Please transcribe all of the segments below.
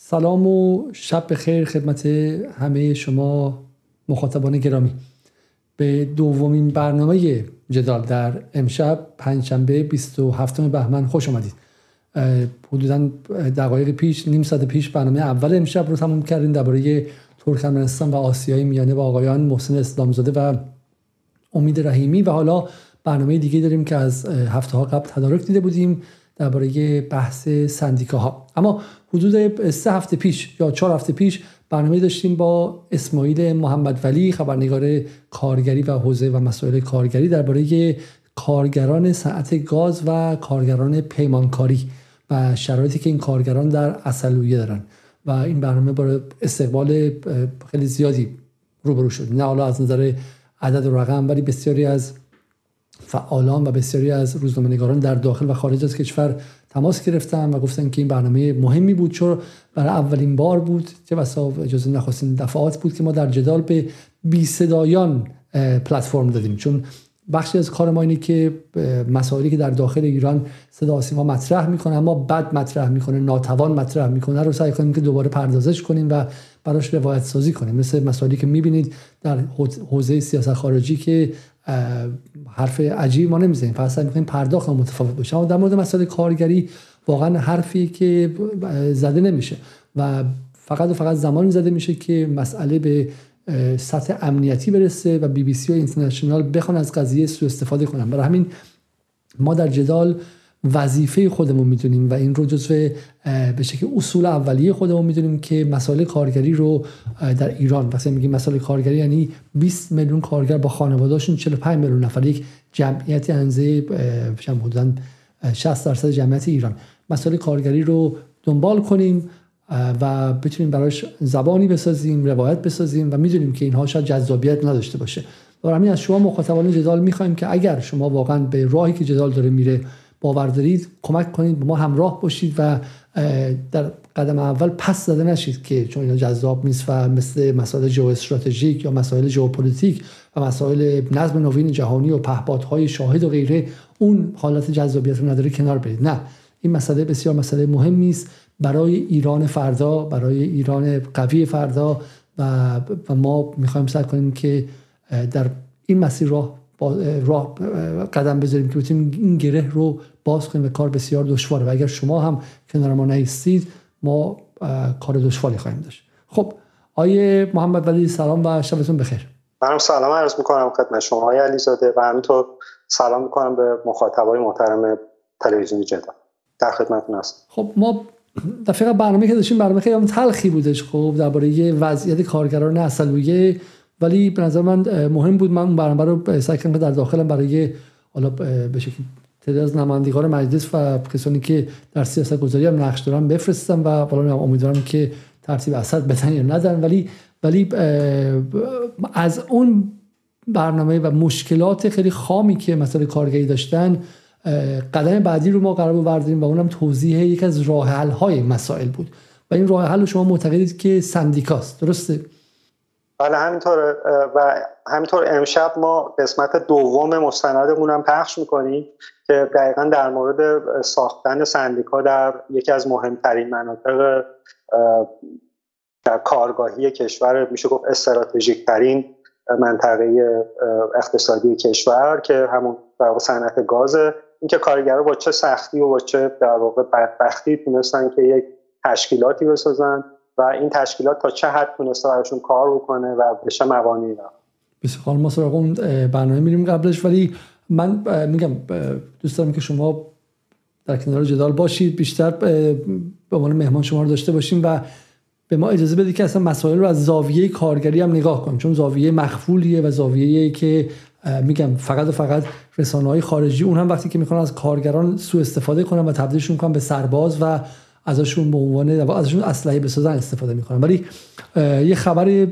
سلام و شب بخیر خدمت همه شما مخاطبان گرامی. به دومین برنامه جدال در امشب پنجشنبه 27 بهمن خوش آمدید. حدودا دقایق پیش نیم ساعت پیش برنامه اول امشب رو تموم کردیم درباره ترکمنستان و آسیای میانه با آقایان محسن اسلامزاده و امید رحیمی و حالا برنامه دیگه داریم که از هفته ها قبل تدارک دیده بودیم. درباره بحث سندیکاها. اما حدود سه هفته پیش یا چهار هفته پیش برنامه داشتیم با اسماعیل محمد ولی خبرنگار کارگری و حوزه و مسائل کارگری درباره کارگران صنعت گاز و کارگران پیمانکاری و شرایطی که این کارگران در اصلویه دارن. و این برنامه با استقبال خیلی زیادی روبرو شد. نه حالا از نظر عدد و رقم ولی بسیاری از فعالان و بسیاری از روزنامه‌نگاران در داخل و خارج از کشور تماس گرفتن و گفتن که این برنامه مهمی بود چون برای اولین بار بود؟ که واسه اجازه نخواستین دفعات بود که ما در جدال به بی صدایان پلتفرم دادیم. چون بخشی از کار ما اینه که مسائلی که در داخل ایران صدا سیما مطرح می‌کنه اما بد مطرح می‌کنه ناتوان مطرح می‌کنه رو سعی کنیم که دوباره پردازش کنیم و براش روایت سازی کنیم. مثل مسائلی که می‌بینید در حوزه سیاست خارجی که حرف عجیب ما نمی‌زنیم. پس سعی می‌کنیم پرداخت متفاوت باشه اما در مورد مسائل کارگری واقعا حرفی که زده نمیشه. و فقط و فقط زمانی زده میشه که مسئله به سطح امنیتی برسه و بی بی سی و اینترنشنال بخوان از قضیه سو استفاده کنن. برای همین ما در جدال وظیفه خودمون می‌دونیم و این رو جزو به شکل اصول اولیه خودمون می‌دونیم که مسائل کارگری رو در ایران. وقتی میگیم مسائل کارگری یعنی 20 میلیون کارگر با خانواده‌شون 45 میلیون نفر یک جمعیت انزه حدودا 60 درصد جمعیت ایران. مسائل کارگری رو دنبال کنیم و بتونیم براش زبانی بسازیم روایت بسازیم و می‌دونیم که اینها شاید جذابیت نداشته باشه. برای همین از شما مخاطبان جدال می‌خوایم که اگر شما واقعا به راهی که جدال داره میره باور دارید کمک کنید با ما همراه باشید و در قدم اول پس زده نشید که چون اینا جذاب نیست و مثل مسائل ژئواستراتژیک یا مسائل ژئوپلیتیک و مسائل نظم نوین جهانی و پهپادهای شاهد و غیره اون حالت جذابیت رو نداره کنار برید. نه این مسئله بسیار مسئله مهمی است. برای ایران فردا برای ایران قوی فردا و, ما می‌خوایم سعی کنیم که در این مسیر راه راه قدم بذاریم که بتونیم این گره رو باز کنیم و کار بسیار دشواره. و اگر شما هم کنار ما نیستید ما کار دشواری خواهیم داشت. خب آیه محمد ولی سلام و شبتون بخیر. منم سلام عرض می‌کنم خدمت شما آقای علیزاده. و همینطور سلام می‌کنم به مخاطبای محترم تلویزیونی جدا در خدمتتون هستم. خب ما دفعه برنامه که داشتیم برنامه خیلی تلخی بودش. خب درباره وضعیت کارگران اصلویه ولی به نظر من مهم بود من برنامه رو سعی کردم در داخلم برای حالا به شکلی تعداد از نمایندگان مجلس و کسانی که در سیاست گذاری هم نقش دارن بفرستم و حالا امیدوارم که ترتیب اثر بدن یا ندن ولی ولی از اون برنامه و مشکلات خیلی خامی که مسئله کارگری داشتن قدم بعدی رو ما قرار برداریم و اونم توضیح یک از راه های مسائل بود. و این راه حل شما معتقدید که سندیکاست. درسته؟ بله همینطوره. و همینطور امشب ما قسمت دوم مستندمون هم پخش می‌کنیم که دقیقا در مورد ساختن سندیکا در یکی از مهمترین مناطق در کارگاهی کشور میشه گفت استراتژیک ترین منطقه اقتصادی کشور که همون در صنعت گازه. اینکه کارگرها با چه سختی و با چه در واقع بدبختی تونستن که یک تشکیلاتی بسازن. و این تشکیلات تا چه حد تونسته براشون کار بکنه و بشه موانعی را بسیار ما سراغ اون برنامه میریم قبلش ولی من میگم دوست دارم که شما در کنار جدال باشید بیشتر به عنوان مهمان شما رو داشته باشیم و به ما اجازه بدید که اصلا مسائل رو از زاویه کارگری هم نگاه کنیم. چون زاویه مخفولیه و زاویه که میگم فقط و فقط رسانه های خارجی اون هم وقتی که می‌خوان از کارگران سوء استفاده کنن و تبدیلشون کنن به سرباز و ازشون به عنوان ازشون اسلحه بسازن استفاده می‌کنن. ولی یه خبر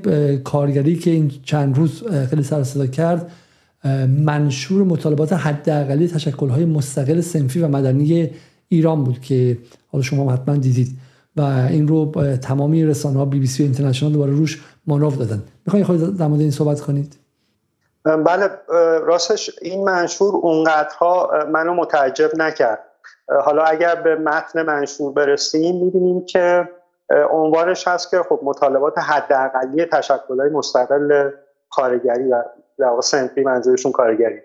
کارگری که این چند روز خیلی سر صدا کرد منشور مطالبات حداقلی های مستقل سنفی و مدنی ایران بود که حالا شما حتما دیدید و این رو تمامی رسانه ها بی بی سی اینترنشنال دوباره روش مانور دادن. می‌خواین خود در مورد این صحبت کنید؟ بله راستش این منشور اونقدرها منو متعجب نکرد. حالا اگر به متن منشور برسیم می‌بینیم که عنوانش هست که خب مطالبات حداقلی تشکل‌های مستقل کارگری و در واقع سنفی منظورشون کارگری.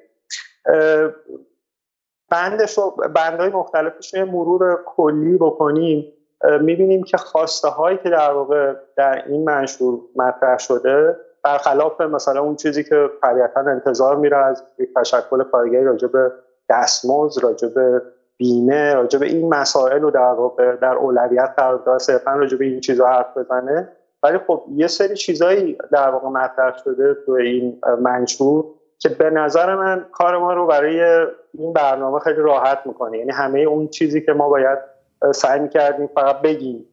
بندش رو بندهای مختلفش مرور کلی بکنیم. می‌بینیم که خواسته هایی که در واقع در این منشور مطرح شده برخلاف مثلا اون چیزی که طبیعتا انتظار میره از یک تشکل کارگری راجع به دستمزد راجع به بیمه راجع به این مسائل رو در واقع در اولویت قرار داره صرفا راجع به این چیزها حرف بزنه. ولی خب یه سری چیزایی در واقع مطرح شده تو این منشور که به نظر من کار ما رو برای این برنامه خیلی راحت می‌کنه. یعنی همه اون چیزی که ما باید سعی می‌کردیم فقط بگیم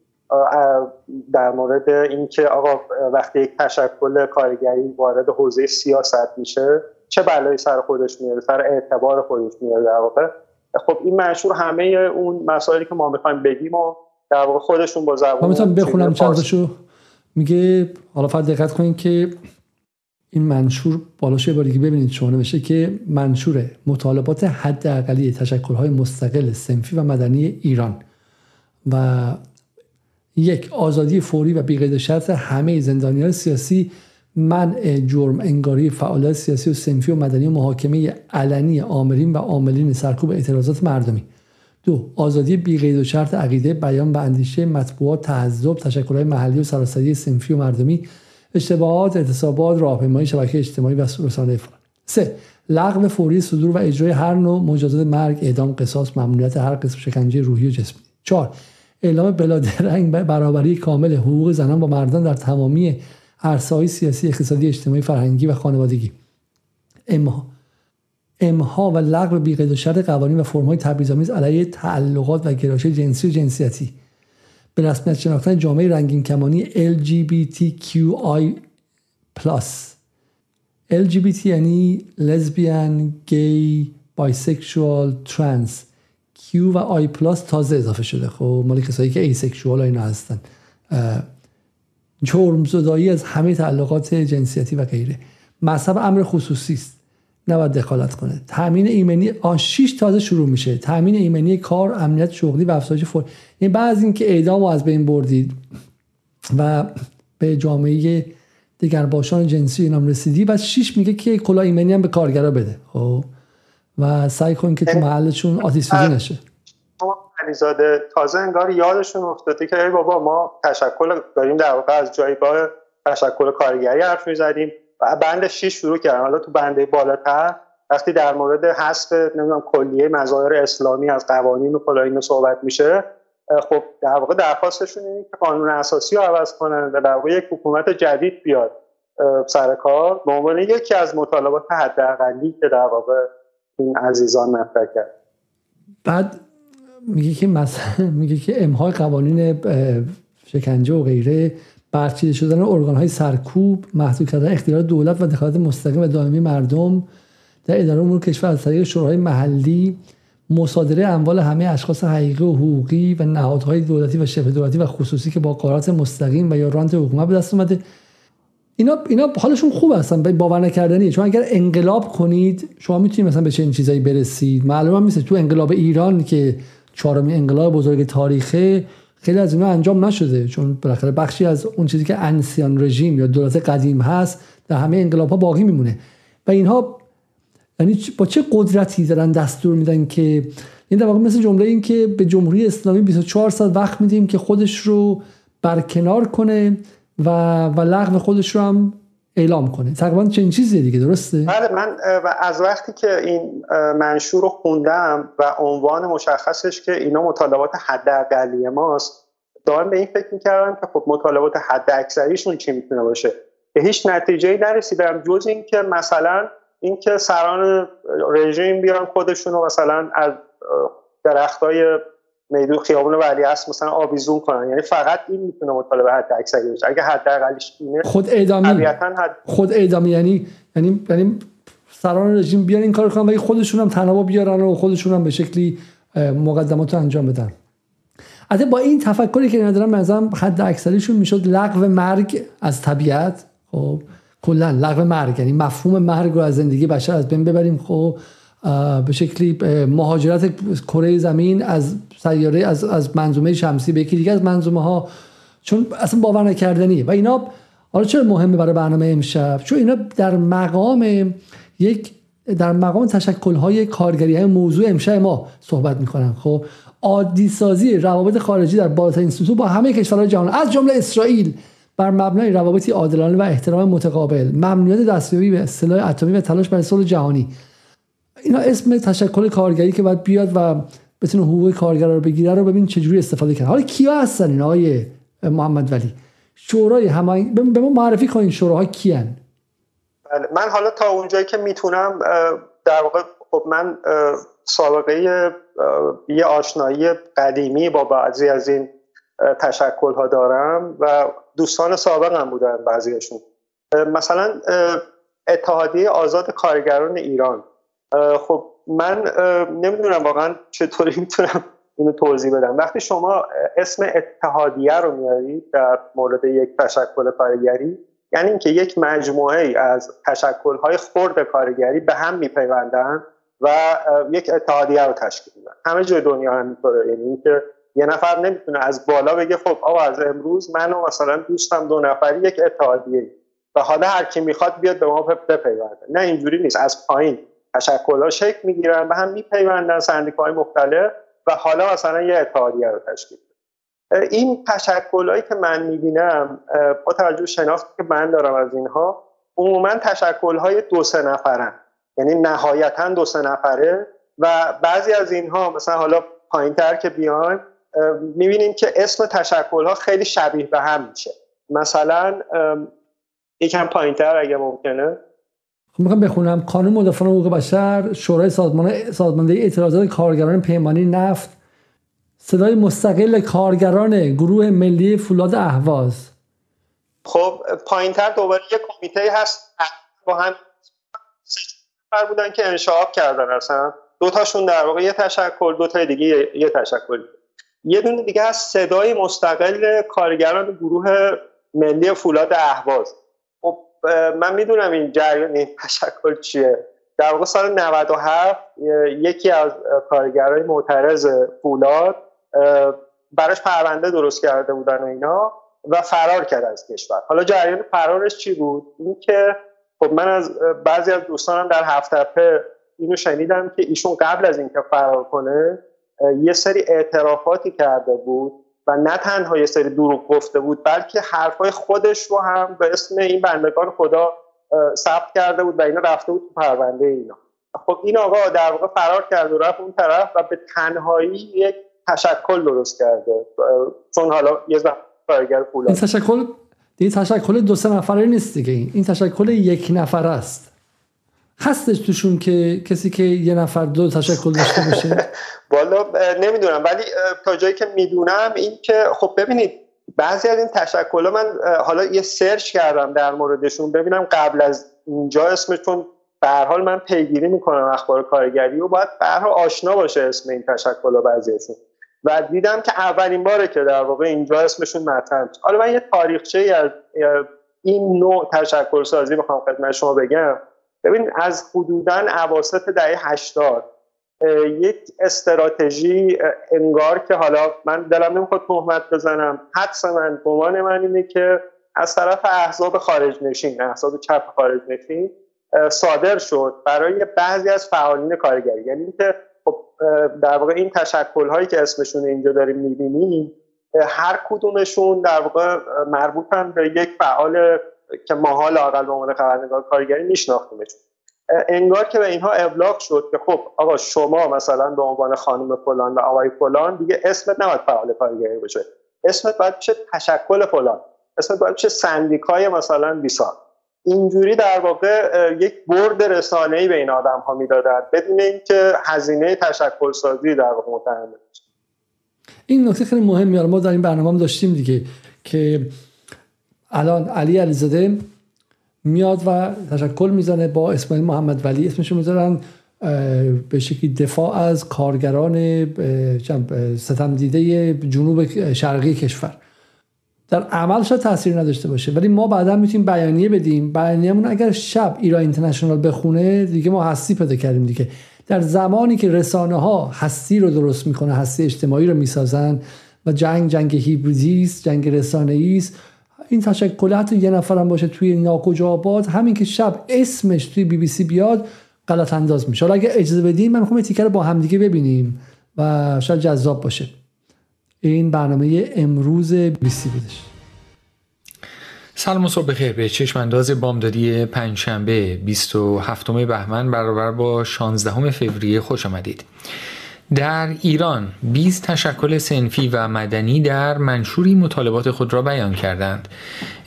در مورد اینکه آقا وقتی یک تشکل کارگری وارد حوزه سیاست میشه چه بلایی سر خودش میاره سر اعتبار خودش میاره در واقع. خب این منشور همه اون مسائلی که ما می‌خوایم بگیم و در واقع خودشون با زبان من بخونم چندشو. میگه حالا فقط دقت کنید که این منشور بالاش یه باری ببینید شما نوشته که منشور مطالبات حد اقلی مستقل سنفی و مدنی ایران و یک آزادی فوری و بیقید شرط همه زندانیان سیاسی منع جرم انگاری فعالیت سیاسی و سنفی و مدنی و محاکمه علنی آمرین و عاملین سرکوب اعتراضات مردمی. دو آزادی بیقید و شرط عقیده بیان و اندیشه مطبوعات تعذب تشکلهای محلی و سراسری سنفی و مردمی اشتباهات اعتصابات راهپیمایی شبکه اجتماعی و رسانه فلان. سه لغو فوری صدور و اجرای هر نوع مجازات مرگ اعدام قصاص ممنوعیت هر قسم شکنجه روحی و جسمی. چهار اعلام بلادرنگ برابری کامل حقوق زنان با مردان در تمامی عرصه‌های سیاسی اقتصادی اجتماعی فرهنگی و خانوادگی. امحا. امحا و لغو بیقید و شرط قوانین و فرم‌های تبعیض‌آمیز علیه تعلقات و گرایش جنسی و جنسیتی. به رسمیت شناختن جامعه رنگین کمانی LGBTQI+ LGBT یعنی lesbian، gay، bisexual، trans Q و I plus تازه اضافه شده. خب مال کسایی که asexual اینا هستن. جرم زدایی از همه تعلقات جنسیتی و غیره. مذهب امر خصوصی است. نباید دخالت کنه. تامین ایمنی آن 6 تازه شروع میشه. تامین ایمنی کار امنیت شغلی و افزایش فور این بعض اینکه اعدام از بین بردید و به جامعه دیگر باشان جنسی اینام رسیدی و 6 میگه که کلا ایمنی هم به کارگرا بده. خب؟ و سعی کن که تو محلشون آتیش نشه. علیزاده تازه انگار یادشون افتاده که ای بابا ما تشکل داریم در واقع از جایگاه تشکل کارگری حرف می‌زدیم و بند 6 شروع کردن. حالا تو بنده بالاتر وقتی در مورد حذف نمی‌دونم کلیه مظاهر اسلامی از قوانین و اینو صحبت میشه خب در واقع درخواستشون اینه که قانون اساسی رو عوض کنن و در واقع یک حکومت جدید بیاد سر کار. به عنوان یکی از مطالبات حداقلی که در واقع این عزیزان مطرح کرد. بعد میگه که مثلا میگه که امهای قوانین شکنجه و غیره برچیده شدن ارگان های سرکوب محدود کردن اختیار دولت و دخالت مستقیم و دائمی مردم در اداره امور کشور از طریق شورای محلی مصادره اموال همه اشخاص حقیقی و حقوقی و نهادهای دولتی و شبه دولتی و خصوصی که با قرارات مستقیم و یا رانت حکومت به دست اومده. اینا اینا حالشون خوب هستن باور نکردنی. چون اگر انقلاب کنید شما می‌تونید مثلا به چنین چیزایی برسید. معلومه میشه تو انقلاب ایران که چهارمین انقلاب بزرگ تاریخه خیلی از اینا انجام نشده چون بالاخره بخشی از اون چیزی که انسیان رژیم یا دولت قدیم هست در همه انقلاب ها باقی میمونه. و اینها یعنی با چه قدرتی دارن دستور میدن که این در واقع مثل جمله این که به جمهوری اسلامی 24 ساعت وقت میدیم که خودش رو برکنار کنه و و لغو خودش رو هم اعلام کنه. تقریبا چنین چیزی دیگه درسته؟ بله من از وقتی که این منشور رو خوندم و عنوان مشخصش که اینا مطالبات حداقلی ماست دارم به این فکر می‌کردم که خب مطالبات حد اکثریشون چی می‌تونه باشه؟ به هیچ نتیجه نرسیدم جز اینکه مثلا اینکه سران رژیم بیان خودشون رو مثلا از درختای میدون خیابون ولی است مثلا آویزون کنن. یعنی فقط این می‌تونه مطالبه حد اکثری باشه. اگه حد اقلش اینه خود اعدامی. حد... خود اعدامی یعنی یعنی یعنی سران رژیم بیان این کار کنن ولی خودشون هم تنها بیارن و خودشون هم به شکلی مقدمات رو انجام بدن. البته با این تفکری که ندارم مثلا حد اکثریشون می‌شد لغو مرگ از طبیعت. خب کلا لغو مرگ. یعنی مفهوم مرگ رو از زندگی بشر از بین ببریم. خب به شکلی مهاجرت کره زمین از سیاره از از منظومه شمسی به یکی دیگه از منظومه ها چون اصلا باور نکردنیه و اینا حالا چرا مهمه برای برنامه امشب؟ چون اینا در مقام یک در مقام تشکل های کارگری های موضوع امشب ما صحبت می‌کنن. خب عادی سازی روابط خارجی در بالاترین سطوح با همه کشورهای جهان از جمله اسرائیل بر مبنای روابطی عادلانه و احترام متقابل ممنوعیت دستیابی به سلاح اتمی و تلاش برای صلح جهانی. اینا اسم تشکل کارگری که باید بیاد و بتونه حقوق کارگر رو بگیره رو ببین چجوری استفاده کرد. حالا کیا هستن این آقای محمد ولی؟ شورای همه به ما معرفی کنین شوراها کیان. بله من حالا تا اونجایی که می‌تونم در واقع خب من سابقه یه آشنایی قدیمی با بعضی از این تشکل ها دارم و دوستان سابقم بودن بعضیشون. مثلا اتحادیه آزاد کارگران ایران. خب من نمی‌دونم واقعا چطوری می‌تونم اینو توضیح بدم. وقتی شما اسم اتحادیه رو میارید در مورد یک تشکل کارگری یعنی اینکه یک مجموعه ای از تشکل های خرد کارگری به هم میپیوندن و یک اتحادیه رو تشکیل میدن. همه جای دنیا همینطوره. یعنی اینکه یه نفر نمی‌تونه از بالا بگه خب آقا از امروز من و مثلا دوستم دو نفری یک اتحادیه و حالا هر کی می‌خواد بیاد به ما بپیونده. نه اینجوری نیست. از پایین. ها شکل می‌گیرن به هم میپیوندن سندیکاهای مختلف و حالا مثلا یه اتحادیه رو تشکیل این تشکلهایی که من می‌بینم با توجه شناختی که من دارم از اینها عموما تشکلهای دو سه نفرن. یعنی نهایتا دو سه نفره و بعضی از اینها مثلا حالا پایین تر که بیایم می‌بینیم که اسم تشکلها خیلی شبیه به هم میشه. مثلا یکم پایین تر اگه ممکنه. می‌خوام بخونم. قانون مدافعان حقوق بشر شورای سازمان سازماندهی اعتراضات کارگران پیمانی نفت. صدای مستقل کارگران گروه ملی فولاد اهواز. خب پایین تر دوباره یه کمیته هست. با هم نفر بودن که انشاب کردن اصلا. دو تاشون در واقع یه تشکل دو تا دیگه یه تشکل. یه دونه دیگه از صدای مستقل کارگران گروه ملی فولاد اهواز. من می‌دونم این جریان این تشکل چیه. در واقع سال 97 یکی از کارگرای معترض فولاد براش پرونده درست کرده بودن و اینا و فرار کرد از کشور. حالا جریان فرارش چی بود؟ این که خب من از بعضی از دوستانم در هفته اینو شنیدم که ایشون قبل از اینکه فرار کنه یه سری اعترافاتی کرده بود و نه تنها یه سری دروغ گفته بود بلکه حرفای خودش رو هم به اسم این بندگان خدا ثبت کرده بود و اینا رفته بود تو پرونده اینا. خب این آقا در واقع فرار کرد و رفت اون طرف و به تنهایی یک تشکل درست کرده. چون حالا یه کارگر پول این تشکل این تشکل دو سه نفره نیست دیگه. این تشکل یک نفر است. هستش توشون که کسی که یه نفر دو تشکل داشته باشه. والا نمی‌دونم. ولی تا جایی که می‌دونم این که خب ببینید بعضی از این تشکل من حالا یه سرچ کردم در موردشون. ببینم قبل از اینجا اسمشون به حال من پیگیری می‌کنم اخبار کارگری و باید به آشنا باشه اسم این تشکل بعضیشون و دیدم که اولین باره که در واقع اینجا اسمشون مطرح حالا من یه تاریخچه از این نوع تشکل سازی بخوام خدمت شما بگم. ببین از حدودا اواسط دهه 80 یک استراتژی انگار که حالا من دلم نمی‌خواد تهمت بزنم. حدس من گمان من اینه که از طرف احزاب خارج نشین احزاب چپ خارج نشین صادر شد برای بعضی از فعالین کارگری. یعنی اینکه خب در واقع این تشکل هایی که اسمشون اینجا داریم می‌بینیم هر کدومشون در واقع مربوطن به یک فعال که ما حال اقل به عنوان خبرنگار کارگری میشناختیمشون. انگار که به اینها ابلاغ شد که خب آقا شما مثلا به عنوان خانم فلان و آقای فلان دیگه اسمت نباید فعال کارگری باشه. اسمت باید بشه تشکل فلان. اسمت باید بشه سندیکای مثلا بیسان اینجوری در واقع یک برد رسانه‌ای به این آدم ها می‌دادن بدون اینکه هزینه تشکل سازی در واقع متحمل این نکته خیلی مهمی ما در این برنامه هم داشتیم دیگه که الان علی علیزاده میاد و تشکل می‌زنه با اسماعیل محمد ولی. اسمشو می‌ذارن به شکلی دفاع از کارگران ستم دیده جنوب شرقی کشور. در عمل شاید تاثیر نداشته باشه ولی ما بعدا می‌تونیم بیانیه بدیم. بیانیه‌مون اگر شب ایران اینترنشنال بخونه دیگه ما هستی پیدا کردیم دیگه. در زمانی که رسانه ها هستی رو درست می‌کنه هستی اجتماعی رو می‌سازن و جنگ جنگ هیبریدی است جنگ رسانه‌ای است این تشکل حتی یه نفرم باشه توی ناکجا آباد همین که شب اسمش توی بی بی سی بیاد غلط انداز میشه. حالا اگه اجازه بدیم من می‌خوام تیکر رو با همدیگه ببینیم و شاید جذاب باشه. این برنامه امروز بی سی بودش. سلام و صبح بخیر. به چشم انداز بامدادی پنجشنبه 27 بهمن برابر با 16 فوریه خوش آمدید. در ایران 20 تشکل سنفی و مدنی در منشوری مطالبات خود را بیان کردند.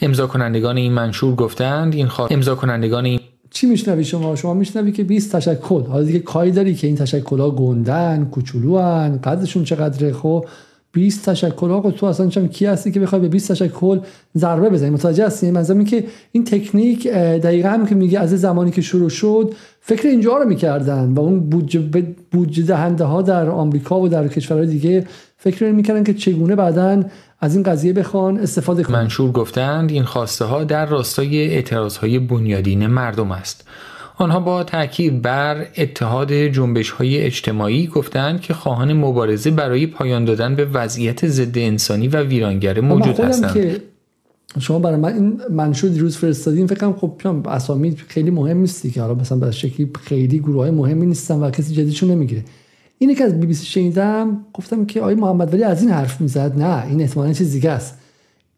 امضا کنندگان این منشور گفتند این خواهد امضا کنندگان این چی میشنوی شما؟ شما میشنوی که 20 تشکل. حالا دیگه کاری داری که این تشکل ها گندن کوچولوان قدرشون چقدره؟ خب 20 تشکل آقا تو اصلا چم کی هستی که بخوای به 20 تشکل ضربه بزنی؟ متوجه هستی؟ مثلا که این تکنیک دقیقا هم که میگه از زمانی که شروع شد فکر اینجا رو می‌کردن و اون بودجه دهنده ها در آمریکا و در کشورهای دیگه فکر می‌کردن که چگونه بعدا از این قضیه بخوان استفاده کنن. منشور گفتند این خواسته ها در راستای اعتراض های بنیادین مردم است. آنها با تاکید بر اتحاد جنبش های اجتماعی گفتند که خواهان مبارزه برای پایان دادن به وضعیت ضد انسانی و ویرانگر موجود هستند. که شما برای من این منشور دیروز فرستادین فکر کنم خب اسامی خیلی مهم نیستی که حالا مثلا به شکلی خیلی گروه های مهمی نیستن و کسی جدیدشون نمی‌گیره. اینی که از بی بی سی شنیدم گفتم که آقای محمد ولی از این حرف می‌زد نه این احتمالاً چیز دیگه است.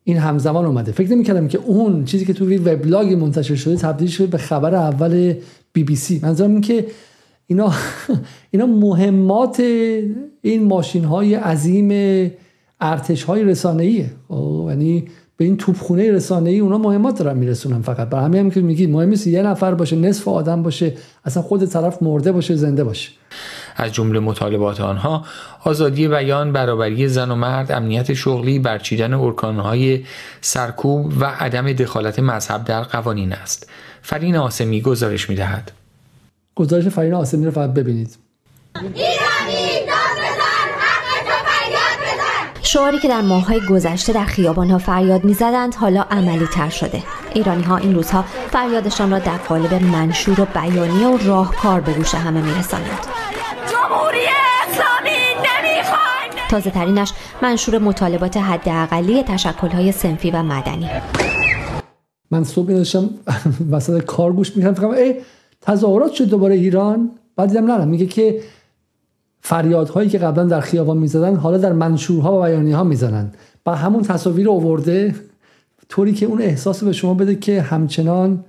این همزمان اومده. فکر نمی‌کردم که اون چیزی که تو وبلاگ منتشر شده تبدیل شده به خبر اول بی بی سی. منظورم این که اینا اینا مهمات این ماشین های عظیم ارتش های رسانه ایه خب، یعنی به این توپخونه رسانه ای اونا مهمات دارن میرسونن فقط. برای همین هم که میگید مهم نیست یه نفر باشه نصف آدم باشه اصلا خود طرف مرده باشه زنده باشه. از جمله مطالبات آنها آزادی بیان برابری زن و مرد امنیت شغلی برچیدن ارکانهای سرکوب و عدم دخالت مذهب در قوانین است. فرین آسمی گزارش می‌دهد. گزارش فرین آسمی رو فقط ببینید. شعاری که در ماههای گذشته در خیابانها فریاد می‌زدند حالا عملی تر شده. ایرانی ها این روزها فریادشان را در قالب منشور و بیانیه و راهکار به گوش همه میرسانند. تازه ترینش منشور مطالبات حداقلی تشکل های سنفی و مدنی. من صبح داشتم وسط کار گوش می‌کردم فکرم ای تظاهرات شد دوباره ایران؟ بعد دیدم نه میگه که فریادهایی که قبلا در خیابان می‌زدن حالا در منشورها و بیانی ها می‌زنن. و همون تصاویر آورده طوری که اون احساس به شما بده که همچنان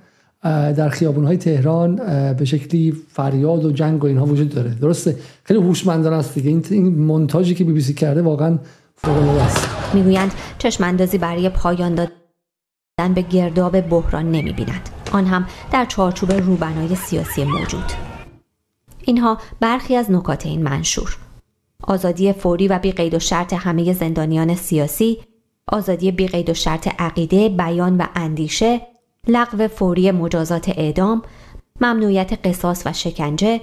در خیابون های تهران به شکلی فریاد و جنگ و اینها وجود داره. درسته؟ خیلی هوشمندانه است دیگه. این مونتاژی که بی بی سی کرده واقعا فوق العاده است. می‌گویند چشم اندازی برای پایان دادن به گرداب بحران نمی‌بینند آن هم در چارچوب روبنای سیاسی موجود. اینها برخی از نکات این منشور. آزادی فوری و بیقید و شرط همه زندانیان سیاسی آزادی بیقید و شرط عقیده بیان و اندیشه لغو فوری مجازات اعدام ممنوعیت قصاص و شکنجه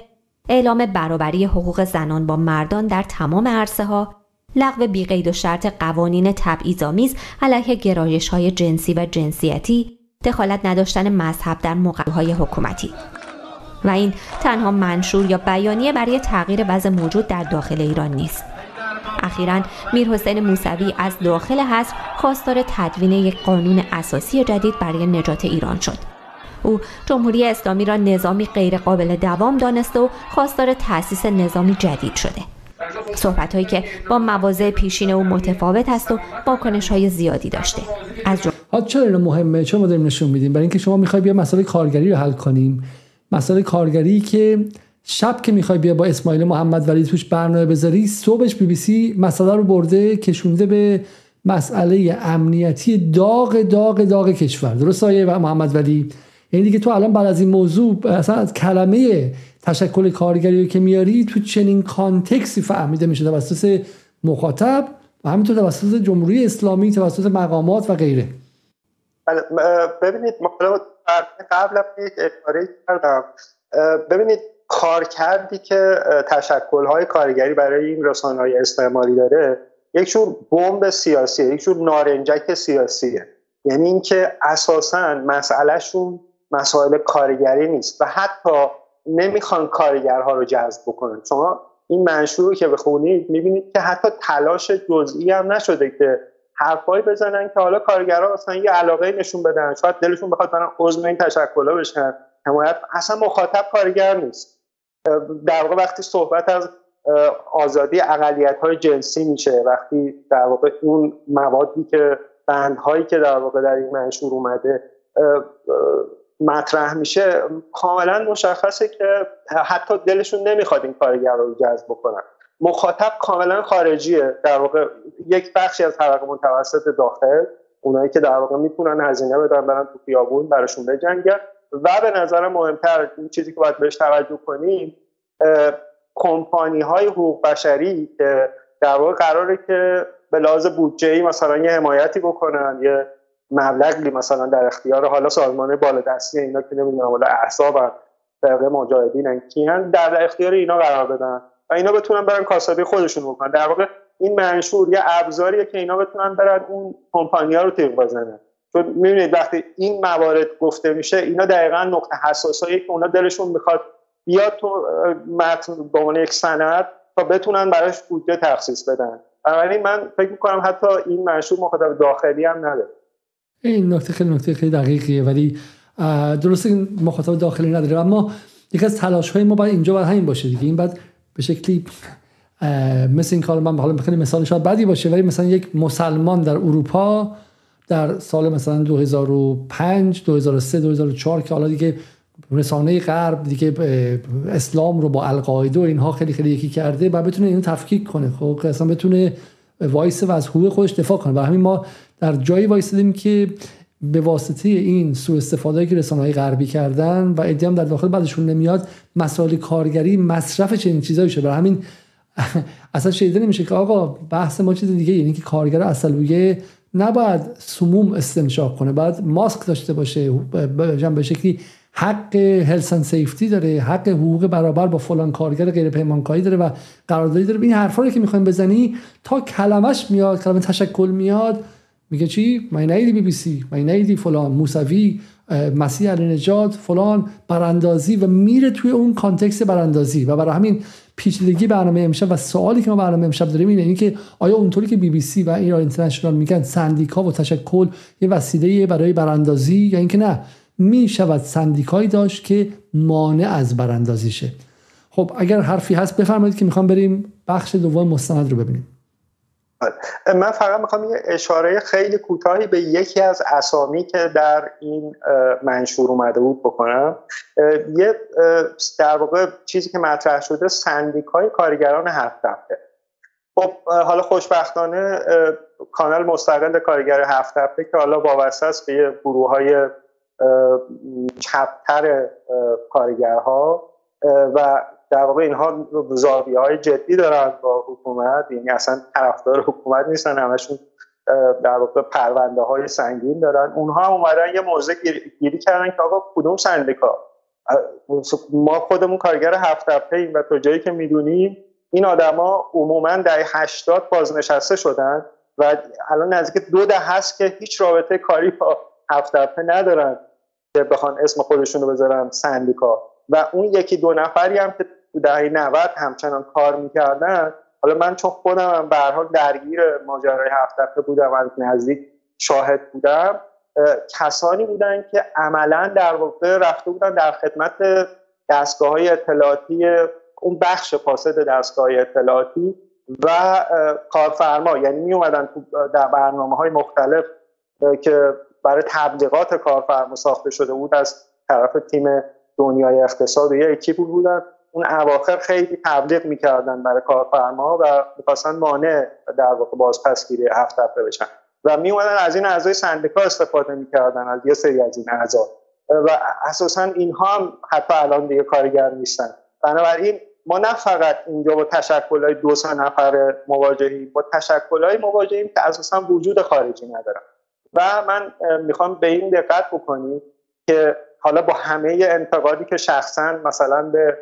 اعلام برابری حقوق زنان با مردان در تمام عرصه ها لغو بیقید و شرط قوانین تبعیض‌آمیز علیه گرایش های جنسی و جنسیتی دخالت نداشتن مذهب در های حکومتی. و این تنها منشور یا بیانیه برای تغییر وضع موجود در داخل ایران نیست. اخیرا میر حسین موسوی از داخل حصر خواستار تدوین یک قانون اساسی جدید برای نجات ایران شد. او جمهوری اسلامی را نظامی غیرقابل دوام دانسته و خواستار تأسیس نظامی جدید شده. صحبت هایی که با مواضع پیشین او متفاوت است و واکنش های زیادی داشته. از جمع... چرا اینو مهمه؟ چرا ما داریم نشون میدیم؟ برای اینکه شما می‌خوای بیا مسئله کارگری رو حل کنیم. مسئله کارگری که شب که می‌خوای بیا با اسماعیل محمد ولی توش برنامه بذاری صبحش بی بی سی مسئله رو برده کشونده به مسئله امنیتی داغ داغ داغ کشور. درست آیه محمد ولی؟ یعنی دیگه تو الان بعد از این موضوع اصلا از کلمه تشکل کارگری که میاری تو چنین کانتکسی فهمیده میشه توسط مخاطب و همینطور توسط جمهوری اسلامی توسط مقامات و غیره. بله، ببینید قبل یک اشاره کردم. ببینید کار کردی که های کارگری برای این رسانه های استعمالی داره. یک جور بمب سیاسیه یک جور نارنجک سیاسیه. یعنی اینکه اساسا مسئلهشون مسائل کارگری نیست و حتی نمی‌خوان کارگرها رو جذب بکنن. شما این منشور که بخونید می‌بینید که حتی تلاش جزئی هم نشده که حرفایی بزنن که حالا کارگرها مثلا یه علاقه نشون بدن. شاید دلشون بخواد برن عضو این تشکلها بشن. حمایت اصلا مخاطب کارگر نیست. در واقع وقتی صحبت از آزادی اقلیت های جنسی میشه وقتی در واقع اون موادی که بندهایی که در واقع در این منشور اومده مطرح میشه کاملا مشخصه که حتی دلشون نمی‌خواد این کارگر رو جذب بکنن. مخاطب کاملا خارجیه. در واقع یک بخشی از طبقه متوسط داخل اونایی که در واقع می‌تونن هزینه بدن برن تو خیابون براشون بجنگن. و به نظر مهمتر این چیزی که باید بهش توجه کنیم کمپانی های حقوق بشری که در واقع قراره که به لحاظ بودجه ای مثلا یه حمایتی بکنن یه مبلغی مثلا در اختیار حالا سازمان بالادستی اینا که نمی‌دونم حالا احزاب فرقه مجاهدین کیان در اختیار اینا قرار بدن و اینا بتونن برن کاسبی خودشون بکنن. در واقع این منشور یه ابزاریه که اینا بتونن برن اون کمپانیا رو تیغ بزنن. چون می‌بینید وقتی این موارد گفته میشه اینا دقیقا نقطه حساسایی که اونا دلشون می‌خواد بیاد تو متن به عنوان یک سند تا بتونن براش بودجه تخصیص بدن. بنابراین من فکر می‌کنم حتی این منشور مخاطب داخلی هم نداره. این نکته خیلی نکته خیلی دقیقیه ولی درسته مخاطب داخلی نداره اما یکی از تلاش های ما باید اینجا باید همین باشه دیگه. این بعد به شکلی مثل این کار من حالا خیلی مثال شاید بدی باشه ولی مثلا یک مسلمان در اروپا در سال مثلا 2005 2003 2004 که حالا دیگه رسانه غرب دیگه اسلام رو با القاعده و اینها خیلی خیلی یکی کرده و بتونه اینو تفکیک کنه. خب اصلا بتونه وایسه و از حقوق خودش دفاع کنه. و همین ما در جایی وایسادیم که به واسطه این سوء استفاده که رسانه های غربی کردن و عده‌ای در داخل بدشون نمیاد مسائل کارگری مصرف چنین چیزایی شده. برای همین اصلا شنیده نمیشه که آقا بحث ما چیز دیگه یعنی که کارگر اصلویه نباید سموم استنشاق کنه باید ماسک داشته باشه به شکلی حق health and safety داره حق حقوق برابر با فلان کارگر غیر پیمانکاری داره و قراردادی داره. این حرفا رو که می‌خوایم بزنی تا کلمش میاد کلمه تشکل میاد میگه چی؟ من بی بی سی من فلان موسوی مسیح علی‌نژاد فلان براندازی و میره توی اون context براندازی. و برای همین پیچیدگی برنامه امشب و سوالی که ما برنامه امشب داریم اینه اینکه آیا اونطوری که بی بی سی و ایران اینترنشنال میگن سندیکا و تشکل یه وسیله برای براندازی یا اینکه نه می شود سندیکایی داشت که مانع از براندازی شه خب اگر حرفی هست بفرمایید که می‌خوام بریم بخش دوم مستند رو ببینیم. من فقط می‌خوام یه اشاره خیلی کوتاهی به یکی از اسامی که در این منشور اومده بود بکنم. یه در واقع چیزی که مطرح شده سندیکای کارگران هفت هفته. خب حالا خوشبختانه کانال مستقل کارگر هفت هفته که حالا وابسته است به گروه های چپتر کارگرها و در واقع اینها زاویه های جدی دارن با حکومت یعنی اصلا طرفدار حکومت نیستن همشون در واقع پرونده های سنگین دارن. اونها هم اومدن یه موضع گیری کردن که آقا کدوم سندیکا؟ ما خودمون کارگر هفت هفته و تا جایی که می‌دونیم این آدما عموما در 80 بازنشسته شدن و الان نزدیک دو ده هست که هیچ رابطه کاری با هفت هفته ندارن که بخوان اسم خودشون رو بذارن سندیکا. و اون یکی دو نفری هم که دهه 90 همچنان کار می‌کردن. حالا من چون خودم هم به حال درگیر ماجرای هفت هفته بودم از نزدیک شاهد بودم کسانی بودن که عملا در واقع رفته بودن در خدمت دستگاه های اطلاعاتی اون بخش فاسد دستگاه اطلاعاتی و کارفرما. یعنی می اومدن در برنامه های مختلف که برای تبلیغات کارفرما ساخته شده بود از طرف تیم دنیای اقتصاد و یه اکیپ بودن. اون اواخر خیلی تبلیغ می‌کردن برای کارفرما و می‌خواستن مانع در واقع بازپسگیری هفت هفته بشن. و می از این اعضای سندیکا استفاده می‌کردن از یه سری از این اعضا. و اساسا اینها هم حتی الان دیگه کارگر نیستن. بنابراین ما نه فقط اینجا با تشکل دو سه نفر مواجهیم با تشکل مواجهیم که اساسا وجود خارجی ندارن. و من می‌خوام به این دقت بکنیم که حالا با همه انتقادی که شخصا مثلا به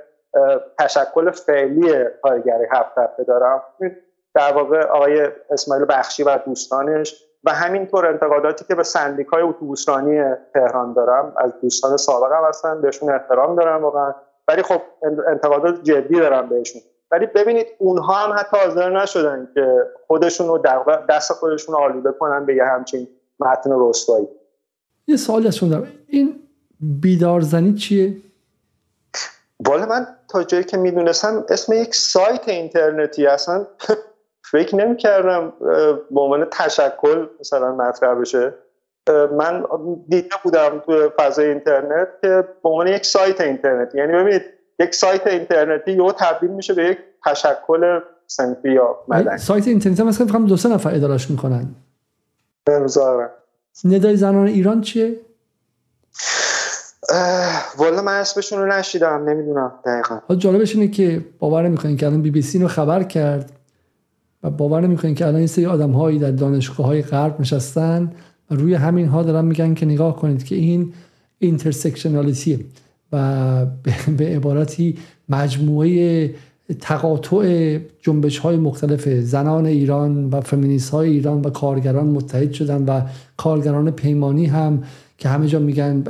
تشکل فعلی کارگری هفت هفته دارم. در واقع آقای اسماعیل بخشی و دوستانش و همینطور انتقاداتی که به سندیکای اتوبوسرانی تهران دارم. از دوستان سابقم هستن بهشون احترام دارم واقعا. ولی خب انتقادات جدی دارم بهشون. ولی ببینید اونها هم حتی حاضر نشدن که خودشون رو دست خودشون آلوده کنن به یه همچین متن رسوایی. یه سوالی از دارم. این بیدارزنی چیه؟ والا من تا جایی که می‌دونستم اسم یک سایت اینترنتی اصلا فکر نمی کردم به عنوان تشکل مثلا مطرح بشه. من دیده بودم تو فضای اینترنت که به عنوان یک سایت اینترنتی. یعنی ببینید یک سایت اینترنتی یهو تبدیل میشه به یک تشکل صنفی یا مدنی. سایت اینترنتی مثلا فقط دو سه نفر ادارش می‌کنن. بمزارم ندای زنان ایران چیه؟ والا من اسمشون رو نشنیدم نمی‌دونم دقیقا. جالبش اینه که باور نمی‌کنین که الان بی بی سی رو خبر کرد و باور نمی‌کنین که الان این سری آدم هایی در دانشگاه های غرب نشستن و روی همین ها دارن میگن که نگاه کنید که این intersectionality ه و به عبارتی مجموعه تقاطع جنبش های مختلف زنان ایران و فمینیست های ایران و کارگران متحد شدن و کارگران پیمانی هم که همه جا میگن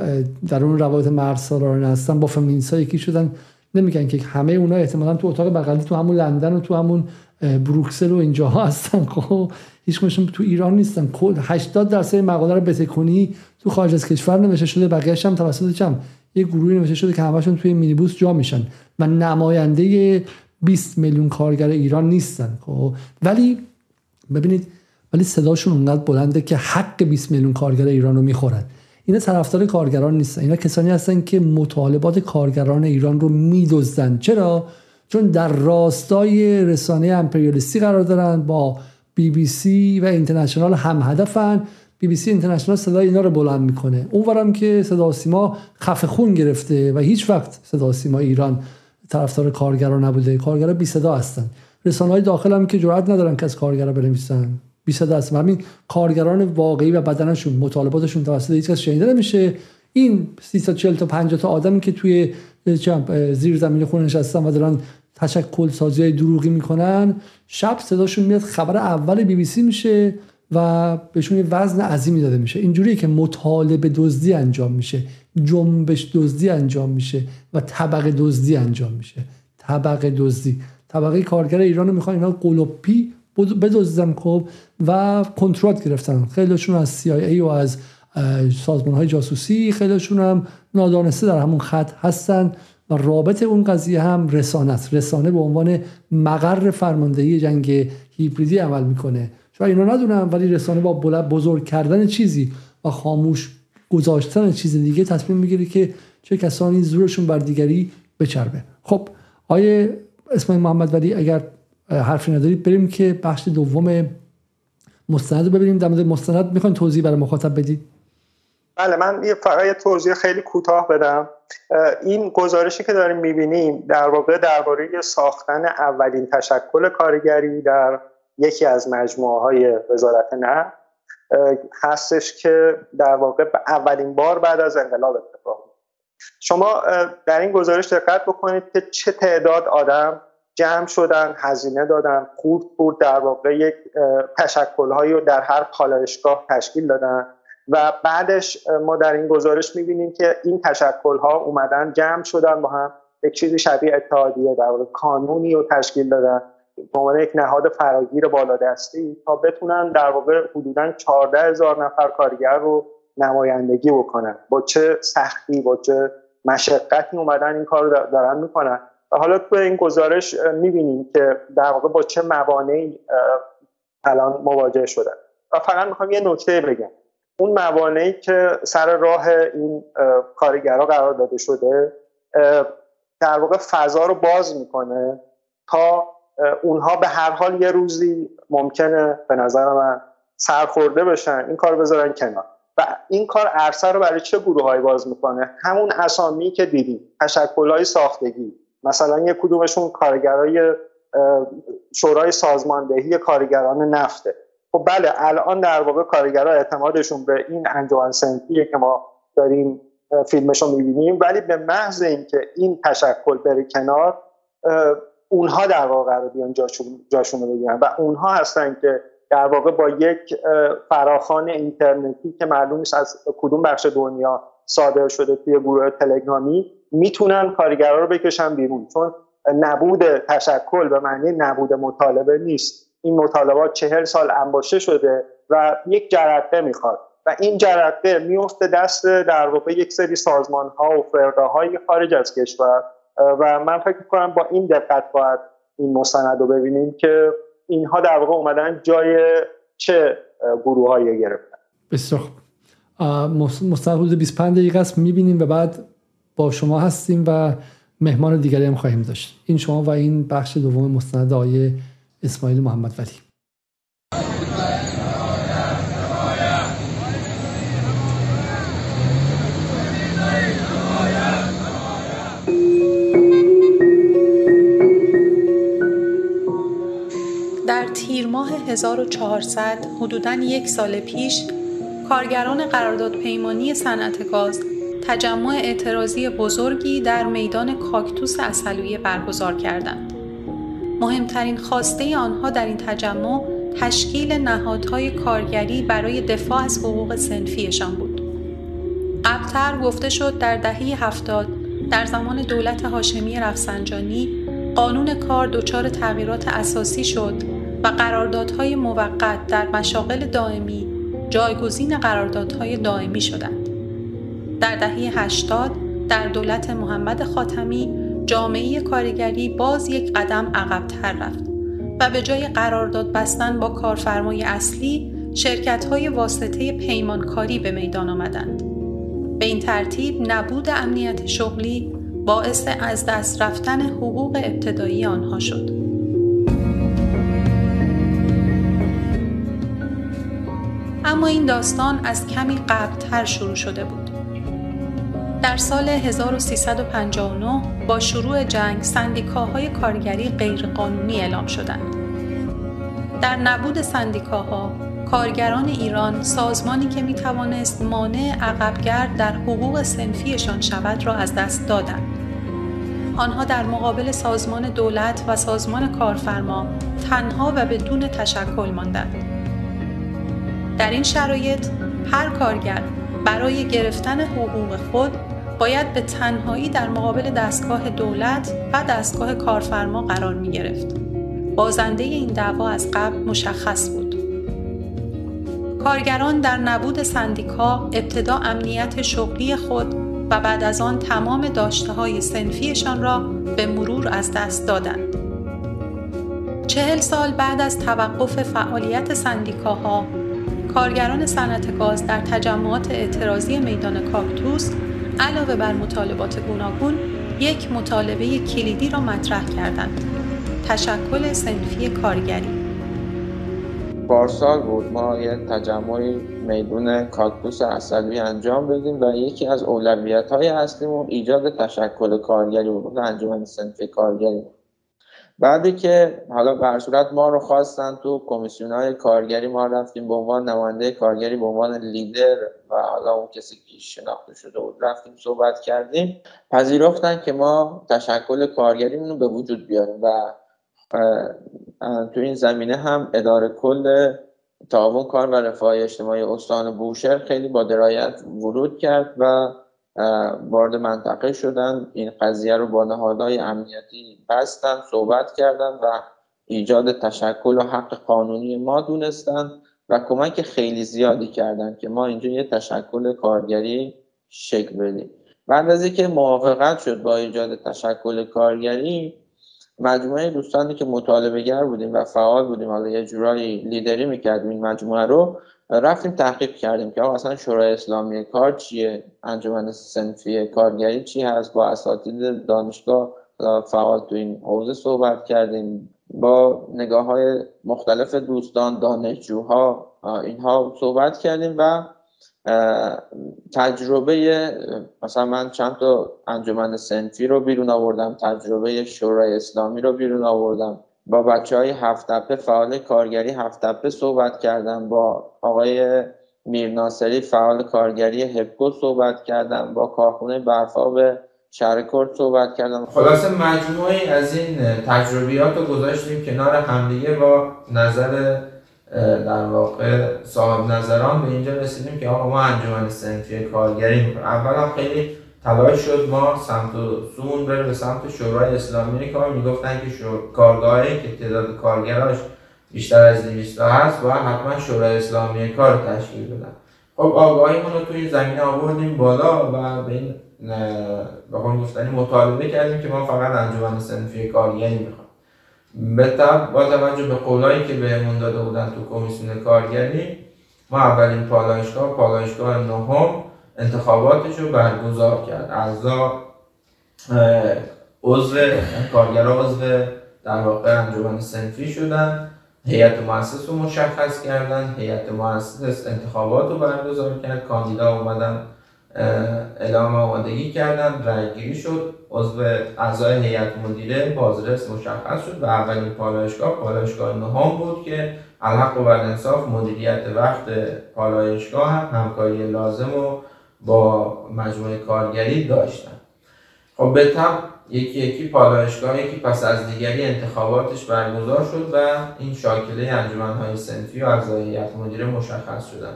در اون روایت مرد سالاران هستن با فمینیست ها یکی شدن. نمیگن که همه اونا احتمالا تو اتاق بغلی تو همون لندن و تو همون بروکسل و اینجاها هستن. خب هیچ تو ایران نیستن. 80 درصد مقاله رو بتکنی تو خارج از کشور نوشته شده بقیه‌اش هم توسط چم؟ یه گروهی نوشته شده که همشون توی مینیبوس جا میشن و نماینده 20 میلیون کارگر ایران نیستن. خب ولی ببینید ولی صداشون اونقدر بلنده که حق 20 میلیون کارگر ایران رو می‌خورن. اینا طرفدار کارگران نیستن. اینا کسانی هستن که مطالبات کارگران ایران رو میدزدن. چرا؟ چون در راستای رسانه امپریالیستی قرار دارن با بی بی سی و اینترنشنال هم هدفن. بی بی سی اینترنشنال صدای اینا رو بلند می‌کنه. اونورم که صدا سیما خفه خون گرفته و هیچ وقت صدا سیما ایران طرفدار کارگران نبوده. کارگرا بی صدا هستن. رسانه های هم که جرئت ندارن که از کارگرا بنویسن. بی صدا هستن همین کارگران واقعی و بدنشون مطالباتشون توسط هیچ کس شنیده نمیشه. این 340 تا 50 تا آدمی که توی زیر زمین خونه نشستن و دارن تشکل سازی دروغی می‌کنن شب صداشون میاد خبر اول بی بی سی میشه و بهشون یه وزن عظیمی داده میشه. اینجوریه که مطالبه دزدی انجام میشه جنبش دزدی انجام میشه و طبقه دزدی انجام میشه. طبقه دزدی. طبقه کارگر ایران رو می‌خوان اینا قلوپی بدزدن خب و کنترات گرفتن. خیلیشون از CIA و از سازمان های جاسوسی خیلیشون هم نادانسته در همون خط هستن و رابط اون قضیه هم رسانه است. رسانه به عنوان مقر فرماندهی جنگ هیبریدی عمل می‌کنه. شاید اینو ندونم ولی رسانه با بزرگ کردن چیزی و خاموش گذاشتن چیز دیگه تصمیم می‌گیره که چه کسانی زورشون بر دیگری بچربه. خب آیه اسمای محمد ولی اگر حرفی ندارید. بریم که بخش دوم مستند رو ببینیم. در مورد مستند می‌خواین توضیح برای مخاطب بدید؟ بله من یه فقط توضیح خیلی کوتاه بدم. این گزارشی که داریم می‌بینیم در واقع درباره ساختن اولین تشکل کارگری در یکی از مجموعه های وزارت نه هستش که در واقع اولین بار بعد از انقلاب اتفاق شما در این گزارش دقت بکنید که چه تعداد آدم جمع شدن هزینه دادن خورد بود در واقع یک تشکلهایی رو در هر پالایشگاه تشکیل دادن. و بعدش ما در این گزارش می‌بینیم که این تشکلها اومدن جمع شدن با هم یک چیزی شبیه اتحادیه در واقع کانونی رو تشکیل دادن. به عنوان یک نهاد فراگیر بالادستی تا بتونن در واقع حدودا 14 هزار نفر کارگر رو نمایندگی بکنن. با چه سختی با چه مشقتی اومدن این کار رو دارن می‌کنن. حالا تو این گزارش می‌بینیم که در واقع با چه موانعی الان مواجه شدن. و فقط می‌خوام یه نکته بگم. اون موانعی که سر راه این کارگرها قرار داده شده در واقع فضا رو باز می‌کنه تا اونها به هر حال یه روزی ممکنه به نظر من سرخورده بشن این کار بذارن کنار. و این کار عرصه رو برای چه گروه های باز می‌کنه؟ همون اسامی که دیدیم تشکل های ساختگی. مثلا یه کدومشون کارگرای شورای سازماندهی کارگران نفته. خب بله الان در واقع کارگرها اعتمادشون به این انجمن سنفیه که ما داریم فیلمش رو می‌بینیم. ولی به محض اینکه این تشکل بره کنار اونها در واقع قرار بیان جاشون, رو بگیرن. و اونها هستن که در واقع با یک فراخان اینترنتی که معلوم نیست از کدوم بخش دنیا صادر شده توی گروه تلگرامی می‌تونن کارگرها رو بکشن بیرون. چون نبود تشکل به معنی نبود مطالبه نیست. این مطالبات چهل سال انباشه شده و یک جرقه می‌خواد. و این جرقه میفته دست در واقع یک سری سازمان ها و فرقه های خارج از کشور. و من فکر کنم با این دقت باید این مستند رو ببینیم که اینها در واقع اومدن جای چه گروه هایی گرفتن. بسیار مستند حدود 25 دقیقه است. می‌بینیم و بعد با شما هستیم و مهمان دیگری هم خواهیم داشت. این شما و این بخش دوم مستند آیه اسماعیل محمد ولی. در تیر ماه 1400 حدوداً یک سال پیش کارگران قرارداد پیمانی صنعت گاز تجمع اعتراضی بزرگی در میدان کاکتوس اصلویه برگزار کردند. مهمترین خواسته آنها در این تجمع تشکیل نهادهای کارگری برای دفاع از حقوق سنفیشان بود. قبلتر گفته شد در دهه هفتاد در زمان دولت هاشمی رفسنجانی قانون کار دچار تغییرات اساسی شد و قراردادهای موقت در مشاغل دائمی جایگزین قراردادهای دائمی شدند. در دهه 80 در دولت محمد خاتمی جامعه کارگری باز یک قدم عقبتر رفت و به جای قرارداد بستن با کارفرمای اصلی شرکت های واسطه پیمانکاری به میدان آمدند. به این ترتیب نبود امنیت شغلی باعث از دست رفتن حقوق ابتدایی آنها شد. اما این داستان از کمی قبلتر شروع شده بود. در سال 1359 با شروع جنگ سندیکاهای کارگری غیرقانونی اعلام شدند. در نبود سندیکاها، کارگران ایران سازمانی که می توانست مانع عقبگرد در حقوق سنفیشان شود را از دست دادند. آنها در مقابل سازمان دولت و سازمان کارفرما تنها و بدون تشکل ماندند. در این شرایط هر کارگر برای گرفتن حقوق خود باید به تنهایی در مقابل دستگاه دولت و دستگاه کارفرما قرار می گرفت. بازنده این دعوا از قبل مشخص بود. کارگران در نبود سندیکا ابتدا امنیت شغلی خود و بعد از آن تمام داشته های سنفیشان را به مرور از دست دادند. چهل سال بعد از توقف فعالیت سندیکاها کارگران صنعت گاز در تجمعات اعتراضی میدان کاکتوس علاوه بر مطالبات گوناگون یک مطالبه کلیدی را مطرح کردند. تشکل سنفی کارگری. پارسال بود. ما یه تجمع میدون کاکتوس اصلی انجام بدیم و یکی از اولویت های اصلیمون ایجاد تشکل کارگری بود. انجمن سنفی کارگری بود. بعدی که حالا به ما رو خواستن تو کمیسیون های کارگری ما رفتیم به عنوان نماینده کارگری به عنوان لیدر و حالا اون کسی که شناخته شده بود رفتیم صحبت کردیم. پذیرفتن که ما تشکل کارگریمون رو به وجود بیاریم و تو این زمینه هم اداره کل تعاون کار و رفاه اجتماعی استان بوشهر خیلی با درایت ورود کرد و وارد منطقه شدن. این قضیه رو با نهادهای امنیتی بستن صحبت کردن و ایجاد تشکل و حق قانونی ما دونستن و کمک خیلی زیادی کردن که ما اینجا یه تشکل کارگری شکل بدیم. بعد از اینکه موافقت شد با ایجاد تشکل کارگری مجموعه دوستانی که مطالبه گر بودیم و فعال بودیم حالا یه جورایی لیدری می‌کردیم این مجموعه رو رفتیم تحقیق کردیم که اصلا شورای اسلامی کار چیه؟ انجمن سنفی کارگری چی هست؟ با اساتید دانشگاه فعال تو این حوزه صحبت کردیم. با نگاه های مختلف دوستان دانشجوها اینها صحبت کردیم و تجربه مثلا من چند تا انجمن سنفی رو بیرون آوردم تجربه شورای اسلامی رو بیرون آوردم. با بچه های هفت فعال کارگری هفت صحبت کردم. با آقای میرناصری فعال کارگری هپکو صحبت کردم. با کارخونه برفاب شهرکرد صحبت کردم. خلاصه مجموعی از این تجربیات رو گذاشتیم کنار همدیگه با نظر در واقع صاحب نظران. به اینجا رسیدیم که آقا ما انجمن سنفی کارگری می‌کنیم اول خیلی تلاش شد ما سمت و سون بره به سمت شورای اسلامی کار می‌گفتن که شو... کارگاهی که تعداد کارگراش بیشتر از 200 هست و حتما شورای اسلامی کار تشکیل بدن. خب آگاهیمون رو توی زمینه آوردیم بالا و به این به گفتنی مطالبه کردیم که ما فقط انجمن سنفی کارگری می‌خوام. به طب با توجه به قولایی که بهمون داده بودن تو کمیسیون کارگری ما اولین پالایشگاه پالایشگاه نهم انتخاباتش رو برگزار کرد. اعضا عضو کارگرا عضو در واقع انجمن سنفی شدن. هیئت مؤسس رو مشخص کردن. هیئت مؤسس انتخابات رو برگزار کرد. کاندیدا اومدن اعلام آمادگی کردن. رأیگیری شد. عضو اعضای هیئت مدیره بازرس مشخص شد و اولین پالایشگاه پالایشگاه نهم بود که الحق و انصاف مدیریت وقت پالایشگاه هم همکاری لازم و با مجموعه کارگری داشتن. خب به طب یکی یکی پالایشگاه یکی پس از دیگری انتخاباتش برگزار شد و این شاکله های سنفی و اعضای هیئت مدیره مشخص شدن.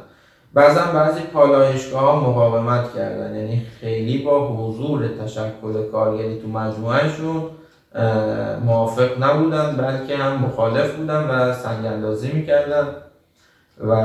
بعضا بعضی پالایشگاه ها مقاومت کردن یعنی خیلی با حضور تشکل کارگری تو مجموعهشون موافق نبودن بلکه هم مخالف بودن و سنگ اندازی می‌کردن. و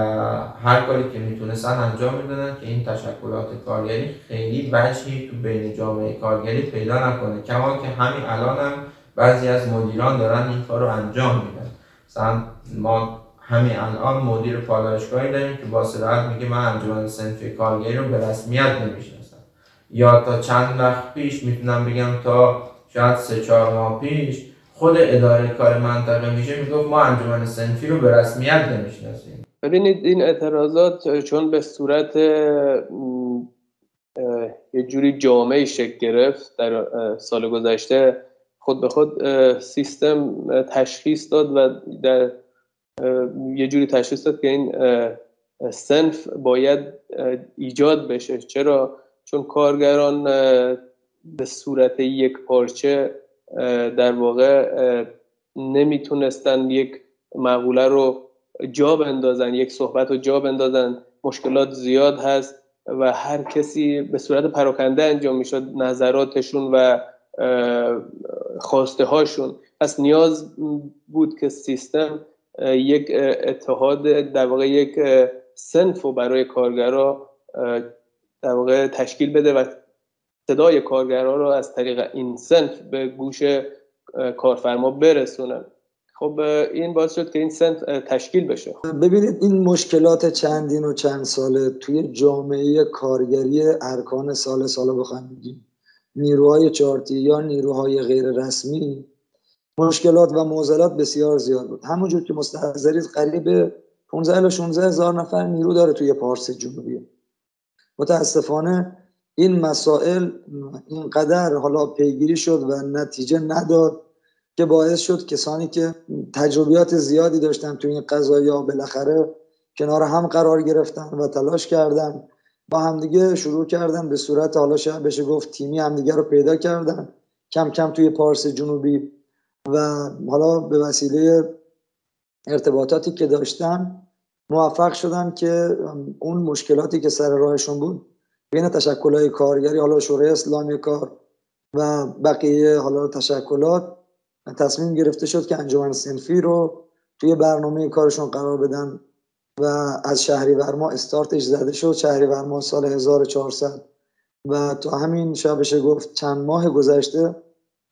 هر کاری که می‌تونستن انجام می‌دادن که این تشکلات کارگری خیلی وجهی تو بین جامعه کارگری پیدا نکنه. کما که همین الان هم بعضی از مدیران دارن این کار رو انجام میدن. مثلا ما همین الان مدیر پالایشگاهی داریم که با صراحت میگه من انجمن سنفی کارگری رو به رسمیت نمی‌شناسم. یا تا چند وقت پیش می‌تونم بگم تا شاید سه چهار ماه پیش خود اداره کار منطقه میشه می‌گفت ما انجمن سنفی رو به رسمیت نمی‌شناسیم. ببینید این اعتراضات چون به صورت یه جوری جامعه شکل گرفت در سال گذشته خود به خود سیستم تشخیص داد و در یه جوری تشخیص داد که این سنف باید ایجاد بشه. چرا؟ چون کارگران به صورت یک پارچه در واقع نمی‌تونستن یک مقوله رو جا بندازن یک صحبت رو جا بندازن مشکلات زیاد هست و هر کسی به صورت پراکنده انجام می‌شد نظراتشون و خواسته هاشون پس نیاز بود که سیستم یک اتحاد در واقع یک سنف برای کارگرا در واقع تشکیل بده و صدای کارگرا رو از طریق این سنف به گوش کارفرما برسونن. خب این باعث شد که این سنف تشکیل بشه. ببینید این مشکلات چندین و چند ساله توی جامعه کارگری ارکان سال سال بخوایم بگیم. نیروهای چارتی یا نیروهای غیر رسمی مشکلات و معضلات بسیار زیاد بود. همونجور که مستحضرید قریب 15 الی 16 هزار نفر نیرو داره توی پارس جنوبی. متاسفانه این مسائل اینقدر حالا پیگیری شد و نتیجه نداد که باعث شد کسانی که تجربیات زیادی داشتن توی این قضایی ها بالاخره کنار هم قرار گرفتن و تلاش کردن با همدیگه شروع کردن به صورت حالا شاید بشه گفت تیمی همدیگه رو پیدا کردن کم کم توی پارس جنوبی. و حالا به وسیله ارتباطاتی که داشتم موفق شدم که اون مشکلاتی که سر راهشون بود بین تشکلهای کارگری حالا شورای اسلامی کار و بقیه حالا تشکلات تصمیم گرفته شد که انجمن سنفی رو توی برنامه کارشون قرار بدن و از شهری ورما استارتش زده شد. شهری ورما سال 1400 و تا همین شبشه گفت چند ماه گذشته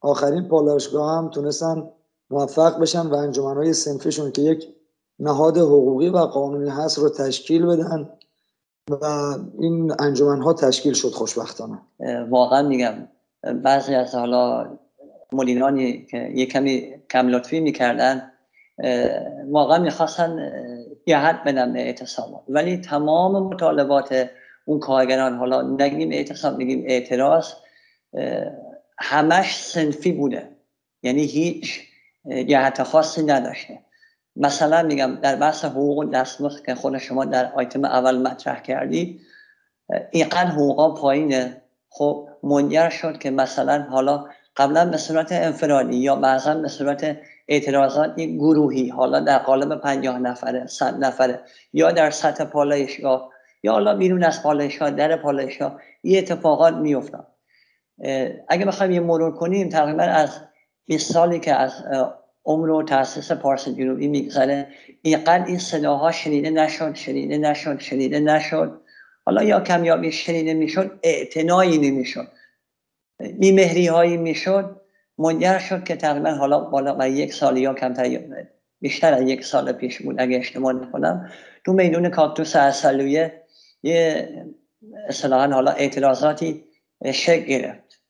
آخرین پالایشگاه هم تونستن موفق بشن و انجمنهای سنفیشون که یک نهاد حقوقی و قانونی هست رو تشکیل بدن و این انجمن ها تشکیل شد خوشبختانه. واقعا میگم بعضی از حالا مدیرانی که یه کمی کم لطفی می‌کردن واقعا می‌خواستن یهد بدن به اعتصاب. ولی تمام مطالبات اون کارگران حالا نگیم اعتصاب میگیم اعتراض همش سنفی بوده. یعنی هیچ جهت خاصی نداشته. مثلا میگم در بحث حقوق دستمزد که خود شما در آیتم اول مطرح کردی اینقدر حقوقا پایینه. خب منجر شد که مثلا حالا قبلا به صورت انفرادی یا بعضا به صورت اعتراضات گروهی حالا در قالب پنجاه نفره صد نفره یا در سطح پالایشگاه یا حالا بیرون از پالایشگاه در پالایشگاه این اتفاقات میافتاد. اگه بخوایم یه مرور کنیم تقریبا از 20 سالی که از عمر و تاسیس پارس جنوبی میگذره اینقدر این صداها شنیده نشد شنیده نشد شنیده نشد. حالا یا کمیابی شنیده می‌شد اعتنایی نمی‌شد. بیمهری هایی می‌شد منجر شد که تقریبا حالا بالا یک سال یا کمتر بیشتر از یک سال پیش بود اگه اشتباه نکنم. تو میدون کاکتوس اصلویه یه اصطلاحا حالا اعتراضاتی شکل گرفت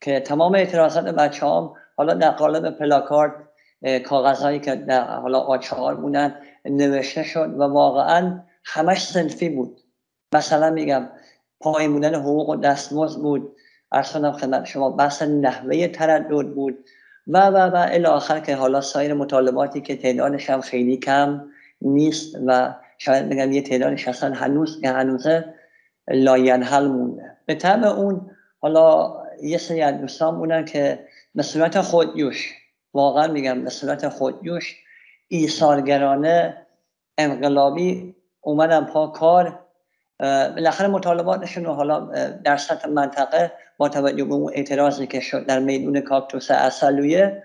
که تمام اعتراضات بچه هم حالا در قالب پلاکارد کاغذهایی که در حالا آچار بودن نوشته شد و واقعا همش سنفی بود. مثلا میگم پای بودن حقوق و دستمزد بود. ارسانم خدمت شما بحث نحوه تردد بود. و و و الی آخر که حالا سایر مطالباتی که تعدادش هم خیلی کم نیست و شاید بگم یه تعدادش اصلا هنوز که هنوزه لاینحل مونده. به طبع اون حالا یه سری از دوستان بودن که به صورت خودجوش واقعا میگم به صورت خودجوش ایثارگرانه انقلابی اومدن پا کار بالاخره مطالباتشون رو حالا در سطح منطقه با توجه به اون اعتراضی که شد در میدون کاکتوس اصلویه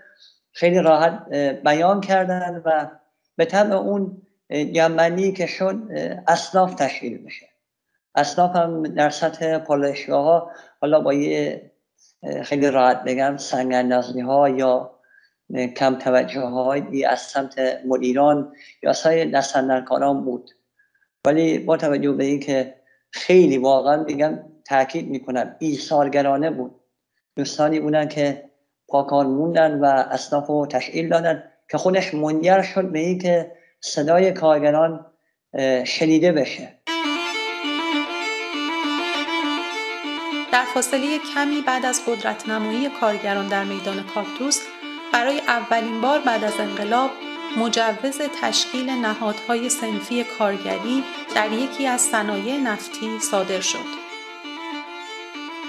خیلی راحت بیان کردن و به طبع اون جنبندی که شد اصناف تشکیل بشه. اصناف هم در سطح پالایشگاه ها حالا با یه خیلی راحت بگم سنگ ها یا کم توجه های از سمت مدیران یا سایر دستندرکاران بود. ولی با توجه به اینکه خیلی واقعا میگم تاکید می‌کنم ایثارگرانه بود. دوستانی بودن که پاکان موندن و اصناف رو تشکیل دادن که خودش منجر شد به اینکه صدای کارگران شنیده بشه. در فاصله کمی بعد از قدرت نمایی کارگران در میدان کاکتوس برای اولین بار بعد از انقلاب مجوز تشکیل نهادهای سنفی کارگری در یکی از صنایع نفتی صادر شد.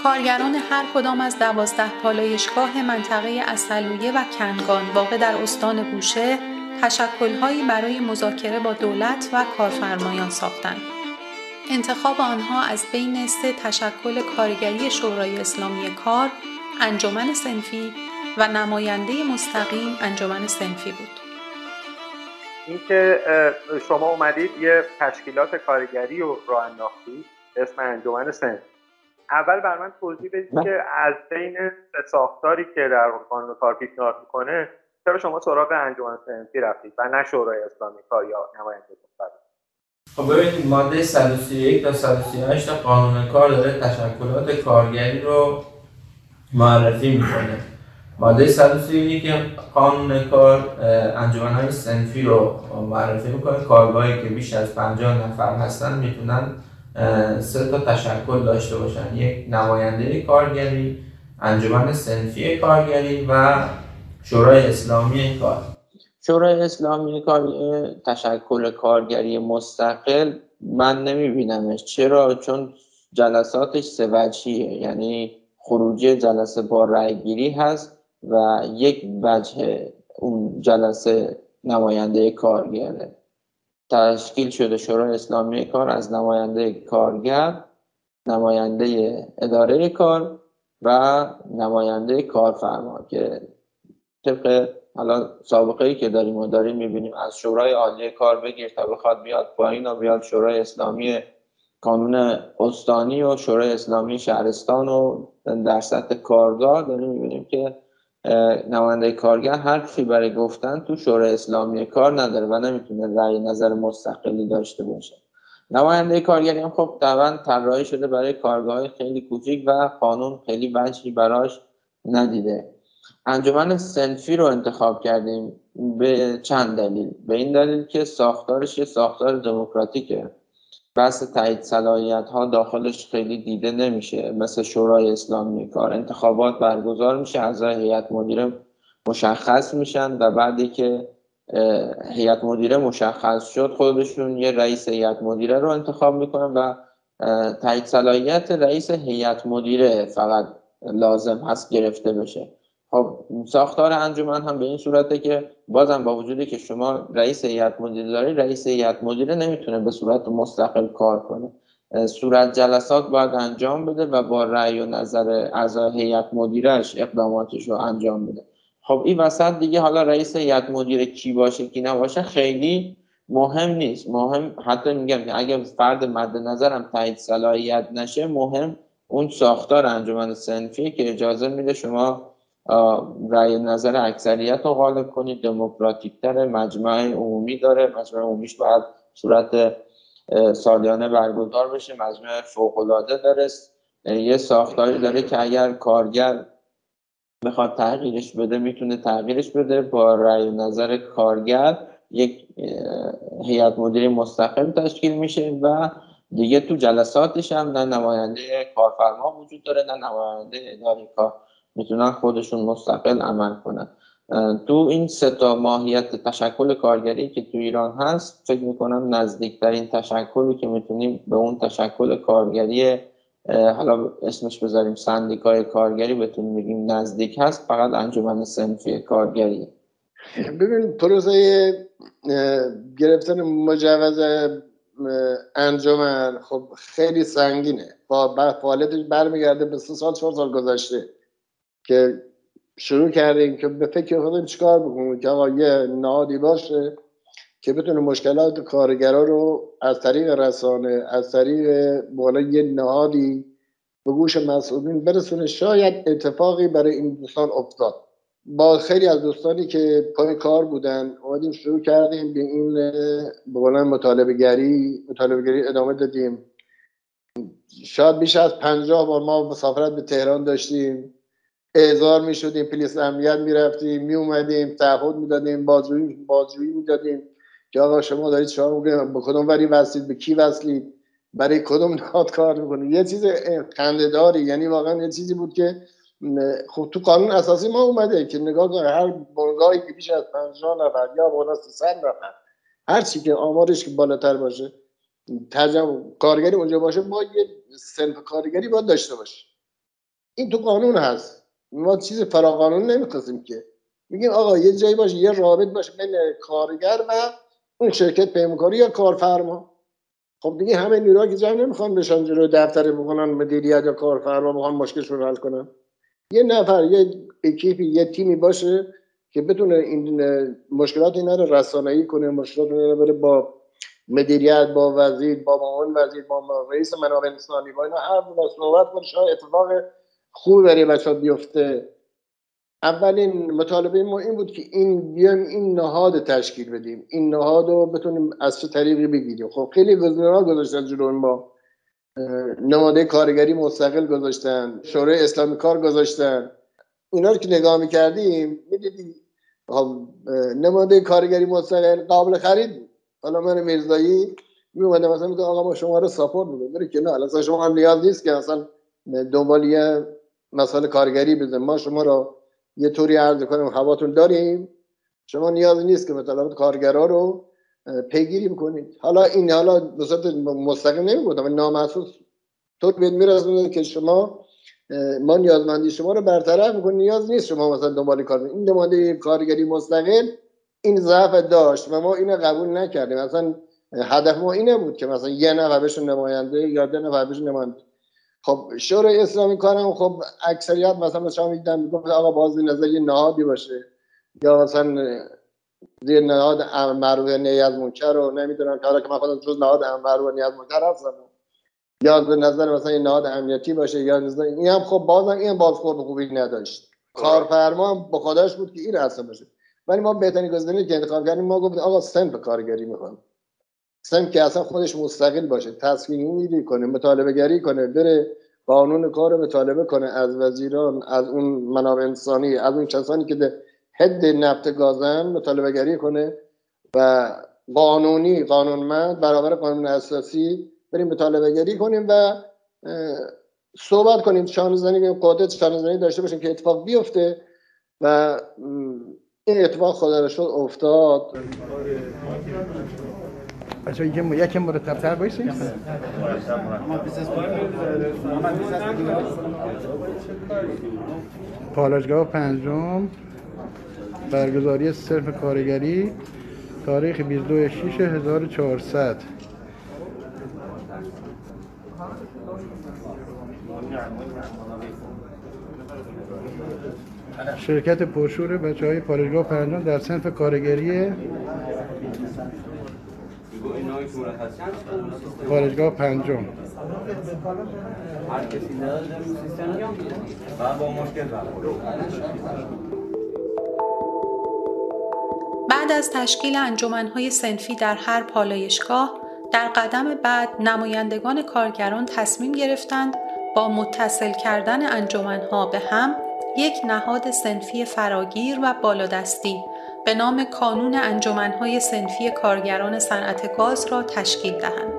کارگران هر کدام از دوازده پالایشگاه منطقه اصلویه و کنگان واقع در استان بوشه تشکلهایی برای مذاکره با دولت و کارفرمایان ساختند. انتخاب آنها از بین سه تشکل کارگری شورای اسلامی کار، انجمن سنفی و نماینده مستقیم انجمن سنفی بود. اینکه شما اومدید یه تشکیلات کارگری رو راه انداختید اسم انجمن سنفی اول بر من توضیح بدید که از بین ساختاری که در قانون کار پیشنهاد می‌کنه چرا شما سراغ انجمن سنفی رفتید و نه شورای اسلامی کار یا نماینده خب ببینید ماده 131 تا 138 قانون کار داره تشکلات کارگری رو معرفی می‌کنه. ماده 131 قانون کار های سنفی رو معرفی می‌کنه. کارگاهی که بیش از 50 نفر هستن می‌تونن سه تا تشکل داشته باشن. یک نماینده کارگری انجمن سنفی کارگری و شورای اسلامی کار. شورای اسلامی کار تشکل کارگری مستقل من نمیبینمش. چرا؟ چون جلساتش سه یعنی خروجی جلسه با رأی گیری هست و یک وجه اون جلسه نماینده کارگره. تشکیل شده شورای اسلامی کار از نماینده کارگر نماینده اداره کار و نماینده کارفرما که طبق حالا سابقه ای که داریم و داریم می‌بینیم از شورای عالی کار بگیر تا بخواد بیاد پایین و بیاد شورای اسلامی کانون استانی و شورای اسلامی شهرستان و در سطح کارگاه داریم می‌بینیم که نماینده کارگر حرفی برای گفتن تو شورای اسلامی کار نداره و نمی‌تونه رأی نظر مستقلی داشته باشه. نماینده کارگری هم خب طبعا طراحی شده برای کارگاه خیلی کوچیک و قانون خیلی وجهی براش ندیده. انجمن سنفی رو انتخاب کردیم به چند دلیل. به این دلیل که ساختارش یه ساختار دموکراتیکه. بحث تایید صلاحیت ها داخلش خیلی دیده نمیشه. مثل شورای اسلامی کار انتخابات برگزار میشه اعضای هیئت مدیره مشخص میشن و بعدی که هیئت مدیره مشخص شد خودشون یه رئیس هیئت مدیره رو انتخاب می‌کنن و تایید صلاحیت رئیس هیئت مدیره فقط لازم هست گرفته بشه. خب ساختار انجمن هم به این صورته که بازم با وجودی که شما رئیس هیئت مدیره داری رئیس هیئت مدیره نمی‌تونه به صورت مستقل کار کنه. صورت جلسات باید انجام بده و با رأی و نظر اعضای هیئت مدیرش اقداماتش رو انجام بده. خب این وسط دیگه حالا رئیس هیئت مدیره کی باشه کی نباشه خیلی مهم نیست. مهم حتی میگم اگر فرد مد نظرم تایید صلاحیت نشه مهم اون ساختار انجمن سنفی که اجازه میده شما رأی نظر اکثریت رو غالب کنید. دموکراتیک تره مجمع عمومی داره. مجمع عمومیش باید صورت سالیانه برگزار بشه. مجمع فوق العاده داره یه ساختاری داره که اگر کارگر بخواد تغییرش بده می‌تونه تغییرش بده. با رأی نظر کارگر یک هیئت مدیره مستقل تشکیل میشه و دیگه تو جلساتش هم نه نماینده کارفرما وجود داره نه نماینده اداره کار می‌تونن خودشون مستقل عمل کنن. تو این سه تا ماهیت تشکل کارگری که تو ایران هست فکر می‌کنم نزدیکترین تشکلی که می‌تونیم به اون تشکل کارگری حالا اسمش بذاریم سندیکای کارگری بتونیم بگیم نزدیک هست فقط انجمن سنفی کارگری. ببین پروسه گرفتن مجوز انجمن خب خیلی سنگینه. با فعالیتش برمیگرده به سه سال چهار سال گذشته. که شروع کردیم که به فکر خودم چیکار بکنیم که آقا یه نهادی باشه که بتونه مشکلات کارگرا رو از طریق رسانه از طریق بالا یه نهادی به گوش مسئولین برسونه. شاید اتفاقی برای این دوستان افتاد. با خیلی از دوستانی که پای کار بودن اومدیم شروع کردیم به این به مطالبه گری مطالبه گری ادامه دادیم. شاید بیش از پنجاه بار ما مسافرت به تهران داشتیم. اعزار می شدیم پلیس امنیت می رفتیم می اومدیم تعهد می دادیم بازجویی بازجویی می دادیم که آقا شما دارید شما به کدوم وری وصلید؟ به کی وصلید؟ برای کدوم نهاد کار می‌کنید؟ یه چیز خندهداری. یعنی واقعا یه چیزی بود که خب تو قانون اساسی ما اومده که نگاه کنه هر بنگاهی که بیش از 50 نفر یا بالا 300 نفر هر چی که آمارش که بالاتر باشه ترجمه کارگری اونجا باشه ما یه سنف کارگری باید داشته باشه. این تو قانون هست. ما چیز فراقانون نمی‌خواستیم که. میگیم آقا یه جایی باشه یه رابط باشه بین کارگر و اون شرکت پیمانکاری یا کارفرما. خب دیگه همه نیروها که جمع نمی‌خوان بشن جلو دفتر بکنن مدیریت یا کارفرما بخوان مشکلشون حل کنن. یه نفر یه اکیپی یه تیمی باشه که بتونه این مشکلات اینا رو رسانه‌ای کنه مشکلات اینا رو بره با مدیریت با وزیر با معاون وزیر با رئیس منابع انسانی با اینا هر صحبت کنه. شاید اتفاق خوب برای بچه بیفته. اولین مطالبه ما این بود که این بیایم این نهاد تشکیل بدیم. این نهاد رو بتونیم از چه طریقی بگیریم. خب خیلی گزینه‌ها گذاشتن جلو ما. نماده کارگری مستقل گذاشتن شورای اسلامی کار گذاشتن. اینا رو که نگاه می‌کردیم می‌دیدیم خب نماده کارگری مستقل قابل خرید بود. حالا من میرزایی میومده مثلا میگه آقا ما شما رو ساپورت می‌کنیم. که نه اصلا شما هم نیاز نیست که اصلا دنبال یه مسئله کارگری بزنیم. ما شما رو یه طوری عرض کنیم هواتون داریم. شما نیاز نیست که مطالبات کارگرا رو پیگیری بکنید. حالا این حالا به صورت مستقیم نمیگم ولی نامحسوس طور بهت میرسونه که شما ما نیازمندی شما رو برطرف می‌کنیم. نیاز نیست شما مثلا دنبال کار این نماینده کارگری مستقل این ضعف داشت و ما اینو قبول نکردیم. مثلا هدف ما اینه بود که مثلا یه نفر بشه نماینده یا دو نفر بشه نماینده. خب شورای اسلامی کارم خب اکثریت مثلا شما میدن میگم آقا باز نظر یه نهادی باشه. یا مثلا زیر نهاد معروف نیاز منکر رو نمی‌دونم که حالا که من خودم جز نهاد معروف نیاز منکر هستم. یا به نظر مثلا یه نهاد امنیتی باشه یا نظر این هم خب بازم این بازخورد خوبی نداشت. کارفرما هم با خودش بود که این اصلا باشه. ولی ما بهترین گزینه که انتخاب کردیم ما گفتیم آقا سنف کارگری می‌خوام سنف که اصلا خودش مستقل باشه تصمیم کنه مطالبه گری کنه بره قانون کار مطالبه کنه از وزیران از اون منابع انسانی از اون کسانی که حد نفت گازن مطالبه گری کنه و قانونی قانونمند برابر قانون اساسی بریم مطالبه گری کنیم و صحبت کنیم شانه زنی قدرت شانه داشته باشیم که اتفاق بیفته و این اتفاق خدا شد افتاد. بچه یکم یکم مرتب تر بایسید پالاشگاه پنجم برگزاری صرف کارگری تاریخ 22 6 1400 شرکت پرشور بچه های پالشگاه پنجم در سنف کارگری پالشگاه پنجم. بعد از تشکیل انجمنهای سنفی در هر پالایشگاه در قدم بعد نمایندگان کارگران تصمیم گرفتند با متصل کردن انجمنها به هم یک نهاد سنفی فراگیر و بالادستی به نام کانون انجمنهای سنفی کارگران صنعت گاز را تشکیل دهند.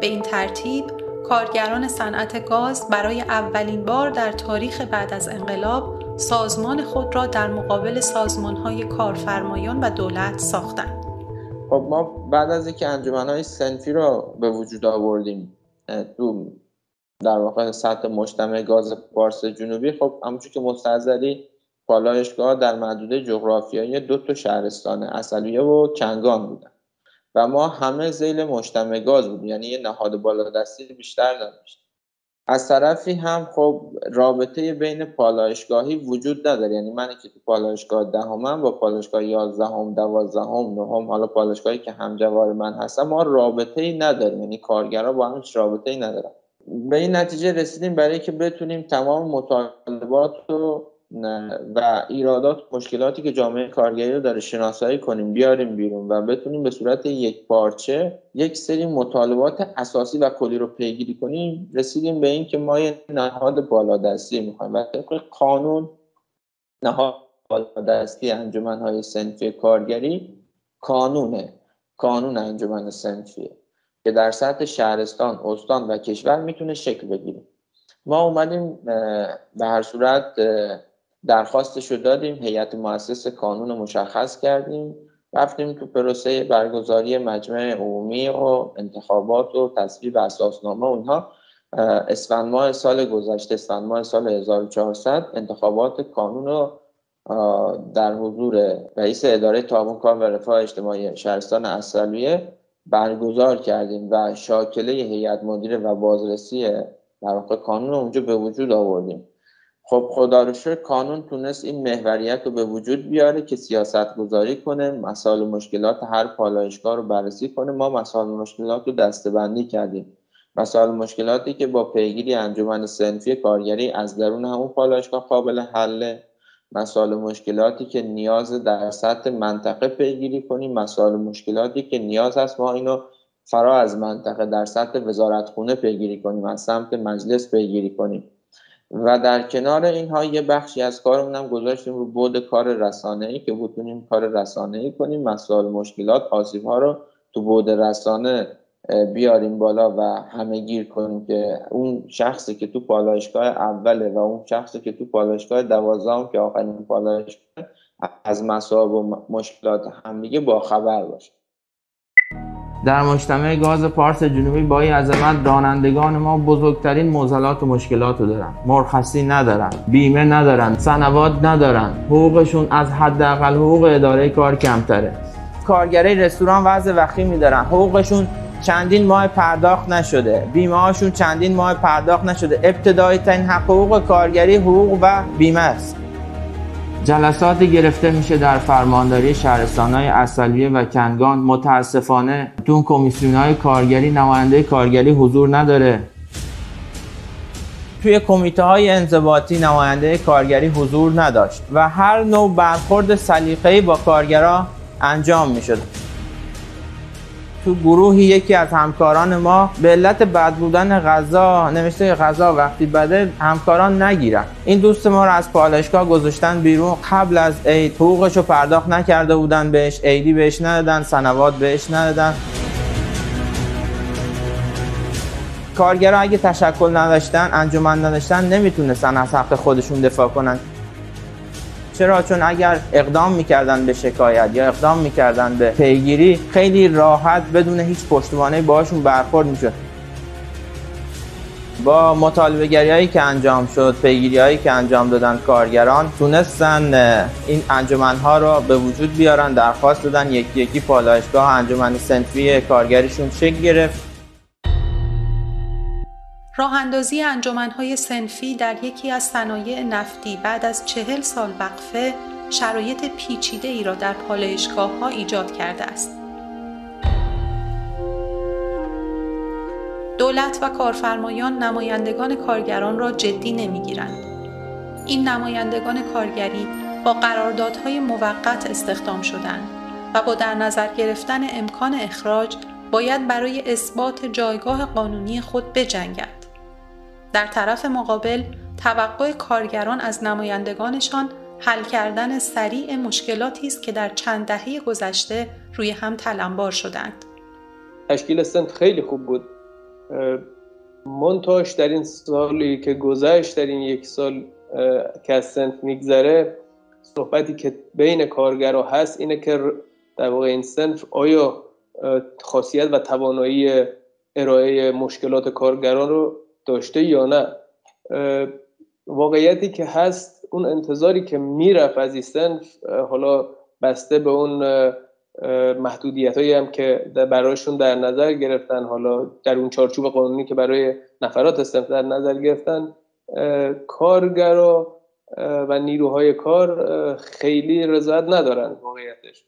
به این ترتیب کارگران صنعت گاز برای اولین بار در تاریخ بعد از انقلاب سازمان خود را در مقابل سازمانهای کارفرمایان و دولت ساختند. خب ما بعد از اینکه انجمنهای سنفی را به وجود آوردیم تو در واقع سطح مجتمع گاز پارس جنوبی خب همونجور که مستحضری پالایشگاه در محدوده جغرافیایی دو تا شهرستان اصلیه و کنگان بودن. و ما همه زیل مجتمع گاز بودیم یعنی یه نهاد بالادستی بیشتر نداشت از طرفی هم خب رابطه بین پالایشگاهی وجود نداره. یعنی من که تو پالایشگاه دهمم با پالایشگاه یازدهم دوازدهم نهم حالا پالایشگاهی که همجوار من هستم ما رابطه ای نداریم. یعنی کارگرا با هم رابطه ای ندارن. به این نتیجه رسیدیم برای که بتونیم تمام مطالبات و ایرادات مشکلاتی که جامعه کارگری رو داره شناسایی کنیم بیاریم بیرون و بتونیم به صورت یک پارچه یک سری مطالبات اساسی و کلی رو پیگیری کنیم رسیدیم به این که ما یه نهاد بالادستی می‌خوایم و طبق قانون نهاد بالادستی انجمنهای سنفی کارگری قانونه. قانون انجمن سنفیه که در سطح شهرستان، استان و کشور می‌تونه شکل بگیره. ما اومدیم به هر صورت درخواستش رو دادیم هیئت مؤسس قانون مشخص کردیم رفتیم تو پروسه برگزاری مجمع عمومی و انتخابات و تصویب اساسنامه اونها اسفند ماه سال گذشته اسفند ماه سال 1400 انتخابات قانون رو در حضور رئیس اداره تعاون کار و رفاه اجتماعی شهرستان اصلیه برگزار کردیم و شاکله هیئت مدیره و بازرسی در واقع قانون اونجا به وجود آوردیم. خب خدا رو شکر قانون تونست این محوریت رو به وجود بیاره که سیاست گذاری کنه مسائل مشکلات هر پالایشگاه رو بررسی کنه. ما مسائل مشکلات رو دستبندی کردیم. مسائل مشکلاتی که با پیگیری انجمن سنفی کارگری از درون همون پالایشگاه قابل حله مسائل مشکلاتی که نیاز در سطح منطقه پیگیری کنیم. مسائل مشکلاتی که نیاز هست ما اینو فرا از منطقه در سطح وزارت خونه پیگیری کنیم از سمت مجلس پیگیری کنیم. و در کنار اینها یه بخشی از کارمون هم گذاشتیم رو بود کار رسانه ای که بتونیم کار رسانه ای کنیم مسائل مشکلات آسیب ها رو تو بود رسانه بیاریم بالا و همه گیر کنیم که اون شخصی که تو پالایشگاه اوله و اون شخصی که تو پالایشگاه دوازدهم که آخرین پالایشگاه از مسائل و مشکلات همدیگه با خبر باشه. در مجتمع گاز پارس جنوبی با این عظمت رانندگان ما بزرگترین معضلات و مشکلات رو دارن. مرخصی ندارن بیمه ندارن سنوات ندارن. حقوقشون از حداقل حقوق اداره کار کمتره. کارگرای رستوران وضع وخیمی دارن حقوقشون چندین ماه پرداخت نشده. بیمه هاشون چندین ماه پرداخت نشده. ابتدایی ترین حقوق کارگری حقوق و بیمه است. جلساتی گرفته میشه در فرمانداری شهرستان های اصلیه و کنگان. متاسفانه تو کمیسیون های کارگری نماینده کارگری حضور نداره. توی کمیته های انضباطی نماینده کارگری حضور نداشت و هر نوع برخورد سلیقه‌ای با کارگرا انجام می‌شد. تو گروهی یکی از همکاران ما به علت بد بودن غذا نوشته غذا وقتی بده همکاران نگیرن. این دوست ما رو از پالشگاه گذاشتن بیرون. قبل از عید حقوقش رو پرداخت نکرده بودن بهش عیدی بهش ندادن سنوات بهش ندادن. کارگرا اگه تشکل نداشتن انجمن نداشتن نمی‌تونستن از حق خودشون دفاع کنن. چرا؟ چون اگر اقدام می‌کردن به شکایت یا اقدام می‌کردن به پیگیری خیلی راحت بدون هیچ پشتوانه باشون برخورد می‌شد. با مطالبه گری هایی که انجام شد پیگیری هایی که انجام دادن کارگران تونستن این انجمن ها رو به وجود بیارن درخواست دادن یکی یکی پالایشگاه انجمن سنفی کارگریشون شکل گرفت. راه اندازی انجمنهای سنفی در یکی از صنایع نفتی بعد از چهل سال وقفه شرایط پیچیده ای را در پالایشگاه ها ایجاد کرده است. دولت و کارفرمایان نمایندگان کارگران را جدی نمی‌گیرند. این نمایندگان کارگری با قراردادهای موقت استخدام شدند و با در نظر گرفتن امکان اخراج باید برای اثبات جایگاه قانونی خود بجنگد. در طرف مقابل توقع کارگران از نمایندگانشان حل کردن سریع مشکلاتی است که در چند دهه گذشته روی هم تلمبار شدند. تشکیل سنت خیلی خوب بود. منتاش در این سالی که گذشت در این یک سال که از سنت میگذره صحبتی که بین کارگرها هست اینه که در واقع این سنف آیا خاصیت و توانایی ارائه مشکلات کارگران رو داشته یا نه. واقعیتی که هست اون انتظاری که می‌رفت از این سنف حالا بسته به اون محدودیت هایی هم که برایشون در نظر گرفتن حالا در اون چارچوب قانونی که برای نفرات سنف در نظر گرفتن کارگرا و نیروهای کار خیلی رضایت ندارن واقعیتش.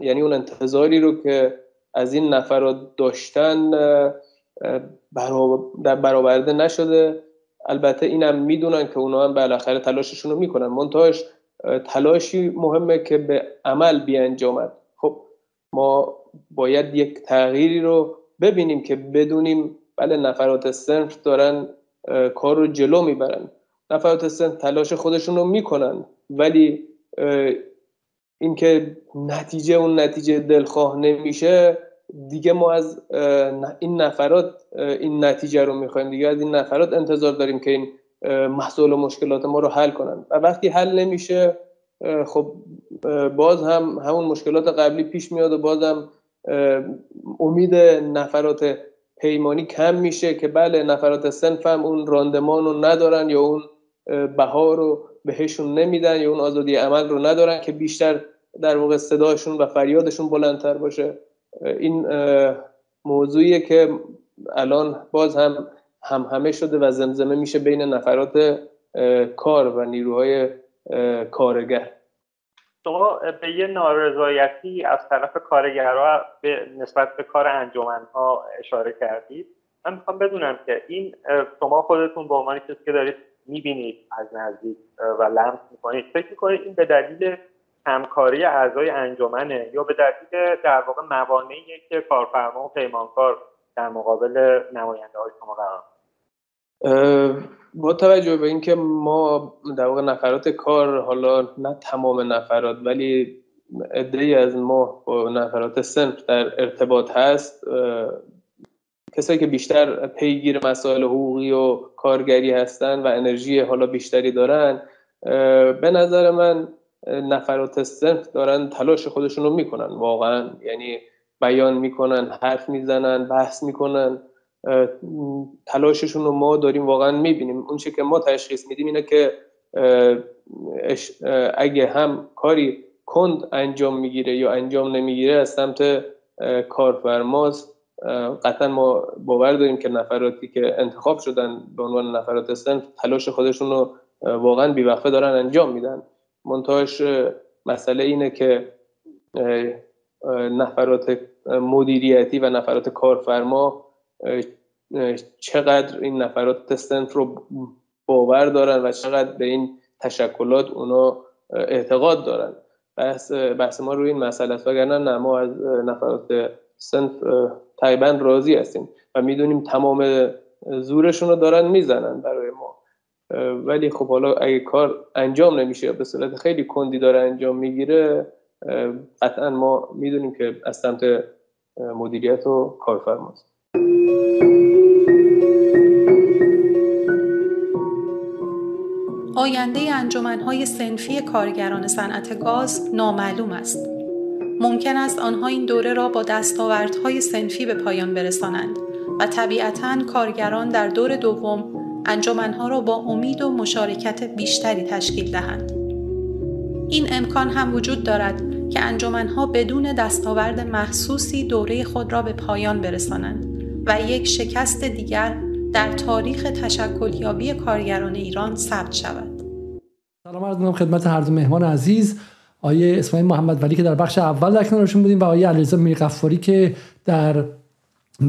یعنی اون انتظاری رو که از این نفرات داشتن برآورده نشده. البته اینم می‌دونن که اونا هم بالاخره تلاششون رو می‌کنن. منتهاش تلاشی مهمه که به عمل بیانجامد. خب ما باید یک تغییری رو ببینیم که بدونیم بله نفرات سنف دارن کار رو جلو می‌برن. نفرات سنف تلاش خودشون رو می‌کنن ولی اینکه نتیجه اون نتیجه دلخواه نمیشه دیگه ما از این نفرات این نتیجه رو می‌خوایم دیگه. از این نفرات انتظار داریم که این محصول و مشکلات ما رو حل کنن. و وقتی حل نمیشه خب باز هم همون مشکلات قبلی پیش میاد و باز هم امید نفرات پیمانی کم میشه که بله نفرات سنف هم اون راندمان رو ندارن یا اون بها رو بهشون نمیدن یا اون آزادی عمل رو ندارن که بیشتر در واقع صداشون و فریادشون بلندتر باشه. این موضوعیه که الان باز هم هم همه شده و زمزمه میشه بین نفرات کار و نیروهای کارگر. شما به یه نارضایتی از طرف کارگرها به نسبت به کار انجمنها اشاره کردید. من می‌خوام بدونم که این شما خودتون به عنوان کسی که دارید می‌بینید از نزدیک و لمس می‌کنید فکر می‌کنید این به دلیل همکاری اعضای انجمنه یا به دلیل در واقع موانعی که کارفرما و پیمانکار در مقابل نماینده های شما قرار با توجه به اینکه ما در واقع نفرات کار حالا نه تمام نفرات ولی ای از ما با نفرات سنف در ارتباط هست کسایی که بیشتر پیگیر مسائل حقوقی و کارگری هستن و انرژی حالا بیشتری دارن به نظر من نفرات سنف دارن تلاش خودشون رو می‌کنن. واقعا یعنی بیان می‌کنن حرف می‌زنن بحث می‌کنن. تلاششون رو ما داریم واقعا می‌بینیم. اون که ما تشخیص میدیم اینه که اگه هم کاری کند انجام می‌گیره یا انجام نمی‌گیره از سمت کارفرماست قطعا ما باور داریم که نفراتی که انتخاب شدن به عنوان نفرات سنف تلاش خودشون رو واقعا بیوقفه دارن انجام میدن. منتهاش مسئله اینه که نفرات مدیریتی و نفرات کارفرما چقدر این نفرات سنف رو باور دارن و چقدر به این تشکلات اونا اعتقاد دارن. بحث, بحث ما روی این مسئله است. وگرنه نه ما از نفرات سنف تقریبا راضی هستیم و می‌دونیم تمام زورشون رو دارن می‌زنن برای ما. ولی خب حالا اگه کار انجام نمیشه به صورت خیلی کندی داره انجام می‌گیره قطعا ما می‌دونیم که از سمت مدیریت و کارفرماست آینده انجمنهای سنفی کارگران صنعت گاز نامعلوم است. ممکن است آنها این دوره را با دستاوردهای سنفی به پایان برسانند و طبیعتا کارگران در دور دوم انجمنها را با امید و مشارکت بیشتری تشکیل دهند. این امکان هم وجود دارد که انجمنها بدون دستاورد محسوسی دوره خود را به پایان برسانند و یک شکست دیگر در تاریخ تشکلیابی کارگران ایران ثبت شود. سلام عرض خدمت هر دو مهمان عزیز آیه اسماعیل محمد ولی که در بخش اول در کنارشون بودیم و آیه علیرضا میرغفاری که در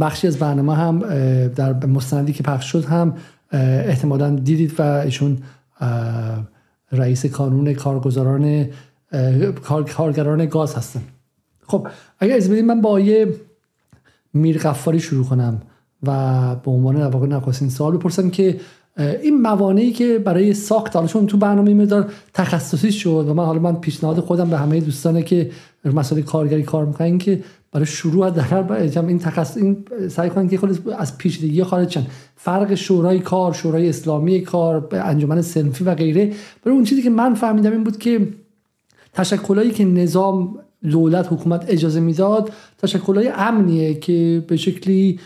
بخشی از برنامه هم در مستندی که پخش شد هم احتمالا دیدید و ایشون رئیس کانون کارگزاران کارگران گاز هستن. خب اگر از بدید من با آیه میرغفاری شروع کنم و به عنوان واقع نخستین سوال بپرسم که این موانعی که برای ساخت حالا چون تو برنامه مقدار تخصصی شد و من حالا من پیشنهاد خودم به همه دوستانه که مسئله کارگری کار می‌کنن که برای شروع در این تخصص این سعی کنن که خود از پیچیدگی خارج شن. فرق شورای کار شورای اسلامی کار انجمن سنفی و غیره. برای اون چیزی که من فهمیدم این بود که تشکلایی که نظام دولت حکومت اجازه می‌داد تشکلای امنیه که به شکلی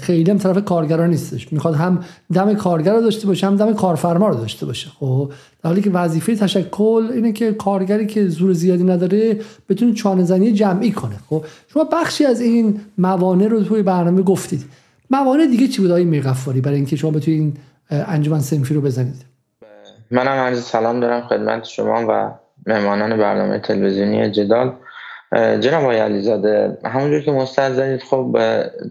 خیلی هم طرف کارگران نیستش. می‌خواد هم دم کارگر داشته باشه هم دم کارفرما رو داشته باشه. خب در حالی که وظیفه تشکل اینه که کارگری که زور زیادی نداره بتونه چانه زنی جمعی کنه. خب شما بخشی از این موانع رو توی برنامه گفتید. موانع دیگه چی بود آقای میرغفاری برای اینکه شما بتونید این انجمن سنفی رو بزنید؟ منم عرض سلام دارم خدمت شما و مهمانان برنامه تلویزیونی جدال. جناب آقای علیزاده همونجور که مستند زدید خب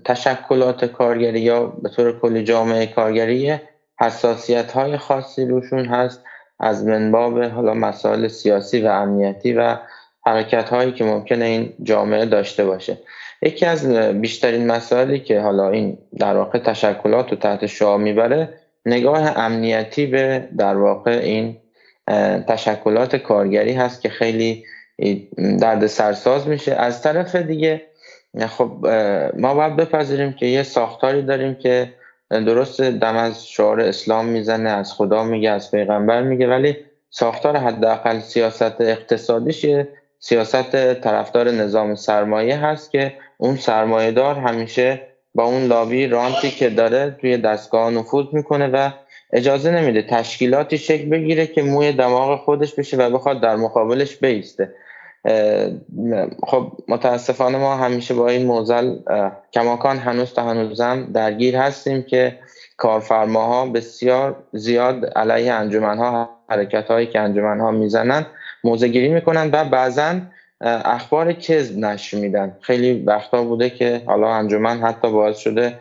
تشکلات کارگری یا به طور کلی جامعه کارگری حساسیت های خاصی روشون هست از منباب حالا مسائل سیاسی و امنیتی و حرکت هایی که ممکنه این جامعه داشته باشه. یکی از بیشترین مسائلی که حالا این در واقع تشکلات رو تحت شعا می‌بره نگاه امنیتی به در واقع این تشکلات کارگری هست که خیلی درد سرساز میشه. از طرف دیگه خب ما باید بپذیریم که یه ساختاری داریم که درست دم از شعار اسلام می‌زنه از خدا میگه از پیغمبر میگه ولی ساختار حداقل سیاست اقتصادیش سیاست طرفدار نظام سرمایه هست که اون سرمایه دار همیشه با اون لابی رانتی که داره توی دستگاه نفوذ می‌کنه و اجازه نمیده تشکیلاتی شکل بگیره که موی دماغ خودش بشه و بخواد در مقابلش بیسته. خب متاسفانه ما همیشه با این موزل کماکان هنوز تا هنوزم درگیر هستیم که کارفرماها بسیار زیاد علیه انجمنها حرکت هایی که انجمنها می‌زنن موزه گیری می‌کنن و بعضا اخبار کذب نشر میدن. خیلی وقتا بوده که حالا انجمن حتی باعث شده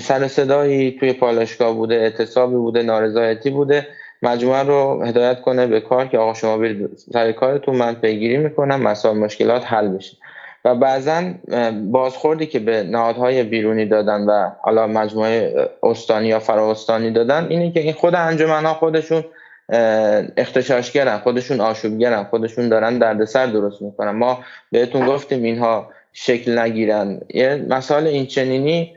سر صدایی توی پالشگاه بوده اعتصابی بوده نارضایتی بوده. مجموعه رو هدایت کنه به کار که آقا شما برید سر کارتون. من پیگیری می‌کنم مسائل مشکلات حل بشه. و بعضا بازخوردی که به نهادهای بیرونی دادن و حالا مجموعه استانی یا فراستانی دادن اینه که این خود انجمن ها خودشون اختشاشگرن خودشون آشوبگرن خودشون دارن دردسر درست می‌کنن. ما بهتون گفتیم اینها شکل نگیرن. یه مسائل این چنینی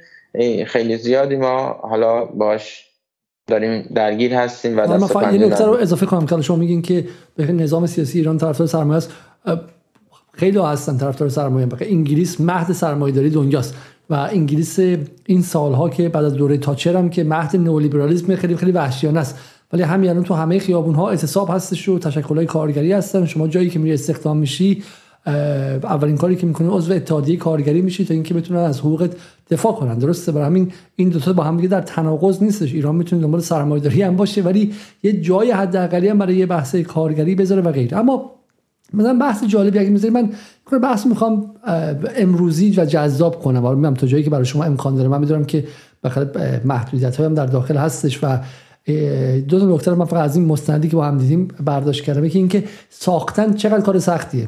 خیلی زیادی ما حالا باش داریم درگیر هستیم و دست من یه نکته رو اضافه کنم که شما میگین که به نظام سیاسی ایران طرفدار سرمایه است. خیلی هستن طرفدار سرمایه بقیه انگلیس مهد سرمایه داری دنیاست و انگلیس این سالها که بعد از دوره تاچر هم که مهد نئولیبرالیسم خیلی خیلی وحشیانه است. ولی همین الان تو همه خیابون ها اعتصاب هستش و تشکلات کارگری هستن. شما جایی که میری استخدام میشی اولین کاری که می‌کنه عضو اتحادیه کارگری میشی تا اینکه بتونن از حقوقت دفاع کنن. درسته؟ برای همین این دو تا با هم در تناقض نیستش. ایران می‌تونه دنبال سرمایه‌داری هم باشه ولی یه جای حداقلی هم برای یه بحث کارگری بذاره و غیره. اما مثلا بحث جالبی اگه می‌ذاری من بحث می‌خوام امروزی و جذاب کنم. حالا تا جایی که برای شما امکان داره. من می‌دونم که بخاطر محدودیت هم در داخل هستش و دو تا نکته من فقط از این مستندی که با هم دیدیم برداشت کردم. که اینکه ساختن چقدر کار سختیه.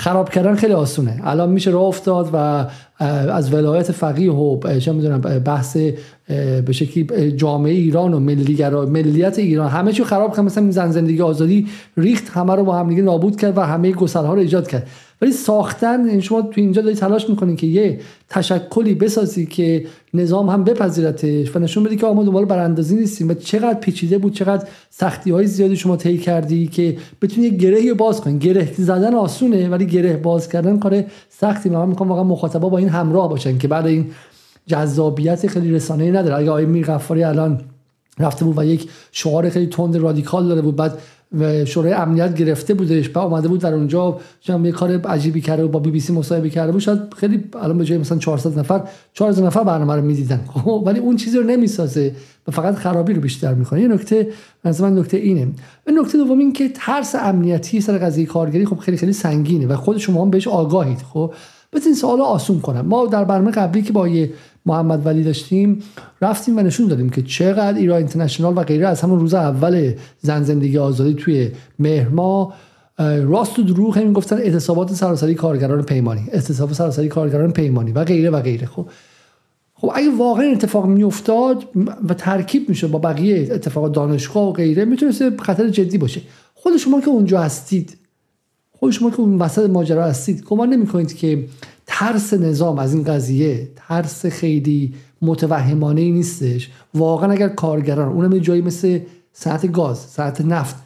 خراب کردن خیلی آسونه. الان میشه راه افتاد و از ولایت فقیه و چه می‌دونم بحث به شکلی جامعه ایران و ملیت ایران. همه چی خراب کرد مثلا زن زندگی آزادی ریخت همه رو با هم دیگه نابود کرد و همه گسلها رو ایجاد کرد. ولی ساختن این شما تو اینجا داری تلاش می‌کنین که یه تشکلی بسازی که نظام هم بپذیرتش و نشون بدی که ما دنبال براندازی نیستیم و چقدر پیچیده بود چقدر سختی های زیادی شما طی کردی که بتونی یه گرهی باز کنی. گره زدن آسونه ولی گره باز کردن کار سختی. من می‌خوام واقعا مخاطبا با این همراه باشن که بعد این جذابیت خیلی رسانه‌ای نداره. اگه آقای میرغفاری الان رفته بود و یک شعار خیلی تند رادیکال داده بود بعد و شورای امنیت گرفته بودش بعد اومده بود در اونجا یه کار عجیبی کرده و با بی بی سی مصاحبه کرده بود. شاید خیلی الان به جای مثلا 400 نفر 400 نفر برنامه رو می‌دیدن. خب ولی اون چیزی رو نمی‌سازه و فقط خرابی رو بیشتر می‌کنه یه نکته از من نکته اینه. این نکته دوم این که ترس امنیتی سر قضیه کارگری خب خیلی خیلی سنگینه و خود شما هم بهش آگاهید. خب بس این سوال آسون کنم. ما در برنامه قبلی که با یه محمد ولی داشتیم رفتیم و نشون دادیم که چقدر ایران اینترنشنال و غیره از همون روز اول زن زندگی آزادی توی مهر راست و دروغ همین گفتن اعتصابات سراسری کارگران پیمانی اعتصاب سراسری کارگران پیمانی و غیره و غیره. خب خب اگه واقعا اتفاق میافتاد و ترکیب میشه با بقیه اتفاق دانشگاه و غیره می‌تونست خطر جدی باشه. خود شما که اونجا هستید خود شما که اون وسط ماجرا هستید گمان نمی‌کنید که ترس نظام از این قضیه ترس خیلی متوهمانه ای نیستش. واقعا اگر کارگران اونم یه جایی مثل ساعت گاز ساعت نفت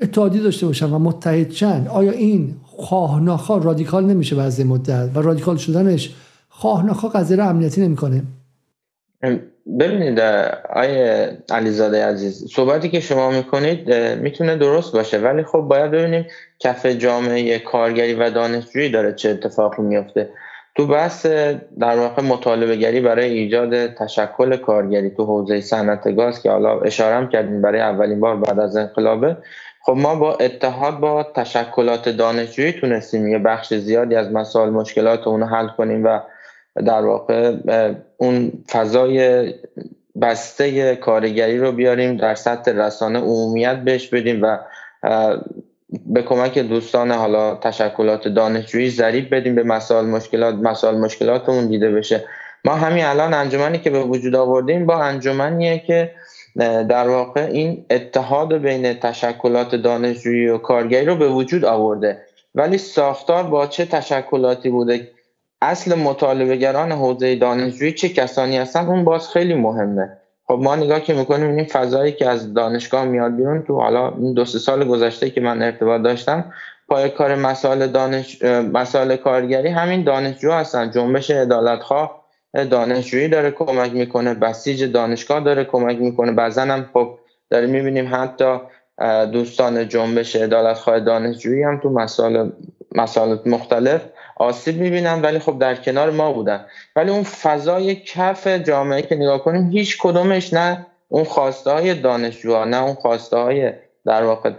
اتحادی داشته باشن و متحد چند آیا این خواه ناخواه رادیکال نمیشه بعضی مدت؟ و رادیکال شدنش خواه ناخواه قضیه امنیتی نمی‌کنه؟ ببینید آیه علیزاده عزیز صحبتی که شما می‌کنید می‌تونه درست باشه ولی خب باید ببینیم کف جامعه کارگری و دانشجویی داره چه اتفاقی میفته تو بحث در واقع مطالبه گری برای ایجاد تشکل کارگری تو حوزه صنعت گاز که حالا اشاره کردیم برای اولین بار بعد از انقلابه خب ما با اتحاد با تشکلات دانشجویی تونستیم یه بخش زیادی از مسائل مشکلات اونو حل کنیم و در واقع اون فضای بسته کارگری رو بیاریم در سطح رسانه عمومیت بهش بدیم و به کمک دوستان حالا تشکلات دانشجویی ضریب بدیم به مسائل مشکلات مسائل مشکلاتمون دیده بشه. ما همین الان انجمنی که به وجود آوردیم با انجمنیه که در واقع این اتحاد بین تشکلات دانشجویی و کارگری رو به وجود آورده. ولی ساختار با چه تشکلاتی بوده؟ اصل مطالبهگران حوزه دانشجویی چه کسانی هستن؟ اون باز خیلی مهمه. خب ما نگاه که می‌کنیم این فضایی که از دانشگاه میاد بیرون تو حالا این دو سه سال گذشته که من ارتباط داشتم پای کار مسائل دانش مسائل کارگری همین دانشجو هستن. جنبش عدالتخواه دانشجویی داره کمک می‌کنه بسیج دانشگاه داره کمک می‌کنه. بعضا هم خب داریم می‌بینیم حتی دوستان جنبش عدالتخواه دانشجویی هم تو مسائل مسائل مختلف آسیب می‌بینن ولی خب در کنار ما بودن. ولی اون فضای کف جامعه که نگاه کنیم هیچ کدومش نه اون خواسته های دانشجوها نه اون خواسته های در واقع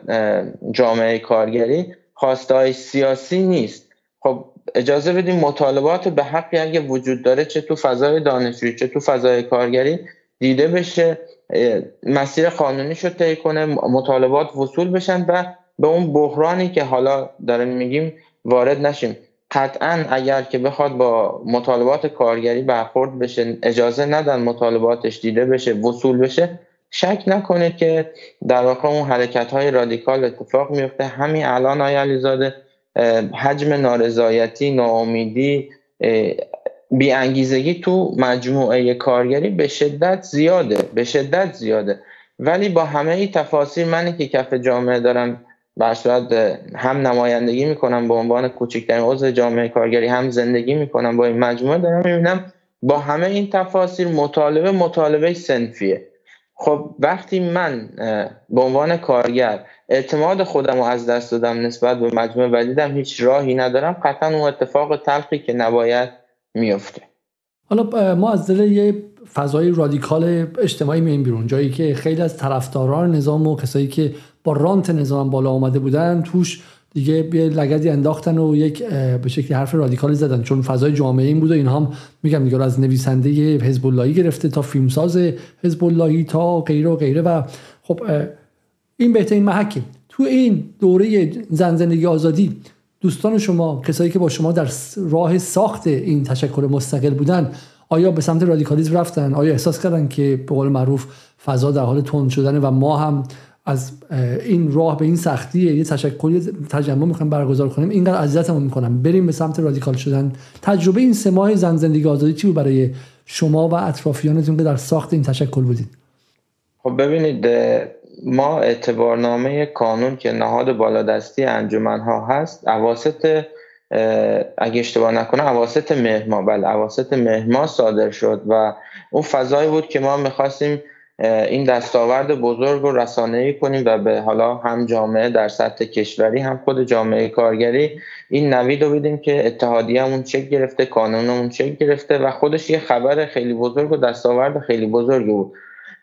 جامعه کارگری. خواسته های سیاسی نیست. خب اجازه بدیم مطالبات به حقی اگه وجود داره چه تو فضای دانشجویی چه تو فضای کارگری دیده بشه. مسیر قانونی شد طی کنه مطالبات وصول بشن و به اون بحرانی که حالا داریم میگیم وارد نشیم. قطعا اگر که بخواد با مطالبات کارگری برخورد بشه اجازه ندن مطالباتش دیده بشه وصول بشه شک نکنید که در واقع اون حرکت های رادیکال اتفاق میفته همین الان آیا علیزاده حجم نارضایتی ناامیدی بیانگیزگی تو مجموعه کارگری به شدت زیاده به شدت زیاده. ولی با همه ای تفاصیل منی که کف جامعه دارم به هم نمایندگی می‌کنم به عنوان کوچکترین عضو جامعه کارگری هم زندگی می‌کنم با این مجموعه دارم می‌بینم با همه این تفاصیل مطالبه مطالبه سنفیه. خب وقتی من به عنوان کارگر اعتماد خودم رو از دست دادم نسبت به مجموعه و دیدم هیچ راهی ندارم قطعا اون اتفاق تلخی که نباید میفته حالا ما از دل یه فضای رادیکال اجتماعی میایم بیرون. جایی که خیلی از طرفداران نظام و کسایی که با رانت نظام بالا آمده بودن توش دیگه یه لگدی انداختن و یک به شکلی حرف رادیکالی زدن. چون فضای جامعه این بود و اینها میگم دیگه از نویسنده حزب اللهی گرفته تا فیلمساز حزب اللهی تا غیره و غیره. و خب این بهترین محکه تو این دوره زن زندگی آزادی دوستان شما کسایی که با شما در راه ساخت این تشکل مستقل بودن آیا به سمت رادیکالیسم رفتن؟ آیا احساس کردن که به قول معروف فضا در حال تند شدن و ما هم از این راه به این سختی یه تشکلی تجمع می‌خوایم برگزار کنیم. اینقدر عزیزتمون می‌کنم. بریم به سمت رادیکال شدن. تجربه این سه ماه زن زندگی آزادی چی بود برای شما و اطرافیانتون که در ساخت این تشکل بودید خب ببینید ما اعتبارنامه کانون که نهاد بالادستی انجمن ها هست اواسط اگه اشتباه نکنه اواسط مهما بله اواسط مهما صادر شد و اون فضایی بود که ما می‌خواستیم این دستاورد بزرگ رو رسانه‌ای کنیم و به حالا هم جامعه در سطح کشوری هم خود جامعه کارگری این نوید رو بدیم که اتحادیه‌مون چک گرفته قانونمون چک گرفته و خودش یه خبر خیلی بزرگ و دستاورد خیلی بزرگی بود.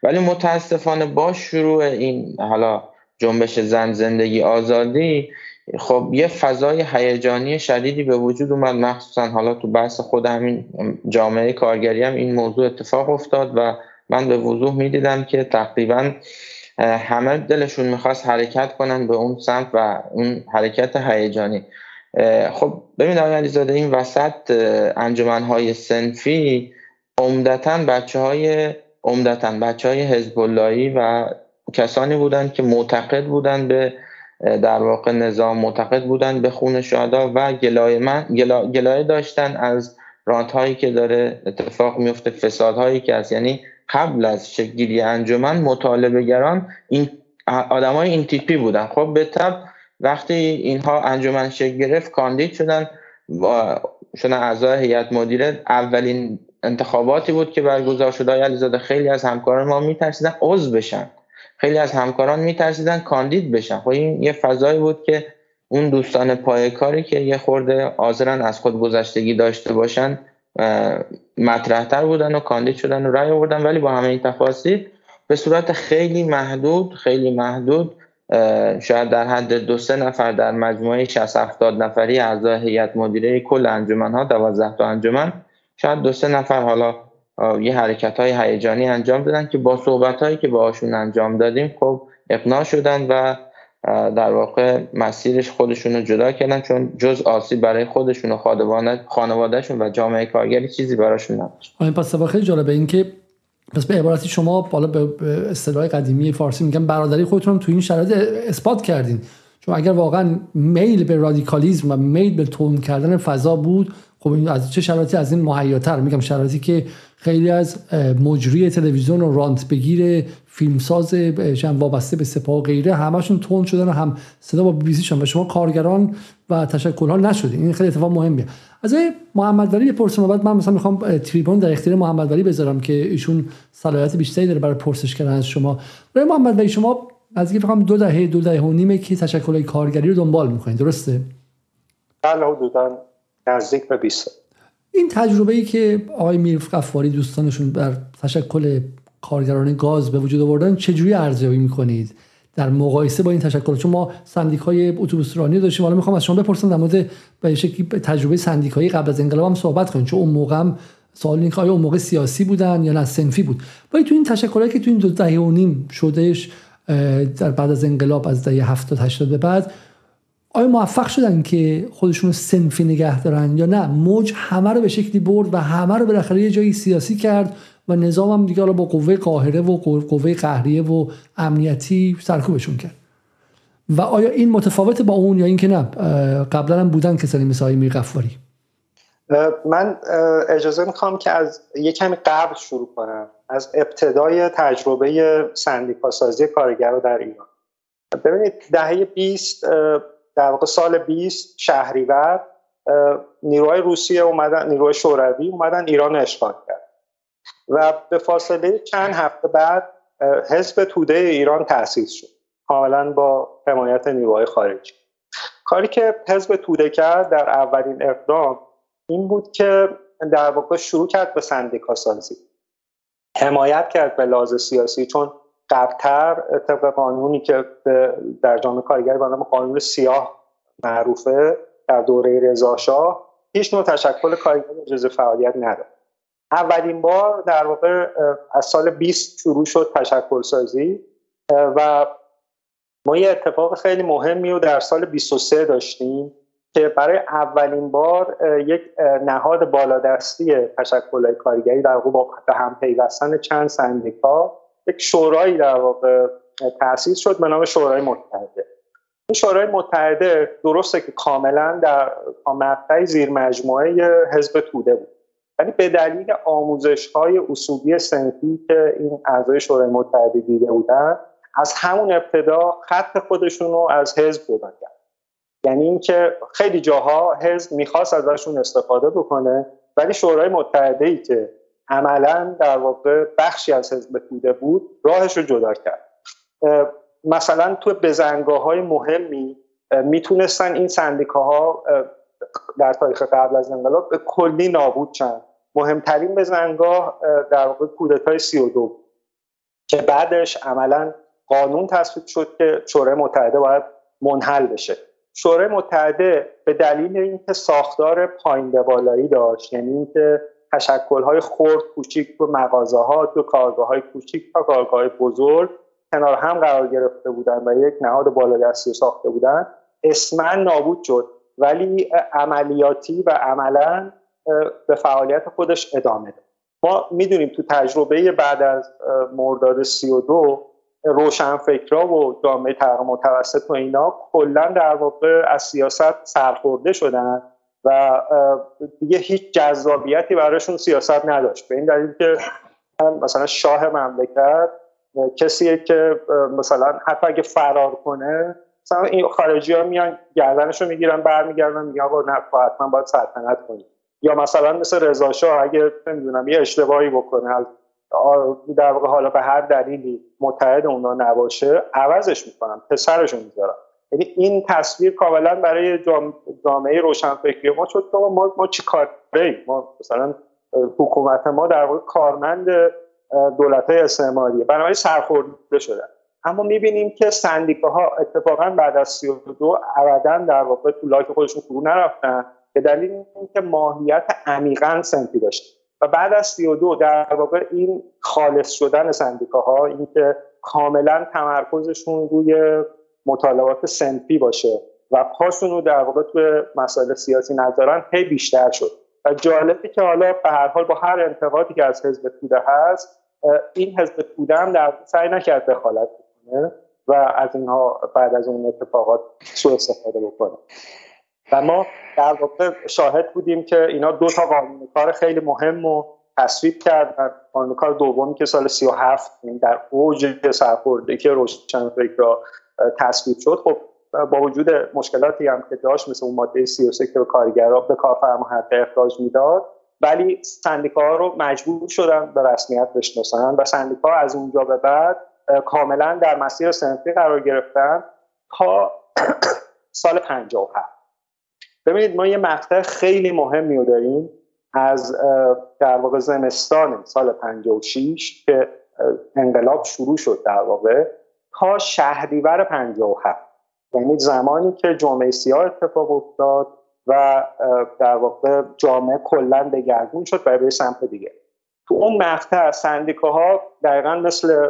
ولی متاسفانه با شروع این حالا جنبش زن زندگی آزادی خب یه فضای هیجانی شدیدی به وجود اومد مخصوصا حالا تو بحث خود همین جامعه کارگری هم این موضوع اتفاق افتاد و من به وضوح می‌دیدم که تقریبا همه دلشون می‌خواست حرکت کنن به اون سمت و اون حرکت هیجانی. خب ببین آقای علیزاده این وسط انجمنهای سنفی عمدتا بچه های عمدتا بچه های و کسانی بودند که معتقد بودند به در واقع نظام معتقد بودند به خون شهدا و گلایه من گلایه داشتن از رانت هایی که داره اتفاق میفته فساد هایی که از یعنی قبل از شکلگیری انجمن مطالبه گران این آدمای این تیپی بودن. خب به طب وقتی اینها انجمن شکل گرفت کاندید شدن شدن اعضای هیئت مدیره. اولین انتخاباتی بود که برگزار شد. آقای علیزاده خیلی از همکاران ما میترسیدن عضو بشن. خیلی از همکاران میترسیدن کاندید بشن. خب این یه فضایی بود که اون دوستان پای کاری که یه خورده حاضرن از خود گذشتگی داشته باشن مطرحتر بودن و کاندید شدن و رای آوردن. ولی با همه این تفاصیل به صورت خیلی محدود خیلی محدود شاید در حد دو سه نفر در مجموعه 60 70 نفری اعضای هیئت مدیره کل انجمن ها 12 تا انجمن شاید دو سه نفر حالا یه حرکت های هیجانی انجام دادن که با صحبت هایی که باهاشون انجام دادیم خب اقناع شدن و در واقع مسیرش خودشون رو جدا کردن چون جز آسیب برای خودشون و خانوادهشون و جامعه کارگری چیزی براشون نداشت. این پس خیلی جالبه این که پس به عبارتی شما بالا به اصطلاح قدیمی فارسی میگن برادری خودتون تو این شرایط اثبات کردین. چون اگر واقعا میل به رادیکالیزم و میل به تون کردن فضا بود خب این از چه شرایطی؟ از این مهیاتر. میگم شرایطی که خیلی از مجری تلویزیون و رانت بگیر فیلمساز وابسته به سپاه و غیره همشون تون شدن و هم صدا با بی شدن. شما کارگران و تشکل ها نشدین. این خیلی اتفاق مهمیه. از محمد ولی بپرسم بعد من مثلا می‌خوام تریبون در اختیار محمد ولی بذارم که ایشون صلاحیت بیشتری داره برای پرسش کردن از شما. برای محمد ولی شما از اینکه فکر دو دهه دو دهه و نیمه که تشکل کارگری رو دنبال می‌کنید. درسته؟ بله حدودا نزدیک به 20 این تجربه ای که آقای میر قفاری دوستانشون بر تشکل کارگران گاز به وجود آوردن چجوری ارزیابی می‌کنید؟ در مقایسه با این تشکل چون ما سندیکای اتوبوس رانی داشتیم. حالا می‌خوام از شما بپرسم در مورد به شکلی تجربه سندیکایی قبل از انقلاب هم صحبت کنیم. چون اون موقع هم سوال این آیا اون موقع سیاسی بودن یا نه؟ سنفی بود. ولی تو این تشکلایی که تو این دو دهه و نیم شدهش در بعد از انقلاب از دهه 70 80 به بعد آیا موفق شدن که خودشون سنفی نگه دارن یا نه؟ موج همه رو به شکلی برد و همه رو بالاخره یه جایی سیاسی کرد و نظام هم دیگه با قوه قاهره و قوه قهریه و امنیتی سرکوبشون کرد. و آیا این متفاوت با اون یا اینکه نه قبلا هم بودن کسانی مثل می غفاری؟ من اجازه می‌خوام که از یه کمی قبل شروع کنم. از ابتدای تجربه سندیکاسازی کارگر در ایران. ببینید دهه 20 در واقع سال 20 شهریور نیروهای روسیه اومدن نیروهای شوروی اومدن ایران اشغال کرد. و به فاصله چند هفته بعد حزب توده ایران تأسیس شد. کاملا با حمایت نیروهای خارجی. کاری که حزب توده کرد در اولین اقدام این بود که در واقع شروع کرد به سندیکا سازی. حمایت کرد به لحاظ سیاسی چون قبلتر طبق قانونی که در جامعه کارگری به نام قانون سیاه معروفه در دوره رضاشاه هیچ نوع تشکل کارگری اجازه فعالیت نداره. اولین بار در واقع از سال 20 شروع شد تشکل سازی و ما یه اتفاق خیلی مهمی رو در سال 23 داشتیم که برای اولین بار یک نهاد بالادستی تشکل کارگری در واقع با هم پیوستن چند سندیکا یک شورایی در واقع تأسیس شد به نام شورای متحده. این شورای متحده درسته که کاملا در مقطع زیر مجموعه حزب توده بود. ولی به دلیل آموزش های اصولی سنفی که این اعضای شورای متحده دیده بودن از همون ابتدا خط خودشون رو از حزب جدا کرد. یعنی اینکه خیلی جاها حزب می‌خواست ازشون استفاده بکنه ولی شورای متحده ای که عملا در واقع بخشی از حزب توده بود راهش رو جدا کرد. مثلا تو بزنگاه های مهمی می‌تونستن این سندیکاها در تاریخ قبل از انقلاب به کلی نابود شن. مهمترین بزنگاه در واقع کودتای سی و دو که بعدش عملا قانون تصویب شد که شورای متحده باید منحل بشه. شورای متحده به دلیل اینکه ساختار پایین به بالایی داشت یعنی اینکه تشکل‌های خرد کوچیک تو مغازه ها تو کارگاه های کوچیک تا کارگاه های بزرگ کنار هم قرار گرفته بودن و یک نهاد بالادستی ساخته بودن. اسما نابود شد ولی عملیاتی و عملا به فعالیت خودش ادامه داد. ما می‌دونیم تو تجربه بعد از مرداد 32 روشنفکرا و جامعه طبقه متوسط و اینا کلا در واقع از سیاست سرخورده شدن. و دیگه هیچ جذابیتی براشون سیاست نداشت. به این دلیل که مثلا شاه مملکت کسیه که مثلا حتی اگه فرار کنه مثلا این خارجی ها میان گردنش رو می‌گیرن برمیگردن میگن آقا نه حتما باید سلطنت کنید یا مثلا مثل رضا شاه اگه نمی‌دونم یه اشتباهی بکنه در واقع حالا به هر دلیلی متحد اونا نباشه عوضش می‌کنن پسرشون می‌ذارن. یعنی این تصویر کاملا برای جامعه روشنفکری ما شد که ما ما چی کار ما مثلا حکومت ما در واقع کارمند دولت های استعماریه. بنابراین سرخورده شدن اما می‌بینیم که سندیکاها اتفاقا بعد از 32 ابدا در واقع تو لاک خودشون فرو نرفتن به دلیل اینکه ماهیت عمیقا سنفی داشت و بعد از 32 در واقع این خالص شدن سندیکاها اینکه کاملا تمرکزشون روی مطالبات سنفی باشه و پاشون رو در واقع توی مسائل سیاسی نذارن هی بیشتر شد. و جالبه که حالا به هر حال با هر انتقادی که از حزب توده هست این حزب توده هم در سعی نکرد دخالت بکنه و از اینها بعد از اون اتفاقات سوء استفاده بکنه. و ما در واقع شاهد بودیم که اینا دو تا قانون کار خیلی مهم و تصویب کردن. قانون کار دومی که سال 37 یعنی در اوج سرخوردگی فکر را تصویب شد خب با وجود مشکلاتی هم که داشت مثل اون ماده 33 که به کارگرا به کارفرما حق اخراج می‌داد ولی سندیکاها رو مجبور شدن به رسمیت بشناسن و سندیکا از اونجا به بعد کاملا در مسیر سنفی قرار گرفتن تا سال 57 ببینید ما یه مقطع خیلی مهمی رو داریم از در واقع زمستان سال 56 که انقلاب شروع شد در واقع. تا شهریور 57 یعنی زمانی که جامعه سیاه اتفاق افتاد و در واقع جامعه کلا دگرگون شد برای به سمت دیگه. تو اون مقطع سندیکاها دقیقا مثل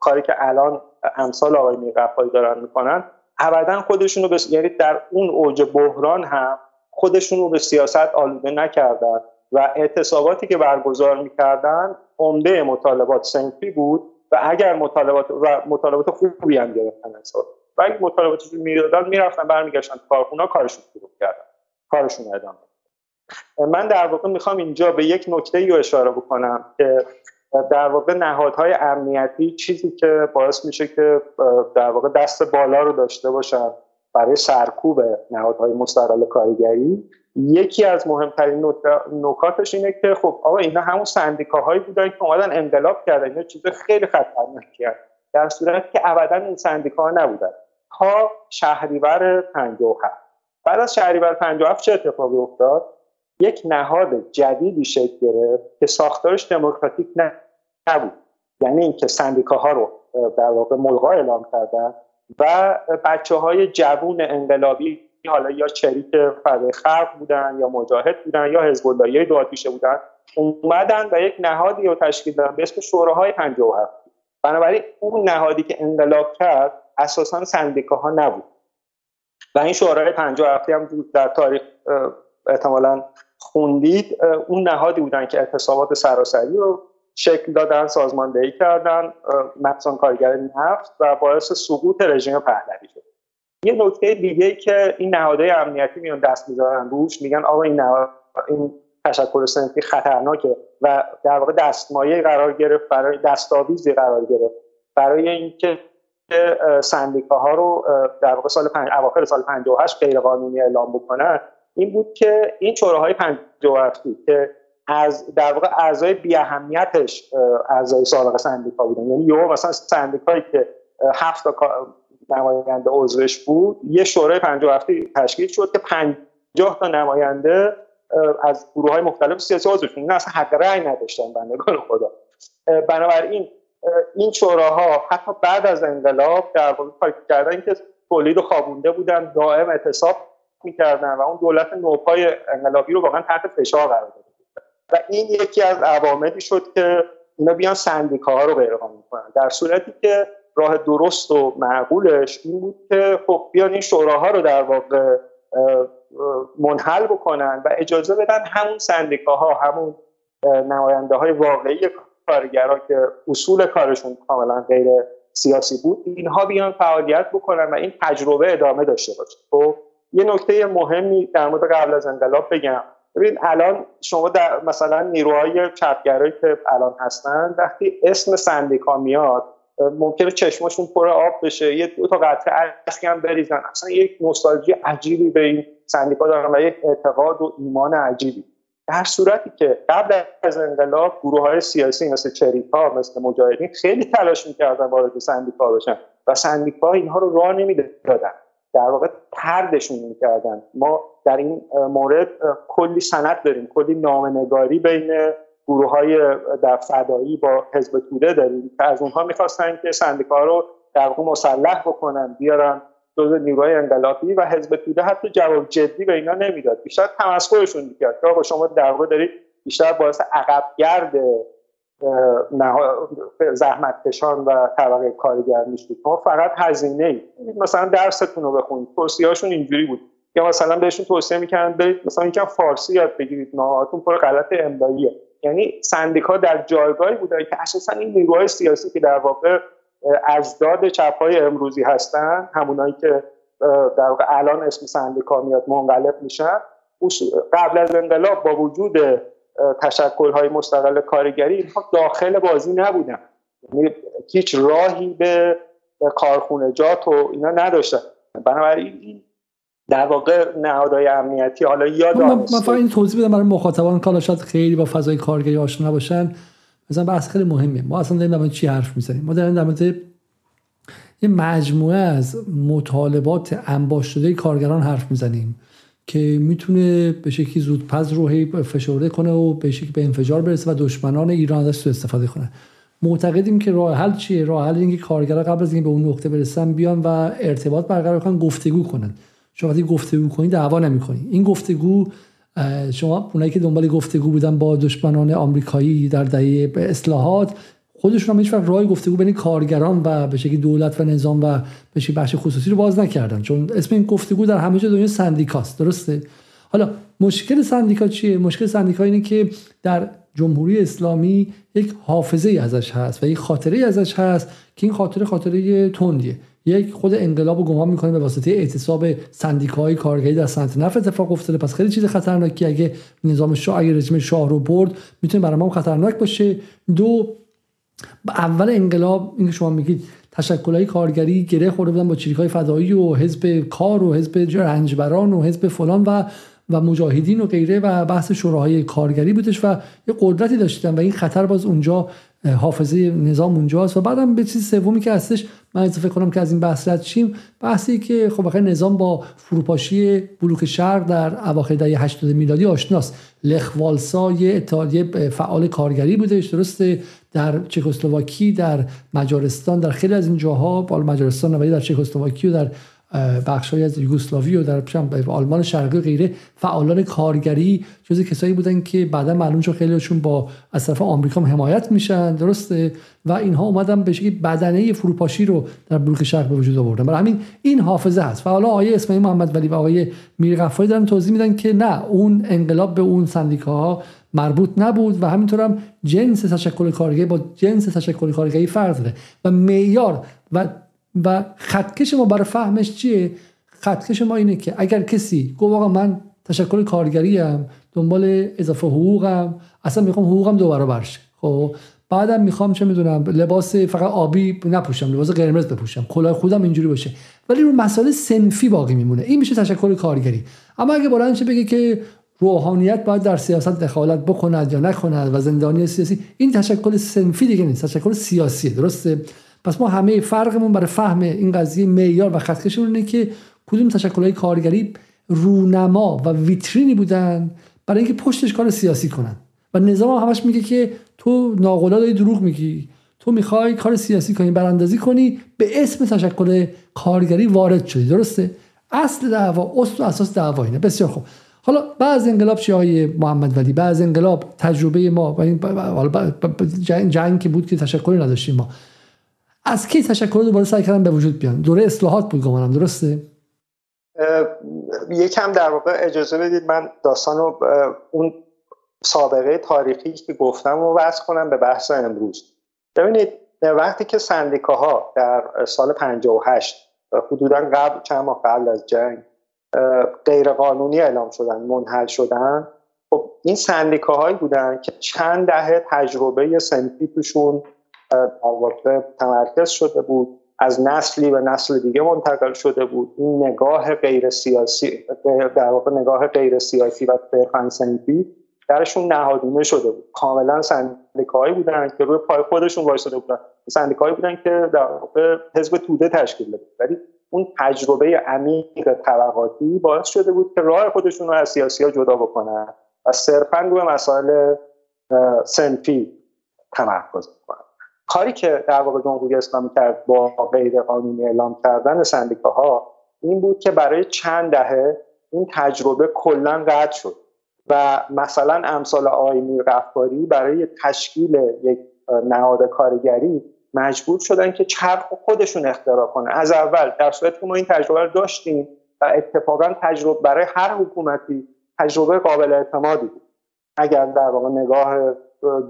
کاری که الان امثال آقای میرقفایی دارن می‌کنن ابدا خودشون رو به یعنی در اون اوج بحران هم خودشون رو به سیاست آلوده نکردن و اعتصاباتی که برگزار می‌کردن عمده مطالبات سنفی بود و اگر مطالبات و مطالبات خوبی هم گرفتن حساب و اگر مطالباتشون می‌دادن می‌رفتن برمیگشتن تو کارخونه کارشون شروع کردن. کارشون ادامه من در واقع می‌خوام اینجا به یک نکته ای اشاره بکنم که در واقع نهادهای امنیتی چیزی که باعث میشه که در واقع دست بالا رو داشته باشن. برای سرکوب نهادهای مستقل کارگری. یکی از مهمترین نکاتش اینه که خب آقا اینا همون سندیکاهایی بودن که اومدن انقلاب کردن. اینا چیز خیلی خطرناکی در صورتی که ابدا این سندیکاها نبودن. تا شهریور 57 بعد از شهریور 57 چه اتفاقی افتاد؟ یک نهاد جدیدی شکل گرفت که ساختارش دموکراتیک نبود. یعنی اینکه سندیکاها رو در واقع ملغا اعلام کردن. و بچه های جوون انقلابی حالا یا چریک فدای خلق بودن یا مجاهد بودن یا حزب اللهی دو بودن اومدن و یک نهادی رو تشکیل دادن به اسم شوراهای 57 بنابراین اون نهادی که انقلاب کرد اساسا سندیکاها نبود. و این شورای 57 هم در تاریخ احتمالا خوندید. اون نهادی بودن که اعتصابات سراسری رو شکل دادن سازماندهی کردن مخصوصا کارگر نفت و باعث سقوط رژیم پهلوی شد. یه نکته دیگه که این نهادهای امنیتی میان دست می‌ذارن روش میگن آقا این نهاد این تشکل سنفی خطرناکه و در واقع دستمایه قرار گرفت برای دستاویزی قرار گرفت برای اینکه سندیکاها رو در واقع سال پنج... اواخر سال 58 غیر قانونی اعلام بکنن. این بود که این شوراهای 57 که از در واقع اعضای بی اهمیتش اعضای سابق سندیکا بودن. یعنی یه مثلا سندیکایی که هفت تا نماینده عضوش بود یه شورای 57 تشکیل شد که 50 تا نماینده از گروه های مختلف سیاسی عضوشون. این اصلا حق رأی نداشتن بندگان خدا. بنابراین این شوراها حتی بعد از انقلاب در واقع کاری کردن که تولید و خوابونده بودن دائم اعتصاب می‌کردن و اون دولت نوپای انقلابی رو واقعا تحت فشار قرار داده. و این یکی از عواملی شد که اینا بیان سندیکاها رو غیرقانونی کنن در صورتی که راه درست و معقولش این بود که خب بیان این شوراها رو در واقع منحل بکنن و اجازه بدن همون سندیکاها همون نماینده های واقعی کارگرها که اصول کارشون کاملا غیر سیاسی بود اینها بیان فعالیت بکنن و این تجربه ادامه داشته باشه. خب یه نکته مهمی در مورد قبل از انقلاب بگم. ببین الان شما در مثلا نیروهای چپگرایی که الان هستن وقتی اسم سندیکا میاد ممکنه چشماشون پر آب بشه یه دو تا قطره اشکی هم بریزن. اصلا یک نوستالژی عجیبی به این سندیکا دارن و یک اعتقاد و ایمان عجیبی. در صورتی که قبل از انقلاب گروه های سیاسی مثل چریکا مثل مجاهدین خیلی تلاش می‌کردن وارد سندیکا بشن و سندیکا اینها رو راه نمی‌دادن. در واقع تردشون می‌کردن. ما در این مورد کلی سند داریم کلی نامنگاری بین گروه های در فدایی با حزب توده داریم که از اونها می‌خواستن که سندیکا رو در واقع مسلح بکنن بیارن جزء نیروهای انقلابی و حزب توده. حتی جواب جدی به اینا نمی‌داد. بیشتر تمسخرشون می‌کرد که آقا شما در واقع دارید بیشتر باعث عقبگرد زحمت کشان و طبقه کارگر میشید شما فقط هزینه ای. مثلا درستون رو بخونید. توصیه هاشون اینجوری بود. یا مثلا بهشون توصیه می‌کنن برید مثلا یکم فارسی یاد بگیرید. نامهاتون پر غلط املاییه. یعنی سندیکا در جایگاهی بوده که اساسا این نیروهای سیاسی که در واقع اجداد چپ های امروزی هستن همونایی که در واقع الان اسم سندیکا میاد منقلب میشن قبل از انقلاب با وجود تشکل های مستقل کارگری اینها داخل بازی نبودن. یعنی هیچ راهی به کارخونجات و اینا نداشتن. بنابراین این در واقع نهادهای امنیتی حالا یاد من فقط این توضیح بدم برای مخاطبان کالا شاید خیلی با فضای کارگری آشنا نباشن مثلا بحث خیلی مهمه. ما اصلا داریم در چی حرف می‌زنیم؟ ما داریم در یه مجموعه از مطالبات انباش شده کارگران حرف می‌زنیم. که می‌تونه به شکلی زودپز رو فشرده کنه و به شکلی به انفجار برسه و دشمنان ایران ازش استفاده کنه. معتقدیم که راه حل چیه؟ راه حل اینکه کارگرا قبل از اینکه به اون نقطه برسن بیان و ارتباط برقرار کنن گفتگو کنن. شما وقتی گفتگو کنی دعوا نمی‌کنی. این گفتگو شما اونایی که دنبال گفتگو بودن با دشمنان آمریکایی در دهه اصلاحات خودشون هم هیچ وقت راه گفتگو بین کارگران و به شکلی دولت و نظام و به شکلی بخش خصوصی رو باز نکردن. چون اسم این گفتگو در همه جا دنیا سندیکاست. درسته؟ حالا مشکل سندیکا چیه؟ مشکل سندیکا اینه که در جمهوری اسلامی یک حافظه ای ازش هست و یک خاطره ای ازش هست که این خاطره خاطره تندیه. یک خود انقلاب رو گمان می‌کنه به واسطه اعتصاب سندیکاهای کارگری در صنعت نفت اتفاق افتاده. پس خیلی چیز خطرناکی. اگه نظام شاه اگه رژیم شاه رو برد می‌تونه برای ما خطرناک باشه. دو اول انقلاب اینکه شما میگید تشکلهای کارگری گره خورده بودن با چریکای فدایی و حزب کار و حزب رنجبران و حزب فلان و و مجاهدین و غیره و بحث شوراهای کارگری بودش و یه قدرتی داشتن و این خطر باز اونجا حافظه نظام اونجاست و بعدم به چیز سومی که هستش من اضافه کنم که از این بحث رد شیم بحثی که خب بخیر نظام با فروپاشی بلوک شرق در اواخر دهه 80 میلادی آشناست. لخ والسا یه اتحادیه فعال کارگری بودش درسته؟ در چکسلواکی در مجارستان در خیلی از این جاها بال مجارستان ولی در چکسلواکی و در بخشهایی از یوگسلاوی و در آلمان شرقی و غیره فعالان کارگری جز کسایی بودن که بعدا معلوم شد خیلیشون با از طرف آمریکا حمایت میشن درسته؟ و اینها اومدن به شکلی بدنه فروپاشی رو در بلوک شرق به وجود آوردن. برای همین این حافظه هست. و حالا آقای اسماعیل محمد ولی و آقای میر غفاری دارن توضیح میدن که نه اون انقلاب به اون سندیکاها مربوط نبود و همینطور هم جنس تشکل کارگری با جنس تشکل کارگری فرق داره. و معیار و و خطکش ما برای فهمش چیه؟ خطکش ما اینه که اگر کسی گفت آقا من تشکل کارگری هم دنبال اضافه حقوقم اصلا می‌خوام حقوقم دو برابر شه. خب؟ بعدم می‌خوام چه می‌دونم لباس فقط آبی نپوشم لباس قرمز بپوشم کلاه خودم اینجوری باشه. ولی رو مسائل سنفی باقی میمونه. این میشه تشکل کارگری. اما اگه بلند بگه که روحانیت باید در سیاست دخالت بکند یا نکند و زندانی سیاسی این تشکل سنفی دیگه نیست تشکل سیاسی درسته؟ پس ما همه فرقمون برای فهم این قضیه معیار و خطکشمون اینه که کدوم تشکلهای کارگری رونما و ویترینی بودن برای اینکه پشتش کار سیاسی کنن. و نظام همش میگه که تو ناقلا داری دروغ میگی. تو می‌خوای کار سیاسی کنی براندازی کنی به اسم تشکل کارگری وارد شدی درسته؟ اصل دعوا اصل و اساس دعوا اینه. بسیار خوب. حالا بعض انقلاب چی های محمد ولی؟ بعض انقلاب تجربه ما و این جنگ, که بود که تشکلی نداشتیم ما. از کی تشکل دوباره سعی کردن به وجود بیان؟ دوره اصلاحات بود گمانم درسته؟ یکم در واقع اجازه بدید من داستان رو اون سابقه تاریخی که گفتم رو وضع کنم به بحث امروز. ببینید وقتی که سندیکاها در سال 58 حدودا قبل چند ماه قبل از جنگ غیر قانونی اعلام شدن منحل شدن. خب این سندیکاهایی بودن که چند دهه تجربه سنفی توشون تمرکز شده بود از نسلی به نسل دیگه منتقل شده بود. این نگاه غیر سیاسی در واقع نگاه غیر سیاسی و فرقان سنفی درشون نهادینه شده بود. کاملا سندیکایی بودن که روی پای خودشون وایساده بودن. سندیکایی بودن که در واقع حزب توده تشکیل داده ولی اون تجربه عمیق طبقاتی باعث شده بود که راه خودشون رو از سیاسی ها جدا بکنن و صرفا روی مسائل سنفی تمرکز بکنن. کاری که در واقع جمهوری اسلامی کرد با غیر قانونی اعلام کردن سندیکاها این بود که برای چند دهه این تجربه کلا قطع شد و مثلا امثال آینی رفتاری برای تشکیل یک نهاد کارگری مجبور شدن که چرخ خودشون اختراع کنه از اول در صورتی که ما این تجربه رو داشتیم و اتفاقا تجربه برای هر حکومتی تجربه قابل اعتمادی بود. اگر در واقع نگاه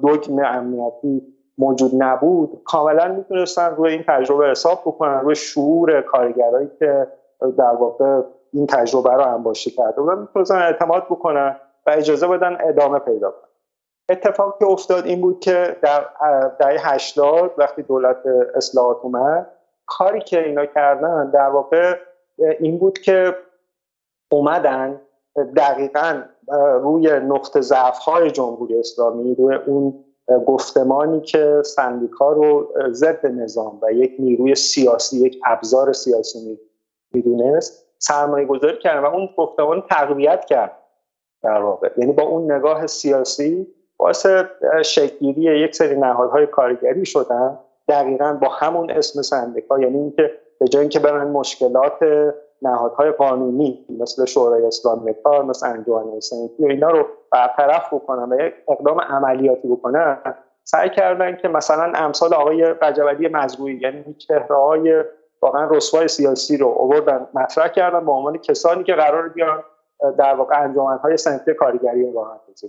دگم امنیتی موجود نبود کاملا می‌تونستن روی این تجربه حساب بکنن روی شعور کارگرایی که در واقع این تجربه رو انباشته کرده بودن می‌تونستن اعتماد بکنن و اجازه بدن ادامه پیدا کنن. اتفاقی که افتاد این بود که در دهه 80 وقتی دولت اصلاحات اومد کاری که اینا کردن در واقع این بود که اومدن دقیقا روی نقطه ضعف های جمهوری اسلامی روی اون گفتمانی که سندیکا رو ضد نظام و یک نیروی سیاسی یک ابزار سیاسی می‌دونست سرمایه گذاری کردن و اون گفتمان تقویت کرد در واقع. یعنی با اون نگاه سیاسی باعث شکلگیری یک سری نهادهای کارگری شدن دقیقا با همون اسم سندیکا یعنی اینکه به جای اینکه برن مشکلات نهادهای قانونی مثل شورای اسلامی کار مثل انجمن سنفی و اینا رو برطرف بکنن و یک اقدام عملیاتی بکنن سعی کردن که مثلا امثال آقای رجبدی مزروعی یعنی چهره های واقعا رسوای سیاسی رو آوردن مطرح کردن به عنوان کسانی که قرار بیان در واقع انجمنهای سنفی کارگری راه اندازی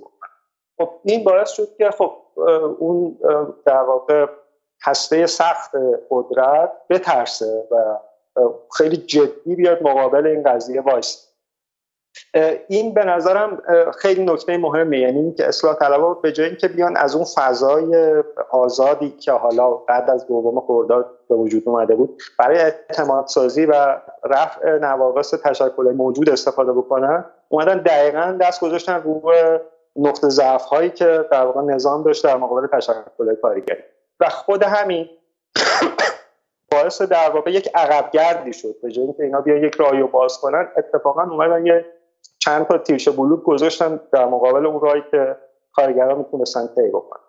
خب این باعث شد که خب اون در واقع هسته سخت قدرت بترسه و خیلی جدی بیاد مقابل این قضیه وایس این به نظرم خیلی نکته مهمه یعنی اینکه اصلاح طلبها به جای اینکه بیان از اون فضای آزادی که حالا بعد از دوم خرداد به وجود اومده بود برای اعتماد سازی و رفع نواقص تشکل موجود استفاده بکنن اومدن دقیقا دست گذاشتن روی نقطه ضعف هایی که در واقع نظام داشت در مقابل تشکل کارگری. و خود همین باعث در واقع یک عقبگردی شد. به جای اینکه اینا بیا یک راهی باز کنن اتفاقا اومدن یه چند تا تیرش بلوک گذاشتن در مقابل اون راهی که کارگران می‌تونستن طی بکنن.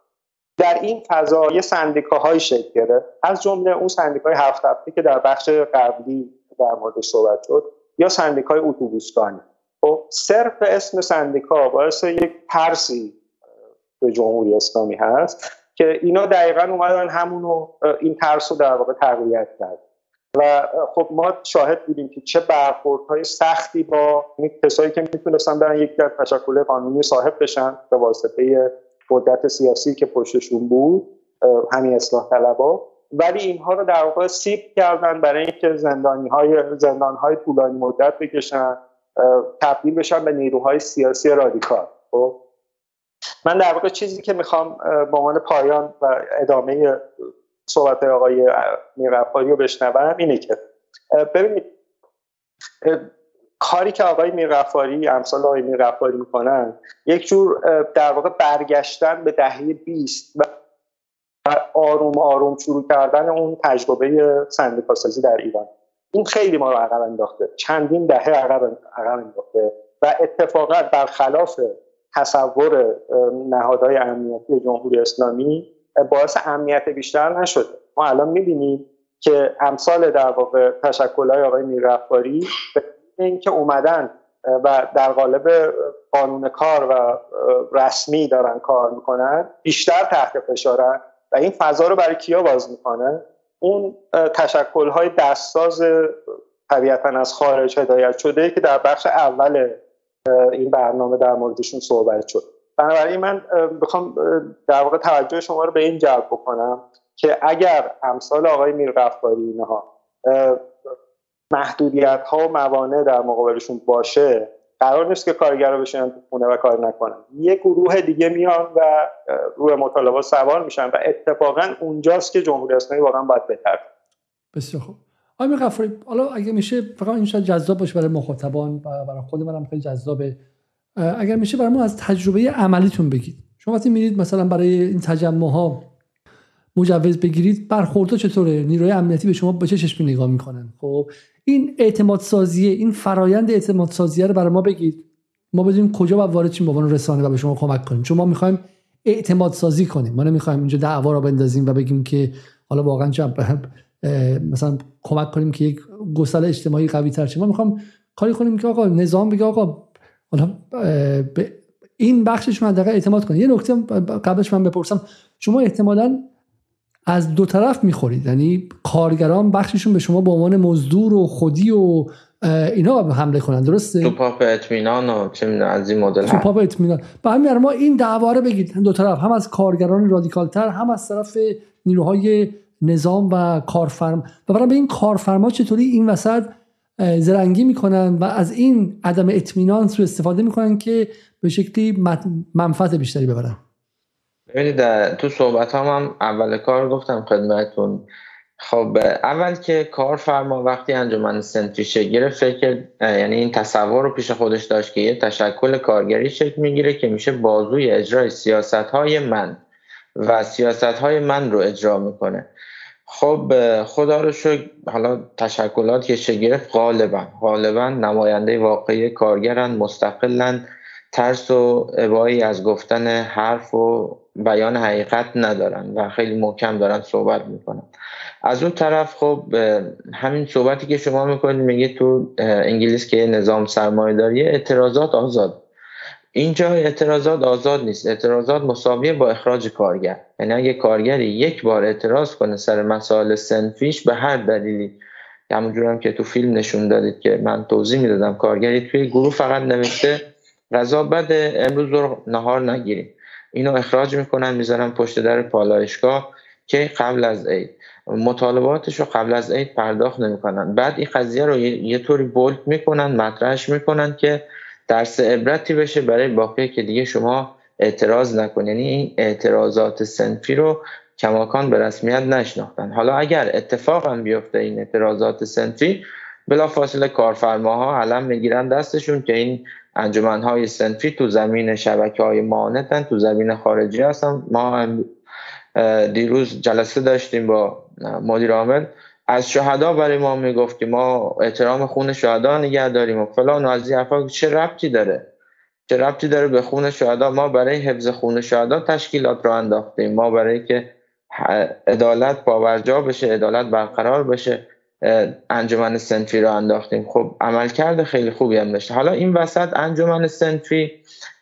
در این فضا یه سندیکاهایی شکل گرفت. از جمله اون سندیکای هفت هفته که در بخش قبلی در مورد صحبت شد یا سندیکای اتوبوسگانی. خب صرف اسم سندیکا باعث یک ترسی به جمهوری اسلامی هست که اینا دقیقا اومدن همونو این ترس رو در واقع تقویت کرد. و خب ما شاهد بودیم که چه برخوردهای سختی با کسایی که می‌تونستن برن یک در تشکل قانونی صاحب بشن به واسطه قدرت سیاسی که پشتشون بود همین اصلاح طلبا. ولی اینها رو در واقع سیب کردن برای اینکه زندانی های زندان های طولانی مدت بکشن. تبدیل بشن به نیروهای سیاسی رادیکال. خب؟ من در واقع چیزی که می‌خوام به عنوان پایان و ادامه صحبت آقای میرفایی رو بشنوم اینه که ببینید کاری که آقای میرغفاری امثال آقای میرغفاری می‌کنن یک جور در واقع برگشتن به دهه 20 و آروم آروم شروع کردن اون تجربه سندیکاسازی در ایران. این خیلی ما رو عقب انداخته. چندین دهه عقب عقب انداخته. و اتفاقا برخلاف تصور نهادهای امنیتی جمهوری اسلامی باعث امنیت بیشتر نشده. ما الان می‌بینیم که امثال در واقع تشکلهای آقای میررفتاری به اینکه اومدن و در قالب قانون کار و رسمی دارن کار می‌کنن بیشتر تحت فشارن و این فضا رو برای کیا باز می‌کنه؟ اون تشکلهای دستساز طبیعتا از خارج هدایت شده که در بخش اول این برنامه در موردشون صحبت شد. بنابراین من بخوام در واقع توجه شما رو به این جلب بکنم که اگر امثال آقای میرغفاری اینها محدودیت ها و موانع در مقابلشون باشه قرار نیست که کارگر رو بشینن تو خونه و کار نکنن. یه گروه دیگه میان و روی مطالبات سوار میشن و اتفاقا اونجاست که جمهوری اسلامی واقعا باید بهتر بسیار خوب. آقای غفاری حالا اگه میشه فقط این شاید جذاب باشه برای مخاطبان و برای خود منم خیلی جذابه. اگر میشه برای ما از تجربه عملیتون بگید. شما وقتی میرید مثلا برای این تجمع ها مجوز بگیرید برخورده چطوره؟ نیروی امنیتی به شما به چه چشمی نگاه می‌کنن؟ خب این اعتماد سازیه این فرایند اعتماد سازیه رو برای ما بگید. ما بدونیم کجا باید وارد چیم عنوان رسانه و به شما کمک کنیم. چون ما می‌خوایم اعتماد سازی کنیم. ما نمی‌خوایم اینجا دعوا رو بندازیم و بگیم که حالا واقعا مثلا کمک کنیم که یک گسل اجتماعی قوی تر شه. ما می‌خوام کاری کنیم که آقا نظام بگه آقا حالا این بخشش من دقیقا اعتماد کنید یه نکته قبلش من بپرسم. شما احتمالا از دو طرف می‌خورید. یعنی کارگران بخششون به شما به عنوان مزدور و خودی و اینا حمله کنن. درسته؟ تو پاپ اطمینان و چه از این مدل تو پاپ اطمینان. به همین ما این دعواره بگید. دو طرف هم از کارگران رادیکال تر هم از طرف نیروهای نظام و کارفرما و برای به این کارفرما چطوری این وسط زرنگی می‌کنن و از این عدم اطمینان سو استفاده می‌کنن که به شکلی منفعت بیشتری ببرن. ببینید تو صحبت هم, هم اول کار گفتم خدمتتون خب اول که کارفرما وقتی انجمن سنتری گرفت فکر یعنی این تصور رو پیش خودش داشت که یه تشکل کارگری شکل می‌گیره که میشه بازوی اجرای سیاست های من و سیاست های من رو اجرا می‌کنه. خب خدا رو شکر حالا تشکلات که شگرف غالبا غالبا نماینده واقعی کارگرن مستقلن ترس و ابایی از گفتن حرف و بیان حقیقت ندارن و خیلی محکم دارن صحبت می‌کنن. از اون طرف خب همین صحبتی که شما می‌کنید میگه تو انگلیس که نظام سرمایه داری اعتراضات آزاد. اینجا اعتراضات آزاد نیست. اعتراضات مساویه با اخراج کارگر. یعنی اگه کارگری یک بار اعتراض کنه سر مسائل سنفیش به هر دلیلی. همونجور هم که تو فیلم نشون دادید که من توضیح می‌دادم کارگری توی گروه فقط نوشته غذا بده امروز رو نهار نگیریم. اینو اخراج می‌کنن می‌ذارن پشت در پالایشگاه که قبل از عید. مطالباتش رو قبل از عید پرداخت نمی‌کنن. بعد این قضیه رو یه طوری بولد می‌کنن مطرحش می‌کنن که درس عبرتی بشه برای باقی که دیگه شما اعتراض نکنید یعنی این اعتراضات سنفی رو کماکان به رسمیت نشناختن. حالا اگر اتفاقا بیفته این اعتراضات سنفی بلا فاصله کارفرماها علم می‌گیرن دستشون که این انجمنهای سنفی تو زمین شبکه های مانتن تو زمین خارجی هستن. ما دیروز جلسه داشتیم با مدیر عامل. از شهدا برای ما می‌گفت که ما احترام خون شهدا نگه داریم و فلان و از این چه ربطی داره؟ چه ربطی داره به خون شهدا؟ ما برای حفظ خون شهدا تشکیلات رو انداختیم. ما برای که عدالت پاورجا بشه عدالت برقرار بشه. انجمن سنفی رو انداختیم. خب عملکرد خیلی خوبی هم داشته. حالا این وسط انجمن سنفی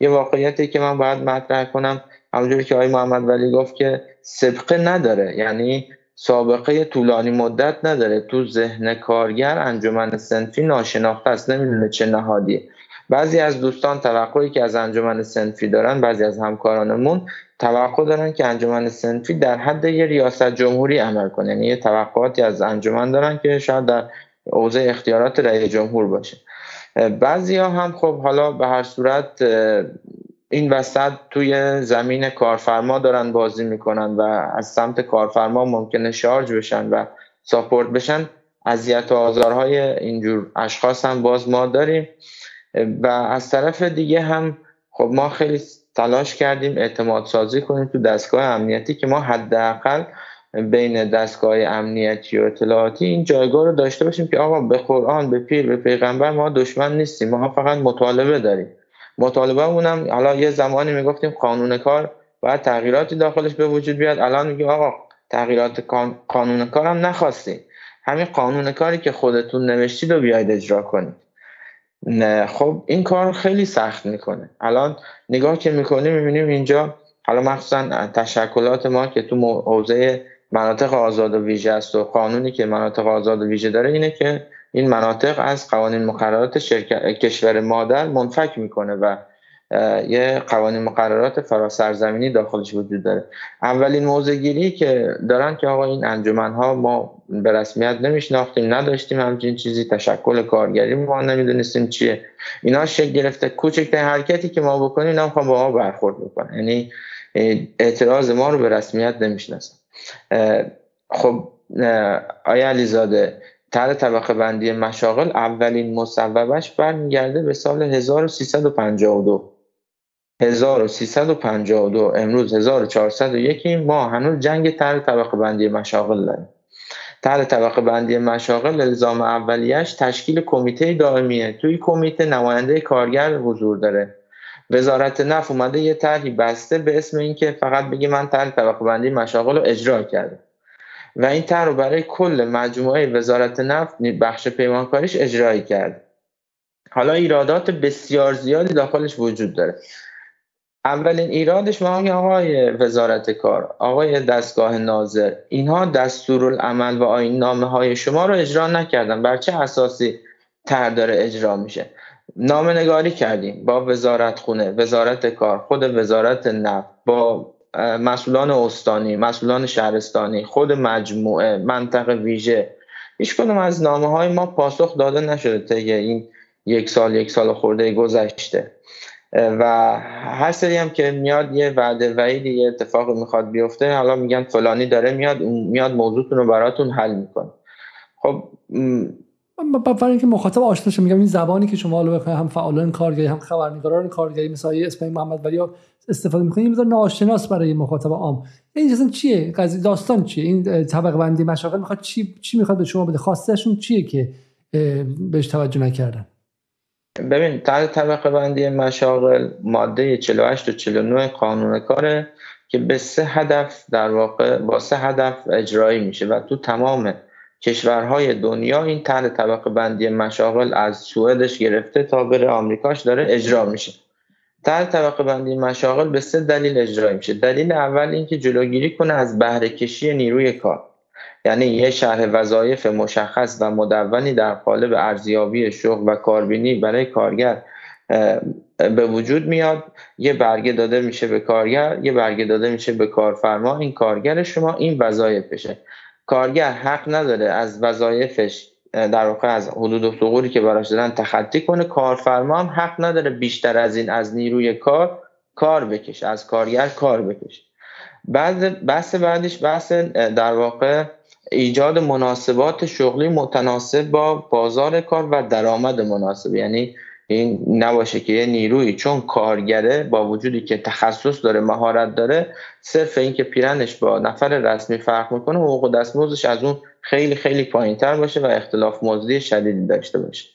یه واقعیتی که من باید مطرح کنم همونجوری که آقای محمد ولی گفت که سبقه نداره. یعنی سابقه طولانی مدت نداره. تو ذهن کارگر انجمن سنفی ناشناخته است. نمی‌دونه چه نهادیه. بعضی از دوستان توقعی که از انجمن سنفی دارن بعضی از همکارانمون توقع دارن که انجمن سنفی در حد یه ریاست جمهوری عمل کنه. یعنی یه توقعاتی از انجمن دارن که شاید در حوزه اختیارات رئیس جمهور باشه. بعضی ها هم خب حالا به هر صورت این وسط توی زمین کارفرما دارن بازی می‌کنن و از سمت کارفرما ممکنه شارژ بشن و ساپورت بشن. اذیت و آزارهای اینجور اشخاص هم باز ما داریم. و از طرف دیگه هم خب ما خیلی تلاش کردیم اعتماد سازی کنیم تو دستگاه امنیتی که ما حداقل بین دستگاه امنیتی و اطلاعاتی این جایگاه رو داشته باشیم که آقا به قرآن به پیر به پیغمبر ما دشمن نیستیم. ما فقط مطالبه داریم. مطالبه مونم حالا یه زمانی می‌گفتیم قانون کار باید تغییراتی داخلش به وجود بیاد. الان میگه آقا تغییرات قانون کار هم نخواستیم همین قانون کاری که خودتون نوشتید رو بیاید اجرا کنید. نه خب این کار خیلی سخت می‌کنه. الان نگاه که می‌کنیم می‌بینیم اینجا حالا مخصوصا تشکلات ما که تو حوزه مناطق آزاد و ویژه است و قانونی که مناطق آزاد و ویژه داره اینه که این مناطق از قوانین مقررات شرکت کشور مادر منفک می‌کنه و یه قوانین مقررات فراسرزمینی داخلش وجود داره. اولین موضع که دارن که آقا این انجمن ها ما به رسمیت نمیشناختیم نداشتیم همچین چیزی تشکل کارگری ما نمی‌دونستیم چیه. اینا شکل گرفته کوچکترین حرکتی که ما بکنیم اینا با ما برخورد بکنن. یعنی اعتراض ما رو به رسمیت نمی‌شناسن. خب آیا علیزاده تر طبقه بندی مشاغل اولین مصوبش برمیگرده به سال 1352 1352 امروز 1401 ما هنوز جنگ تر طبقه بندی مشاغل داریم. تر طبقه بندی مشاغل الزام اولیش تشکیل کمیته دائمیه. توی کمیته نماینده کارگر حضور داره. وزارت نفت اومده یه طرحی بسته به اسم اینکه فقط بگی من طرح طبقه بندی مشاغل رو اجرا کرده و این طرح رو برای کل مجموعه وزارت نفت بخش پیمانکاریش اجرایی کرده حالا ایرادات بسیار زیادی داخلش وجود داره. اولین ایرادش ما آقای وزارت کار آقای دستگاه ناظر اینها دستورالعمل و آین نامه های شما رو اجرا نکردن. بر چه اساسی تر داره اجرا میشه؟ نامه نگاری کردیم با وزارت خونه وزارت کار خود وزارت نفت با مسئولان استانی مسئولان شهرستانی خود مجموعه منطقه ویژه. هیچ کنم از نامه های ما پاسخ داده نشده طی این یک سال یک سال خورده گذشته. و هر سری هم که میاد یه وعده وعیدی یه اتفاق می‌خواد بیفته حالا میگن فلانی داره میاد میاد موضوعتون رو براتون حل می‌کنه. خب برای اینکه مخاطب آشنا میگم این زبانی که شما حالا هم فعالان کارگری هم خبرنگاران کارگری مثل اسماعیل محمد ولی استفاده می‌کنید این ناشناس برای مخاطب عام. این اصلا چیه؟ قضیه داستان چیه؟ این طبقه بندی مشاغل می‌خواد چی چی می‌خواد به شما بده؟ خواستشون چیه که بهش توجه نکردن؟ ببین تحت طبقه بندی مشاغل ماده 48 و 49 قانون کاره که به سه هدف در واقع با سه هدف اجرایی میشه و تو تمام کشورهای دنیا این تحت طبقه بندی مشاغل از سوئدش گرفته تا بره آمریکاش داره اجرا میشه. تحت طبقه بندی مشاغل به سه دلیل اجرایی میشه. دلیل اول اینکه جلوگیری کنه از بهره کشی نیروی کار. یعنی یه شرح وظایف مشخص و مدونی در قالب ارزیابی شغل و کاربینی برای کارگر به وجود میاد. یه برگه داده میشه به کارگر یه برگه داده میشه به کارفرما. این کارگر شما این وظایفشه. کارگر حق نداره از وظایفش در واقع از حدود و ثغوری که براش دادن تخطی کنه. کارفرما هم حق نداره بیشتر از این از نیروی کار کار بکشه. از کارگر کار بکشه. بعد بحث بعدش بحث در واقع ایجاد مناسبات شغلی متناسب با بازار کار و درآمد مناسب. یعنی این نباشه که یه نیروی چون کارگره با وجودی که تخصص داره مهارت داره صرف اینکه پیرنش با نفر رسمی فرق می‌کنه حقوق دستمزدش از اون خیلی خیلی پایین تر باشه و اختلاف مزدی شدیدی داشته باشه.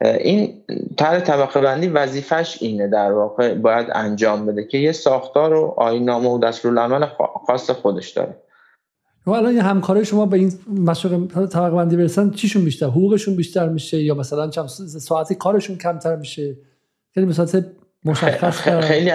این طرح طبقه بندی وظیفش اینه در واقع باید انجام بده که یه ساختار و آینامه و دستورالعمل خاص خودش داره. و الان این همکارای شما به این مشروع طبقه بندی برسن چیشون بیشتر؟ حقوقشون بیشتر میشه یا مثلا چند ساعتی کارشون کمتر میشه؟ خیلی مثلا مشخص خیلی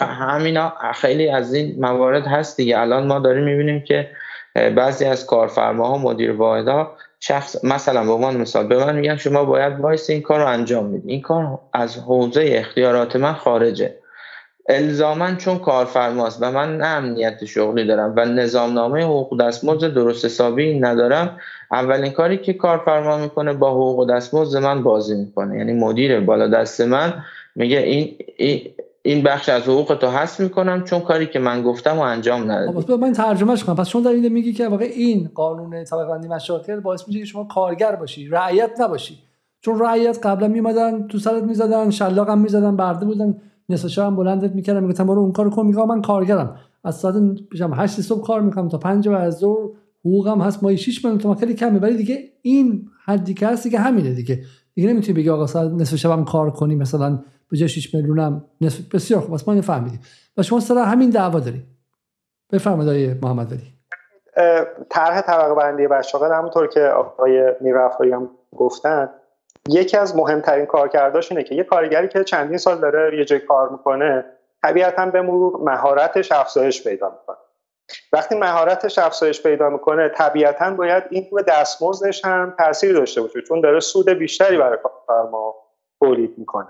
همینا خیلی از این موارد هست دیگه. الان ما داریم می‌بینیم که بعضی از کارفرماها مدیر واحدها شخص مثلا به عنوان مثال به من میگن شما باید وایس این کار رو انجام می‌دید این کار از حوزه اختیارات من خارجه. الزاما چون کارفرماست و من نه امنیت شغلی دارم و نظامنامه حقوق دستمزد درست حسابی ندارم اولین کاری که کارفرما می‌کنه با حقوق دستمزد من بازی می‌کنه. یعنی مدیر بالا دست من میگه این, این بخش از حقوق تو حذف می‌کنم چون کاری که من گفتم و انجام ندادی. خب من ترجمهش کنم. پس چون دارید میگی که واقع این قانون طبقه بندی مشاغل باعث میشه که شما کارگر باشی رعیت نباشی. چون رعیت قبلا میمدن تو سرت می‌زدن شلاق هم می‌زدن برده بودن. نصف هم بلندت می‌کردن می‌گفتن برو اون کارو کن. میگم من کارگرم. از ساعت 8 صبح کار می‌کنم تا 5 بعد از ظهر حقوقم هست. مایی 6 میلیون تومان خیلی کمه. ولی دیگه این حدی که هست دیگه همینه دیگه. دیگه نمی‌تونی بگی آقا ساعت نصف شبم کار کنی مثلا به جای 6 میلیونم نصف. بسیار خوب. ما فهمیدیم. و شما سر همین دعوا دارید. بفرمایید آقای محمد علی. طرح طبقه بندی بشاغل همونطور که آقای میرافایی هم گفتن یکی از مهمترین کارکرداش اینه که یه کارگری که چندین سال داره یه جای کار می‌کنه طبیعتا به مرور مهارتش افزایش پیدا می‌کنه. وقتی مهارتش افزایش پیدا می‌کنه طبیعتا باید این به دستمزدش هم تاثیر داشته باشه چون داره سود بیشتری برای کارفرما تولید می‌کنه.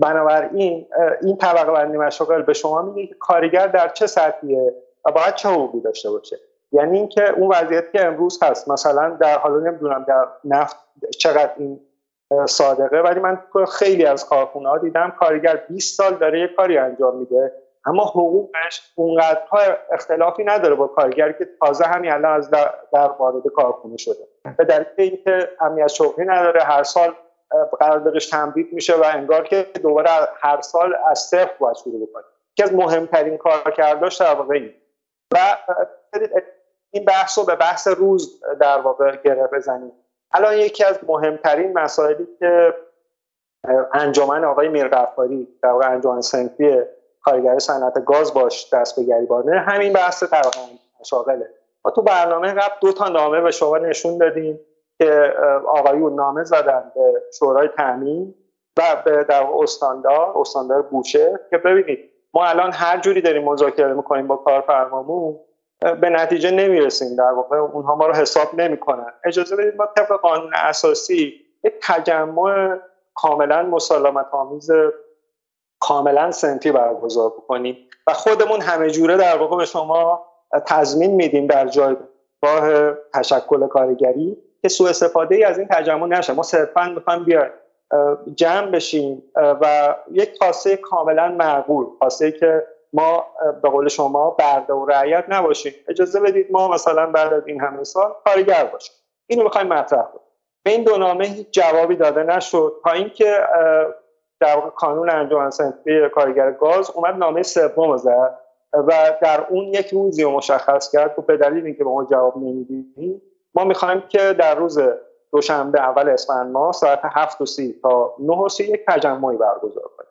بنابراین این طبقه بندی مشاغل به شما میگه که کارگر در چه سطحیه و باید چه حقوقی داشته باشه. یعنی اینکه اون وضعیتی که امروز هست مثلا در حالا نمی‌دونم در نفت چقدر این صادقه ولی من خیلی از کارخونه ها دیدم کارگر 20 سال داره یه کاری انجام میده اما حقوقش اونقدرها اختلافی نداره با کارگری که تازه همین الان از در, در وارد کارخونه شده. به دلیل اینکه امنیت شغلی نداره هر سال قراردادش تمدید میشه و انگار که دوباره هر سال از صفر باید شروع بکنه. یکی از مهمترین کارکرداش در واقع این. و این بحث رو به بحث روز در واقع گره بزنیم. الان یکی از مهمترین مسائلی که انجمن آقای میرغفاری در انجمن سنفی کارگر صنعت گاز باش دست به گریبانه همین بحث طبقه مشاغله. ما تو برنامه قبل دو تا نامه به شما نشون دادیم که آقایون نامه زدن به شورای تامین و به در استاندار استاندار بوشه که ببینید ما الان هر جوری داریم مذاکره می‌کنیم با کارفرمامون به نتیجه نمی‌رسیم. در واقع اونها ما رو حساب نمی‌کنن. اجازه بدید ما طبق قانون اساسی یک تجمع کاملا مسالمت آمیز کاملا سنتی برگزار بکنیم و خودمون همه جوره در واقع به شما تضمین میدیم در جایگاه تشکل کارگری که سوء استفاده ای از این تجمع نشه. ما صرفا می‌خوایم بیایم جمع بشیم و یک کاسه کاملا معقول کاسه که ما به قول شما برده و رعیت نباشیم. اجازه بدید ما مثلا بعد از این همه سال کارگر باشیم. اینو می‌خوایم مطرح کنیم. به این دو نامه هیچ جوابی داده نشد. تا اینکه در واقع کانون انجمن صنفی کارگر گاز اومد نامه سوم زد و در اون یک روزی رو مشخص کرد. که به دلیل اینکه به ما جواب نمیدیم ما می‌خوایم که در روز دوشنبه اول اسفند ماه ساعت هفت و سی تا نه و سی یک تجمعی برگزار کنیم.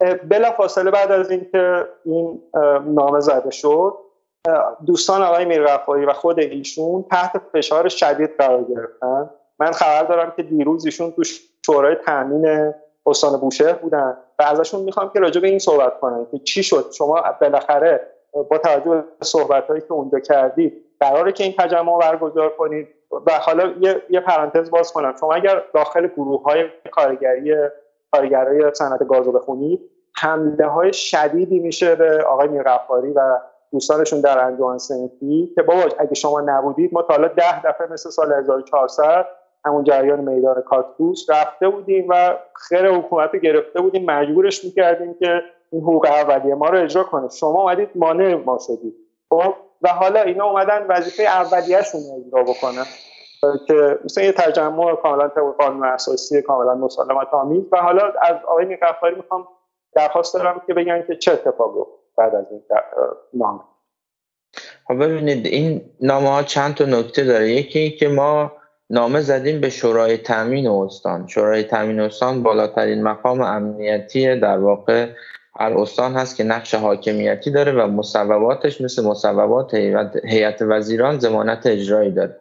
بلا فاصله بعد از اینکه این نامه زده شد دوستان آقای میرغفاری و خود ایشون تحت فشار شدید قرار گرفتن. من خبر دارم که دیروز ایشون تو شورای تامین استان بوشهر بودن و ازشون می‌خوام که راجع به این صحبت کنن که چی شد. شما بالاخره با توجه به صحبت هایی که اونجا کردید قراره که این تجمع برگزار کنید. و حالا یه, یه پرانتز باز کنم. شما اگر داخل گروه های کارگری کارگرای صنعت گاز رو بخونید حمله های شدیدی میشه به آقای میرغفاری و دوستانشون در انجمن سنفی که بابا اگه شما نبودید ما تا حالا ده دفعه مثل سال 1400 همون جریان میدان کاکتوس رفته بودیم و خیر حکومت گرفته بودیم. مجبورش می‌کردیم که این حقوق اولیه ما رو اجرا کنه. شما اومدید مانع ما شدید. خب؟ و حالا اینا اومدن وظیفه اولیه‌شون رو اجرا بکنن. که مثلا یه تجمع کاملا طبق قانون اساسی کاملا مسالمت آمیز و حالا از آقای میرغفاری می‌خوام درخواست دارم که بگن که چه اتفاقی بعد از این نامه. خب ببینید این نامه ها چند تا نکته داره. یکی که ما نامه زدیم به شورای تامین استان. شورای تامین استان بالاترین مقام امنیتی در واقع هر استان هست که نقش حاکمیتی داره و مصوباتش مثل مصوبات هیئت وزیران زمانت اجرایی داره.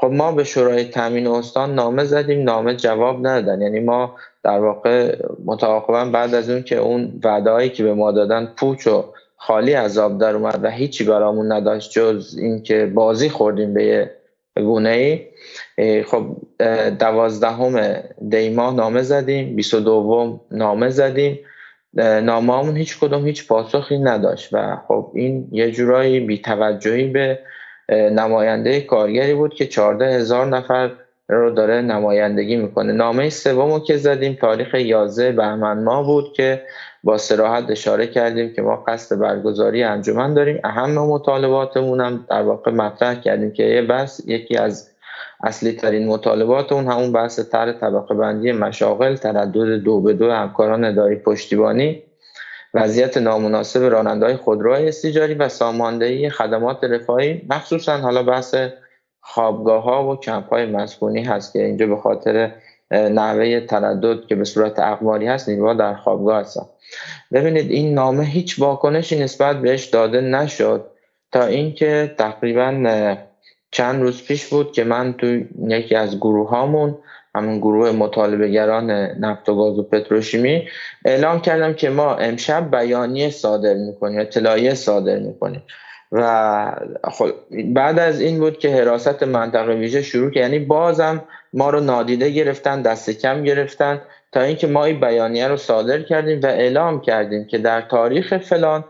خب ما به شورای تامین استان نامه زدیم نامه جواب ندادن. یعنی ما در واقع متعاقبا بعد از اون که اون وعدههایی که به ما دادن پوچ و خالی آب در اومد و هیچی برامون نداشت جز اینکه بازی خوردیم به یه گونه ای خب دوازدهم دی ماه نامه زدیم بیست دوم نامه زدیم. نامه هیچ کدوم هیچ پاسخی نداشت و خب این یه جورایی بیتوجهی به نماینده کارگری بود که چارده هزار نفر رو داره نمایندگی می‌کنه. نامه سومو که زدیم تاریخ 11 بهمن ماه بود که با سراحت اشاره کردیم که ما قصد برگزاری انجمن داریم. اهم مطالباتمون هم در واقع مطرح کردیم که یه بس یکی از اصلی ترین مطالبات اون همون بحث تر طبقه بندی مشاغل تردد دو به دو همکاران اداری پشتیبانی. وضعیت نامناسب رانندهای خودروهای استیجاری و ساماندهی خدمات رفاهی مخصوصا حالا بحث خوابگاه ها و کمپ های مسکونی هست که اینجا به خاطر نحوه تردد که به صورت اقماری هست نیروها در خوابگاه هستن. ببینید این نامه هیچ واکنشی نسبت بهش داده نشد تا اینکه تقریبا چند روز پیش بود که من تو یکی از گروه هامون همون گروه مطالبهگران نفت و گاز و پتروشیمی اعلام کردم که ما امشب بیانیه صادر می‌کنیم اطلاعیه صادر می‌کنیم. و خب بعد از این بود که حراست منطقه ویژه شروع که یعنی بازم ما رو نادیده گرفتن دست کم گرفتن تا اینکه ما این بیانیه رو صادر کردیم و اعلام کردیم که در تاریخ فلان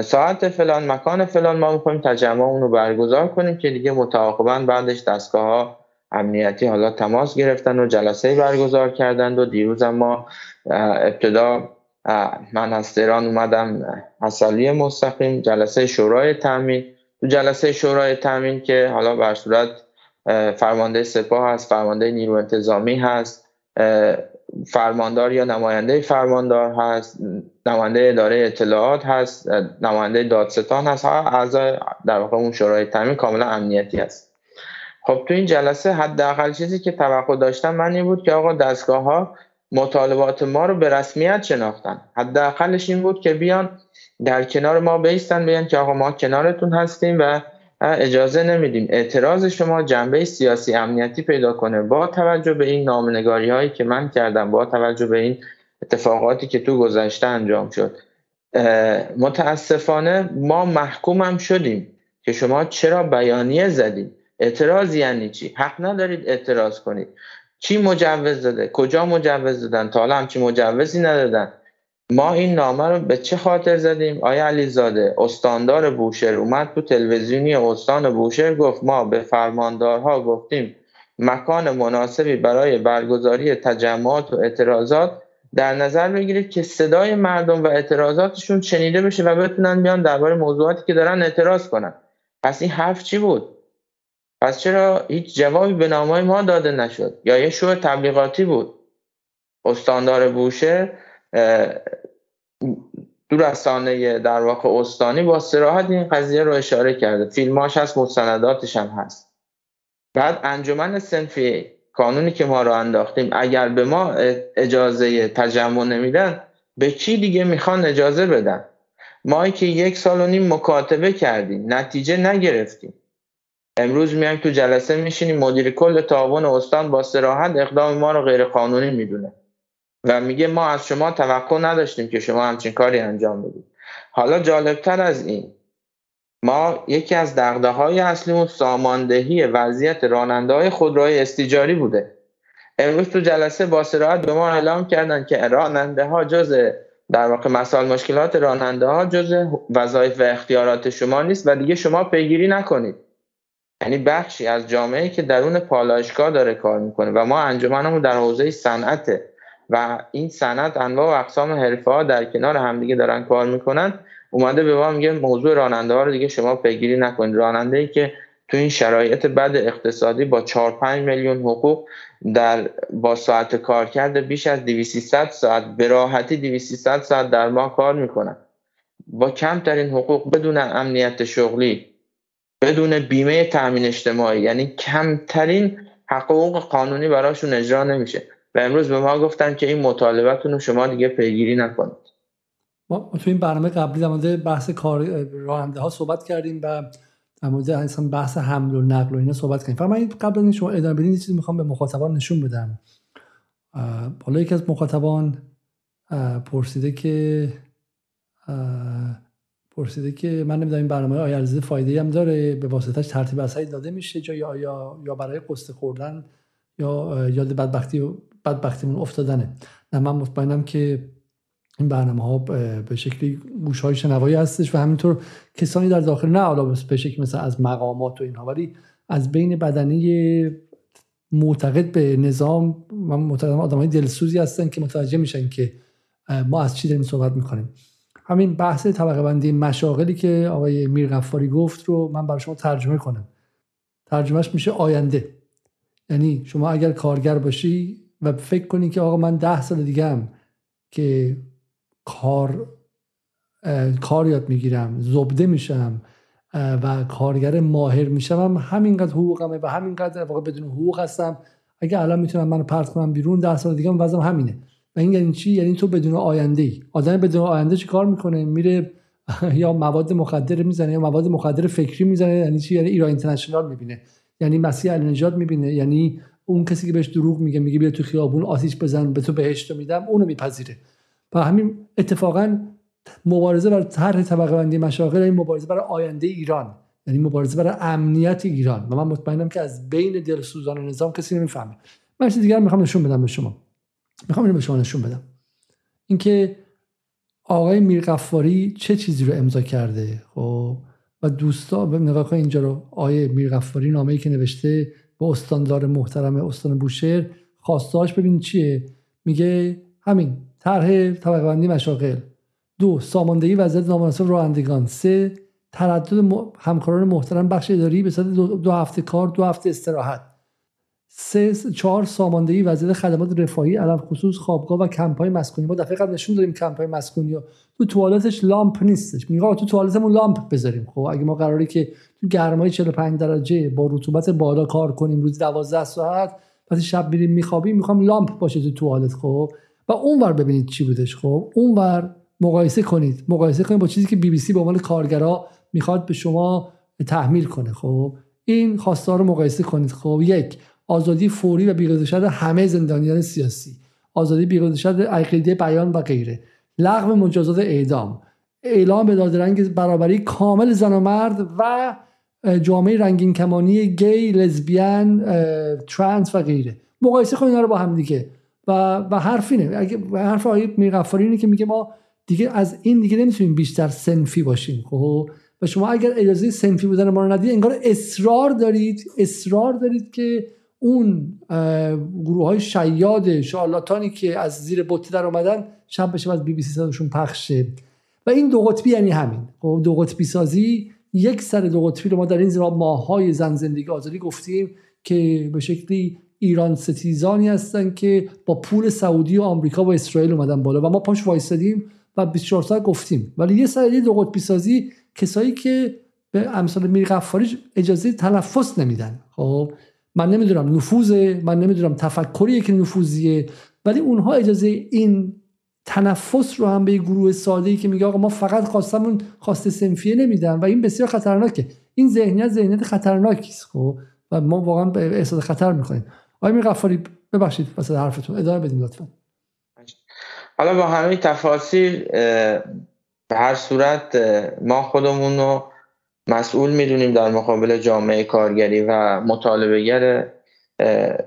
ساعت فلان مکان فلان ما می‌خوایم تجمع اون رو برگزار کنیم که دیگه متعاقبا بعدش دستگاه امنیتی حالا تماس گرفتن و جلسه برگزار کردند و دیروز ما ابتدا من از تهران اومدم اصلی مستقیم جلسه شورای تامین تو جلسه شورای تامین که حالا بر صورت فرمانده سپاه هست فرمانده نیرو انتظامی هست فرماندار یا نماینده فرماندار هست نماینده اداره اطلاعات هست نماینده دادستان هست اعضای در واقع اون شورای تامین کاملا امنیتی هست. خب تو این جلسه حداقل چیزی که توقع داشتم من این بود که آقا دستگاه ها مطالبات ما رو به رسمیت شناختن. حداقلش این بود که بیان در کنار ما بیستن بیان که آقا ما کنارتون هستیم و اجازه نمیدیم. اعتراض شما جنبه سیاسی امنیتی پیدا کنه. با توجه به این نامنگاری هایی که من کردم با توجه به این اتفاقاتی که تو گذشته انجام شد متاسفانه ما محکوم هم شدیم که شما چرا بیانیه زدید اعتراض یعنی چی؟ حق ندارید اعتراض کنید. چی مجوز داده؟ کجا مجوز دادن؟ تا حالا همچی مجوزی ندادن. ما این نامه رو به چه خاطر زدیم؟ آیا علیزاده استاندار بوشهر اومد تو تلویزیونی استان بوشهر گفت ما به فرماندارها گفتیم مکان مناسبی برای برگزاری تجمعات و اعتراضات در نظر بگیرید که صدای مردم و اعتراضاتشون شنیده بشه و بتونن بیان درباره موضوعاتی که دارن اعتراض کنن. پس این حرف چی بود؟ پس چرا هیچ جوابی به نامه ما داده نشد؟ یا یه شو تبلیغاتی بود. استاندار بوشه دو رسانه در واقع استانی با سراحت این قضیه رو اشاره کرده. فیلماش هست مستنداتش هم هست. بعد انجمن سنفی کانونی که ما رو انداختیم اگر به ما اجازه تجمع نمیدن به کی دیگه می‌خوان اجازه بدن؟ ما که یک سال و نیم مکاتبه کردیم نتیجه نگرفتیم. امروز میایم تو جلسه میشینیم مدیر کل تعاون استان با سراحت اقدام ما رو غیر قانونی می‌دونه. و میگه ما از شما توقع نداشتیم که شما همچین کاری انجام بدید. حالا جالبتر از این ما یکی از دقده های اصلیمون ساماندهی وضعیت راننده های خودروهای استیجاری بوده. امروز تو جلسه با سراحت به ما اعلام کردن که راننده ها جز در واقع مسائل مشکلات راننده ها جز وظایف و اختیارات شما نیست و دیگه شما پیگیری نکنید. یعنی بخشی از جامعه که درون پالایشگاه داره کار می‌کنه و ما انجمنمون در حوزه صنعته و این صنعت انواع و اقسام حرفه ها در کنار همدیگه دارن کار می‌کنن اومده به ما میگه موضوع راننده ها رو دیگه شما پیگیری نکنید. راننده ای که تو این شرایط بد اقتصادی با 4 5 میلیون حقوق در با ساعت کار کرده بیش از 200 ساعت به راحتی 200 ساعت در ماه کار می‌کنن. با کمترین حقوق بدون امنیت شغلی بدون بیمه تامین اجتماعی. یعنی کمترین حقوق قانونی براشون اجرا نمیشه. و امروز به ما گفتن که این مطالبتون رو شما دیگه پیگیری نکنید. ما تو این برنامه قبلی در مورد بحث کار راننده ها صحبت کردیم و در مورد اصلا بحث حمل و نقل و اینا صحبت کردیم. فقط من قبل از شما ادامه بدین چیزی می‌خوام به مخاطبان نشون بدم. حالا یکی از مخاطبان پرسیده که پرسیده که من نمی‌دونم این برنامه آیا ارزش فایده هم داره؟ به واسطش ترتیب اصلی داده میشه جا یا یا برای قسط خوردن یا یاد بدبختی بدبختیمون افتادنه. نه من مطمئنم که این برنامه ها به شکلی گوش های شنوایی هستش و همینطور کسانی در داخل نه حالا به شکلی مثل از مقامات و اینها ولی از بین بدنه معتقد به نظام من معتقدم آدم های دلسوزی هستن که متوجه میشن که ما از چی داریم صحبت می‌کنیم. همین بحث طبقه بندی مشاغلی که آقای میر غفاری گفت رو من برای شما ترجمه کنم. ترجمهش میشه آینده. یعنی شما اگر کارگر باشی و فکر کنی که آقا من ده سال دیگه هم که کار کار یاد می‌گیرم زبده میشم و کارگر ماهر میشم همینقدر حقوقمه و همینقدر واقع بدون حقوق هستم. اگه الان می‌تونم منو پرت کنم بیرون ده سال دیگه هم وضعم همینه. و این یعنی چی؟ یعنی تو بدون آینده ای آدم بدون آینده چی کار می‌کنه؟ میره یا مواد مخدر می‌زنه یا مواد مخدر فکری می‌زنه. یعنی چی؟ یعنی ایران اینترنشنال می‌بینه. یعنی مسیح النجات می‌بینه. یعنی اون کسی که بهش دروغ میگه میگه بیا تو خیابون آتیش بزن به تو بهشت میدم اونو میپذیره. و همین اتفاقا مبارزه بر طرح طبقه بندی مشاغل این مبارزه برای آینده ایران. یعنی مبارزه برای امنیت ایران. و من مطمئنم که از بین دلسوزان نظام کسی نمی‌فهمه. من چیز دیگر می‌خوام نشون بدم به شما. می‌خوام اینو به شما نشون بدم. اینکه آقای میرغفاری چه چیزی رو امضا کرده؟ خب و دوستا به نگاه کن اینجا رو آقای میرغفاری نامه‌ای که نوشته به استاندار محترم استان بوشهر خواستاش ببین چیه؟ میگه همین طرح طبقه بندی مشاغل. دو ساماندهی وضعیت نامناسب رانندگان. سه تردد همکاران محترم بخش اداری به صورت دو, هفته کار دو هفته استراحت. سه چهار ساماندهی وضعیت خدمات رفاهی علم خصوص خوابگاه و کمپای مسکونی. ما دفعه قبل نشون دادیم کمپای مسکونی تو توالتش لامپ نیستش. میگه تو توالتمون لامپ بذاریم. خب اگه ما قراری که تو گرمای 45 درجه با رطوبت بالا کار کنیم روز 12 ساعت پس شب میریم میخوابیم می‌خوام لامپ باشه تو توالت. خب؟ و اونور ببینید چی بودش. خب؟ اونور مقایسه کنید. مقایسه کنید با چیزی که بی بی سی به عنوان کارگرا می‌خواد به شما تحمیل کنه. خب؟ این خواستار رو مقایسه کنید. خب؟ یک آزادی فوری و بیگزارشده همه زندانیان سیاسی. آزادی بیگزارشده عقیده بیان و غیره. لغو مجازات اعدام. اعلام به دادرنگ برابری کامل زن و مرد و جامعه رنگین کمانی گی لزبیان ترانس و غیره. مقایسه کنید رو با هم دیگه. و و حرف اینه. اگه حرف آقای میرغفاری اینه که میگه ما دیگه از این دیگه نمی‌تونیم بیشتر سنفی باشیم خب؟ و شما اگر اجازه سنفی بودن ما رو ندید انگار اصرار دارید اصرار دارید که اون گروه های شیاد شارلاتانی که از زیر بطه در اومدن شب بشه از بی بی سی صداشون پخشه و این دو قطبی یعنی همین. خب دو قطبی سازی یک سر دو قطبی رو ما در این زیرا ماهای زن زندگی آزادی گفتیم که به شکلی ایران ستیزانی هستن که با پول سعودی و آمریکا و اسرائیل اومدن بالا و ما پاش وایستادیم و 24 ساعت گفتیم. ولی یه سر دو قطبی سازی کسایی که به امثال میر غفاری اجازه تنفس نمیدن. خب من نمی‌دونم نفوذه من نمی‌دونم تفکریه که نفوذیه ولی اونها اجازه این تنفس رو هم به گروه ساده ای که میگه آقا ما فقط خواستمون خواسته سنفیه نمیدن و این بسیار خطرناکه. این ذهنیت ذهنیت خطرناکی است خب و ما واقعا به احساس خطر می‌کنیم آقای میر غفاری ببخشید واسه حرفتون. ادامه بدیم لطفا. حالا با همه تفاصیل به هر صورت ما خودمون رو مسئول می‌دونیم در مقابل جامعه کارگری و مطالبهگر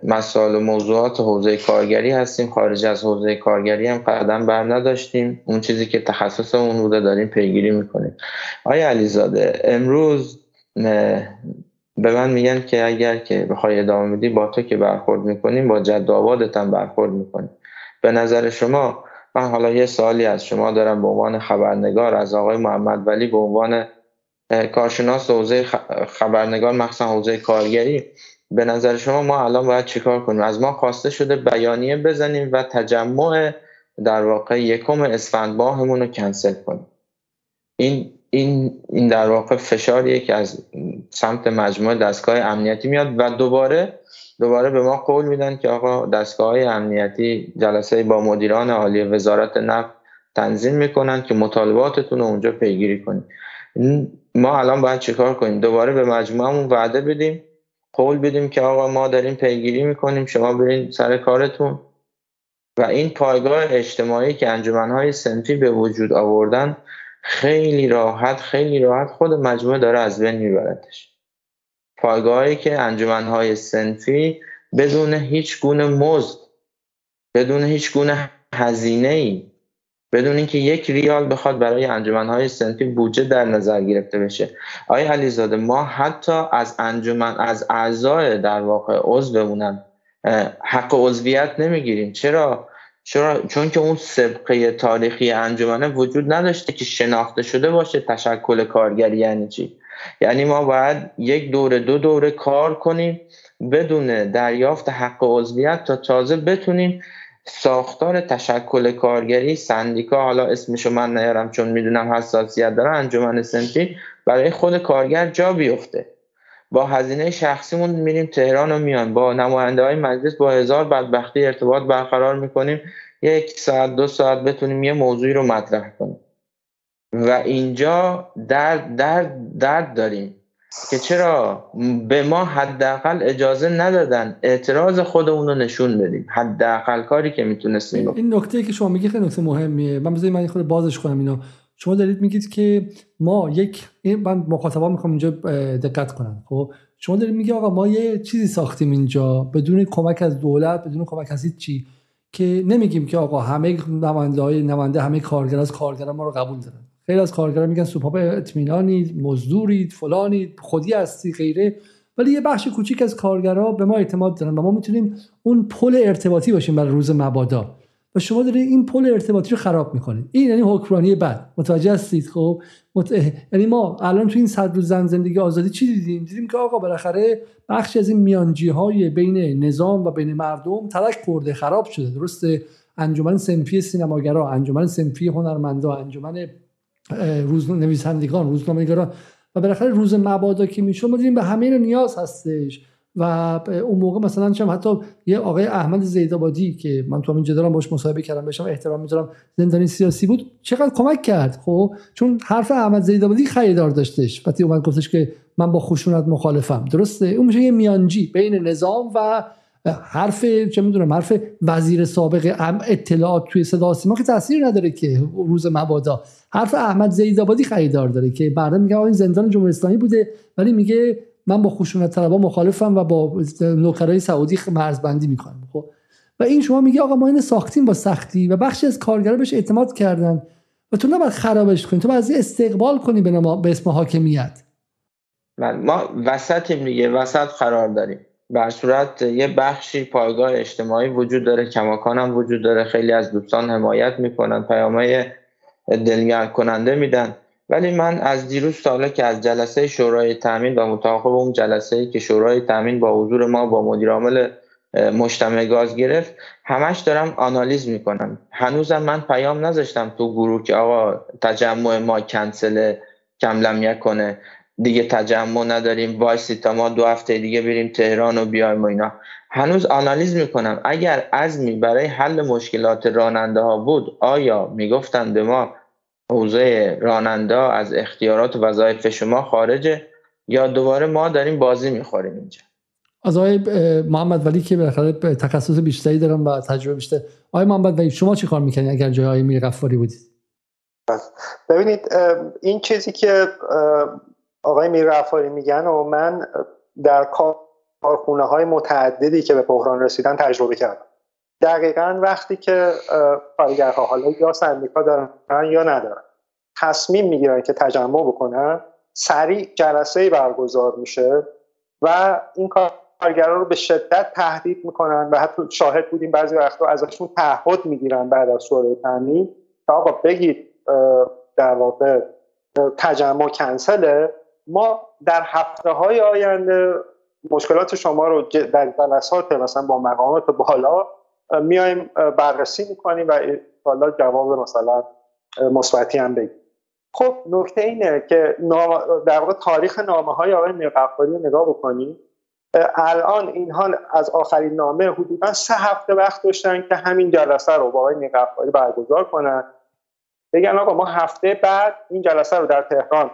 مسائل و موضوعات حوزه کارگری هستیم. خارج از حوزه کارگری هم قدم بر نداشتیم. اون چیزی که تخصصمون بوده داریم پیگیری می‌کنیم. آیا علیزاده امروز به من میگن که اگر که بخوای ادامه میدی با تو که برخورد می‌کنیم با جد آبادت هم برخورد می‌کنیم. به نظر شما من حالا یه سوالی از شما دارم به عنوان خبرنگار از آقای محمد ولی به عنوان کارشناس حوزه خبرنگار مخصوصا حوزه کارگری. به نظر شما ما الان باید چیکار کنیم؟ از ما خواسته شده بیانیه بزنیم و تجمع در واقع یکم اسفند ماهمون رو کنسل کنیم. این این این در واقع فشاریه که از سمت مجموعه دستگاه امنیتی میاد و دوباره دوباره به ما قول میدن که آقا دستگاه امنیتی جلسه با مدیران عالی وزارت نفت تنظیم می‌کنن که مطالباتتون رو اونجا پیگیری کنید. ما الان باید چیکار کنیم؟ دوباره به مجموعمون وعده بدیم قول بدیم که آقا ما داریم پیگیری می‌کنیم شما برین سر کارتون. و این پایگاه اجتماعی که انجمنهای سنفی به وجود آوردن خیلی راحت خیلی راحت خود مجموعه داره از بین میبردش پایگاهی که انجمنهای سنفی بدون هیچ گونه مزد بدون هیچ گونه هزینه ای بدون اینکه یک ریال بخواد برای انجمنهای سنفی بودجه در نظر گرفته بشه. آیا علیزاده ما حتی از انجمن از اعضای در واقع عضومونم حق عضویت نمی‌گیریم. چرا؟ چرا؟ چون که اون سبقه تاریخی انجمنه وجود نداشته که شناخته شده باشه تشکل کارگری یعنی چی. یعنی ما باید یک دوره دو دوره کار کنیم بدون دریافت حق عضویت تا تازه بتونیم ساختار تشکل کارگری سندیکا حالا اسمشو من نیارم چون می‌دونم حساسیت داره انجمن سنفی برای خود کارگر جا بیفته. با هزینه شخصیمون میریم تهران و میان. با نماینده های مجلس با هزار بدبختی ارتباط برقرار می‌کنیم. یک ساعت دو ساعت بتونیم یه موضوعی رو مطرح کنیم. و اینجا درد درد درد داریم. که چرا به ما حداقل اجازه ندادن اعتراض خودمون رو نشون بدیم. حداقل کاری که می‌تونستیم این نکته که شما میگید خیلی نکته مهمیه. من بذارید من خود بازش کنم اینو. شما دارید میگید که ما یک من مخاطبا می‌خوام اینجا دقت کنم. خب شما دارید میگید آقا ما یه چیزی ساختیم اینجا بدون کمک از دولت بدون کمک از چی که نمیگیم که آقا همه نماینده های نماینده همه کارگر از کارگران ما رو قبول دارن. خیلی از کارگران میگن سوپاپ اطمینانید مزدورید فلانید خودی هستی غیره. ولی یه بخش کوچیک از کارگرا به ما اعتماد دارن و ما می‌تونیم اون پل ارتباطی باشیم برای روز مبادا. و شما دارید این پل ارتباطی رو خراب می‌کنید این یعنی حکمرانی بد. متوجه هستید؟ خب. مت... یعنی ما الان تو این صد روز زن زندگی آزادی چی دیدیم؟ دیدیم که آقا بالاخره بخش از این میانجی های بین نظام و بین مردم ترک خورده خراب شده. درسته؟ انجمن سنفی سینماگرا انجمن سنفی هنرمندا انجمن روز نویسندگان روزنامه‌نگاران و بالاخره روز مبادا که میشه ما دیدیم به همه نیاز هستش. و اون موقع مثلا چم حتی یه آقای احمد زیدآبادی که من تو همین جدالم باش مصاحبه کردم بهشم احترام می‌ذارم زندانی سیاسی بود چقدر کمک کرد. خب چون حرف احمد زیدآبادی خریدار داشتش. وقتی اومد گفتش که من با خشونت مخالفم. درسته؟ اون میشه یه میانجی بین نظام و حرف چه می‌دونم حرف وزیر سابق اطلاعات توی صدا سیما که تاثیر نداره که روز مبادا. حرف احمد زیدآبادی خریدار داره که بعدا میگه این زندان جمهوری اسلامی بوده ولی میگه من با خشونت طلبا مخالفم و با نوکرای سعودی مرزبندی می‌کنم خب. و این شما میگه آقا ما این ساختیم با سختی و بخشی از کارگرا بهش اعتماد کردن و تو نباید خرابش کنی تو باید استقبال کنی به, به اسم حاکمیت. بله، ما وسطیم دیگه وسط قرار داریم. بر صورت یه بخشی پایگاه اجتماعی وجود داره کماکان هم وجود داره خیلی از دوستان حمایت می‌کنن. پیامهای دلگرم کننده میدن. ولی من از دیروز ساله که از جلسه شورای تامین و متعاقب اون جلسه که شورای تامین با حضور ما با مدیر عامل مجتمع گاز گرفت همش دارم آنالیز می‌کنم. هنوزم من پیام نذاشتم تو گروه که آقا تجمع ما کنسل کان لم یکنه دیگه تجمع نداریم وایسی تا ما دو هفته دیگه بریم تهران و بیایم و اینا. هنوز آنالیز می‌کنم. اگر عزمی برای حل مشکلات راننده ها بود آیا می‌گفتن به ما حوزه راننده از اختیارات و وظایف شما خارجه یا دوباره ما داریم بازی می‌خوریم اینجا؟ از آقای محمد ولی که بالاخره تخصص بیشتری دارم و تجربه بیشتر. آقای محمد ولی شما چی کار می‌کنید اگر جای آقای میر غفاری بودید؟ ببینید این چیزی که آقای میر غفاری میگن و من در کارخونه های متعددی که به بحران رسیدن تجربه کردم. دقیقا وقتی که کارگرها حالا یا سندیکا دارن یا ندارن تصمیم می‌گیرن که تجمع بکنن سریع جلسه برگزار میشه و این کارگرها رو به شدت تهدید می‌کنن و حتی شاهد بودیم بعضی وقتا ازشون تعهد می‌گیرن بعد از شورای تامین که آقا بگید در واقع تجمع کنسله. ما در هفته های آینده مشکلات شما رو در جلسات مثلا با مقامات بالا میایم بررسی می‌کنیم و حالا جواب مثلا مثبتی هم بگیم خب نکته اینه که در واقع تاریخ نامه های آقای میرقفاری رو نگاه بکنیم. الان اینها از آخرین نامه حدودا سه هفته وقت داشتن که همین جلسه رو با آقای میرقفاری برگزار کنن. بگن آقا ما هفته بعد این جلسه رو در تهران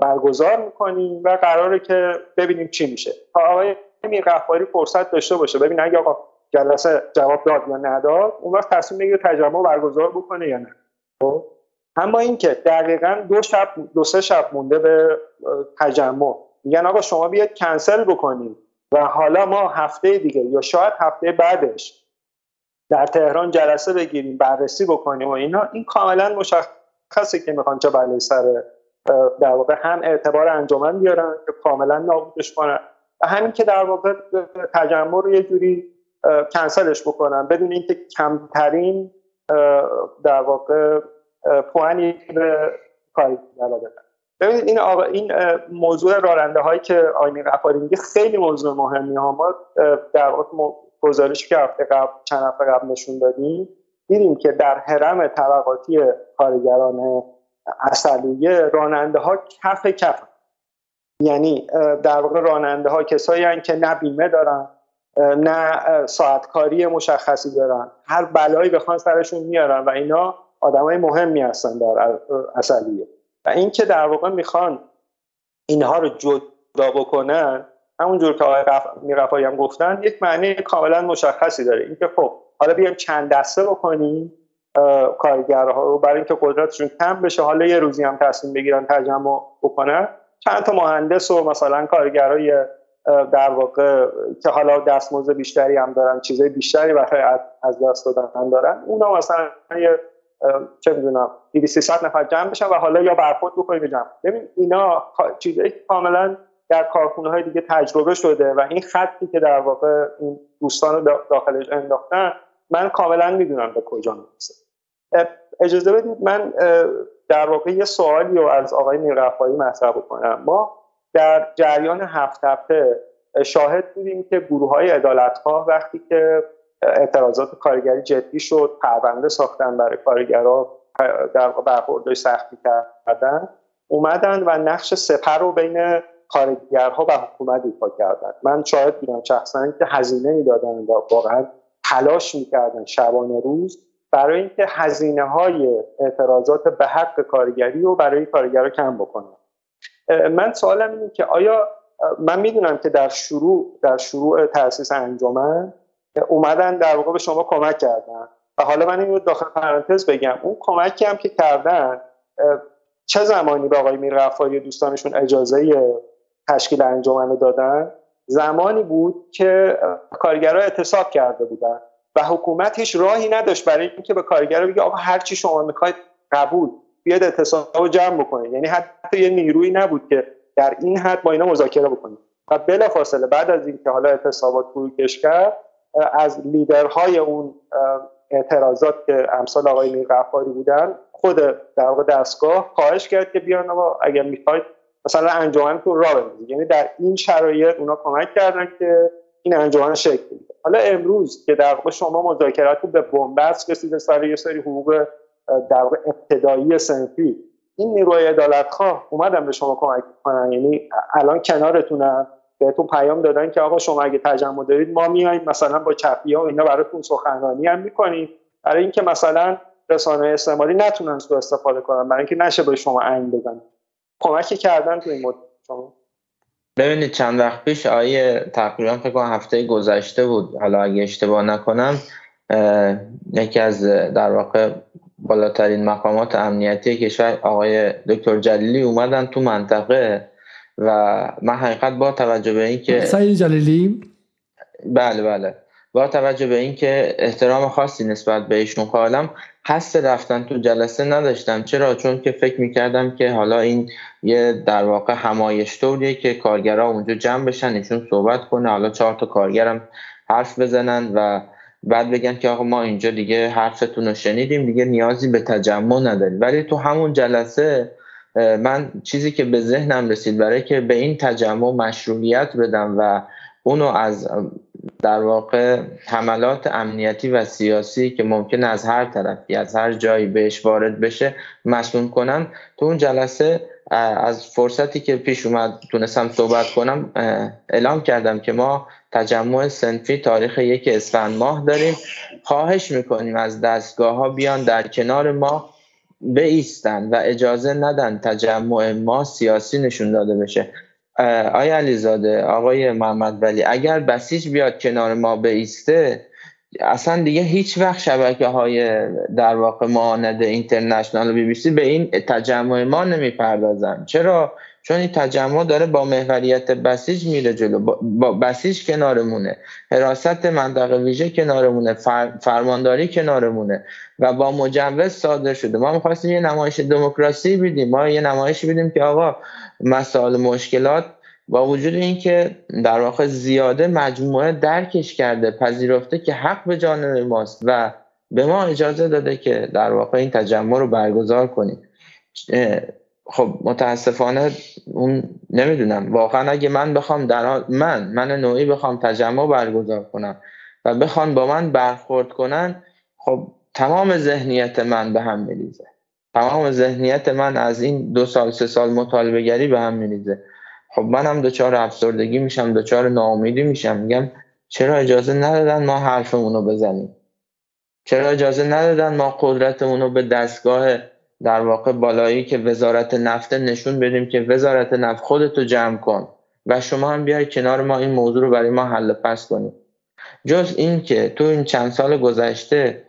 برگزار می‌کنیم و قراره که ببینیم چی میشه. تا آقای میرقفاری فرصت داشته باشه ببین اگه آقا جلسه جواب داد یا نداد اون وقت تصمیم بگیره تجمع برگزار بکنه یا نه. خب؟ اما اینکه دقیقا دو شب دو سه شب مونده به تجمع. میگن آقا شما بیاید کنسل بکنید و حالا ما هفته دیگه یا شاید هفته بعدش در تهران جلسه بگیریم بررسی بکنیم و اینا این کاملا مشخصه که می‌خوان چه بلایی سر در واقع هم اعتبار انجمن بیارن که کاملا نابودش کنن. و همین که در واقع تجمع رو یه جوری کنسلش بکنن. بدون اینکه کمترین در واقع پوانی به بدن ببینید این آقا این موضوع راننده هایی که آینی قفاری میگه خیلی موضوع مهمی ها. ما در واقع گزارشی که هفته قبل چند هفته قبل نشون دادیم دیدیم که در حرم طبقاتی کارگران اصلیه راننده ها کف کف یعنی در واقع راننده ها کسایی که نه بیمه دارن نه ساعتکاری مشخصی دارن. هر بلایی بخوان سرشون میارن و اینا آدمای مهمی هستن در اصلیه. و اینکه در واقع می‌خوان اینها رو جدا بکنن همونجور که آقای میرفایی هم گفتن یک معنی کاملا مشخصی داره. اینکه خب حالا بیایم چند دسته بکنیم؟ کارگرها رو برای اینکه قدرتشون کم بشه حالا یه روزی هم تصمیم بگیرن تجمع بکنن. چند تا مهندس و مثلا کارگرای در واقع که حالا دستمزد بیشتری هم دارن چیزای بیشتری برای از دست دادن دارن. اونا مثلا یه چه می‌دونم 200 نفر جمع بشن و حالا یا برخورد بکنیم جمع. ببین اینا چیزایی کاملا در کارخونه های دیگه تجربه شده و این خطی که در واقع این دوستان داخلش انداختن من کاملا می‌دونم به کجا می‌رسه. اجازه بدید من در واقع یه سوالی رو از آقای میرفایی مطرح بکنم. ما در جریان هفت هفته شاهد بودیم که گروه های ادالتخواه وقتی که اعتراضات کارگری جدی شد پرونده ساختن برای کارگرها در برخوردهای سختی کردن اومدن و نقش سپر رو بین کارگرها و حکومت ایفا کردن. من شاهد بودم شخصا که هزینه می‌دادن و واقعا تلاش می‌کردن شبانه روز برای اینکه هزینه های اعتراضات به حق کارگری رو برای کارگرها کم بکنن. من سوالم اینه که آیا من می‌دونم که در شروع در شروع تاسیس انجمن اومدن در واقع به شما کمک کردن و حالا من این داخل پرانتز بگم اون کمکی هم که کردن چه زمانی به آقای میر غفاری دوستانشون اجازه تشکیل انجمن دادن؟ زمانی بود که کارگرها اعتصاب کرده بودن و حکومت هیچ راهی نداشت برای اینکه به کارگرها بگه آقا هر چی شما می‌خواید قبول بیاد اعتصاب رو جمع بکنید. یعنی حتی یه نیرویی نبود که در این حد با اینا مذاکره بکنید. و بلافاصله بعد از اینکه حالا اعتصابات فروکش کرد از لیدرهای اون اعتراضات که امثال آقای میر بودن خود در دستگاه خواهش کرد که بیان اگر می‌خواید مثلا انجمنتون را بندازید یعنی در این شرایط اونا کمک کردن که این انجمن شکل بگیره حالا امروز که در واقع شما مذاکرات به بنبست رسیده سر یه سری حقوق در واقع ابتدایی سنفی این نیروی عدالتخواه اومدن به شما کمک کنن؟ یعنی الان کنارتونن؟ بهتون پیام دادن که آقا شما اگه تجمع دارید ما میایم مثلا با چپی ها و اینا براتون سخنرانی هم می‌کنیم. برای اینکه مثلا رسانه استعماری نتونن سو استفاده کنن برای اینکه نشه به شما عین بزنن. کمکی کردن تو این مدت شما. ببینید چند وقت پیش آیه تقریبا فکر کنم هفته گذشته بود. حالا اگه اشتباه نکنم یکی از در واقع بالاترین مقامات امنیتی کشور آقای دکتر جلیلی اومدن تو منطقه و من حقیقت با توجه به اینکه سعید جلیلی؟ بله بله. با توجه به اینکه احترام خاصی نسبت به ایشون قائلم حس رفتن تو جلسه نداشتم. چرا؟ چون که فکر می‌کردم که حالا این یه در واقع همایش طوریه که کارگرها اونجا جمع بشن ایشون صحبت کنه حالا چهار تا کارگرم حرف بزنن و بعد بگن که آقا ما اینجا دیگه حرفتون رو شنیدیم دیگه نیازی به تجمع نداریم. ولی تو همون جلسه من چیزی که به ذهنم رسید برای که به این تجمع مشروعیت بدم و اونو از در واقع حملات امنیتی و سیاسی که ممکن از هر طرفی از هر جایی بهش وارد بشه مسئول کنم تو اون جلسه از فرصتی که پیش اومد تونستم صحبت کنم اعلام کردم که ما تجمع سنفی تاریخ یک اسفند ماه داریم. خواهش می‌کنیم از دستگاه ها بیان در کنار ما ایستن و اجازه ندن تجمع ما سیاسی نشون داده بشه. آیا علیزاده آقای محمد ولی اگر بسیج بیاد کنار ما بیسته اصلا دیگه هیچ وقت شبکه های در واقع مانند اینترنشنال و بی بی سی به این تجمع ما نمی‌پردازن. چرا؟ چون این تجمع داره با محوریت بسیج میره جلو. با بسیج کنارمونه. حراست منطقه ویژه کنارمونه. فرمانداری کنارمونه. و با مجوز صادر شده. ما می‌خواستیم یه نمایش دموکراسی بیدیم ما یه نمایش بیدیم که آقا مسائل مشکلات با وجود اینکه در واقع زیاده مجموعه درکش کرده پذیرفته که حق به جانب ماست و به ما اجازه داده که در واقع این تجمع رو برگزار کنیم. خب متاسفانه اون نمی‌دونم. واقعا اگه من بخوام در من من نوعی بخوام تجمع برگزار کنم و بخوان با من برخورد کنن خب تمام ذهنیت من به هم میریزه. تمام ذهنیت من از این دو سال سه سال مطالبه گری به هم میریزه. خب منم دچار افسردگی میشم دچار ناامیدی میشم. میگم چرا اجازه ندادن ما حرفمون رو بزنیم؟ چرا اجازه ندادن ما قدرتمون رو به دستگاه در واقع بالایی که وزارت نفت نشون بدیم که وزارت نفت خودتو جمع کن و شما هم بیای کنار ما این موضوع رو برای ما حل پس کنیم جز این که تو این چند سال گذشته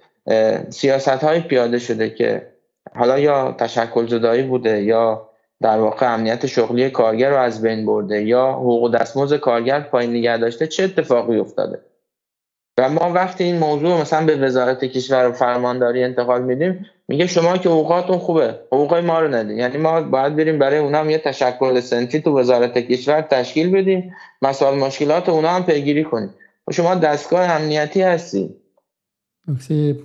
سیاست های پیاده شده که حالا یا تشکل زدایی بوده یا در واقع امنیت شغلی کارگر رو از بین برده یا حقوق دستمزد کارگر پایین نگه داشته چه اتفاقی افتاده؟ و ما وقتی این موضوع مثلا به وزارت کشور و فرمانداری انتقال میدیم میگه شما که حقوقاتون خوبه حقوق ما رو ندید یعنی ما باید بریم برای اونا هم یه تشکل سنتی تو وزارت کشور تشکیل بدیم مسائل مشکلات اونا هم پیگیری کنیم. و شما دستگاه امنیتی هستی. نکته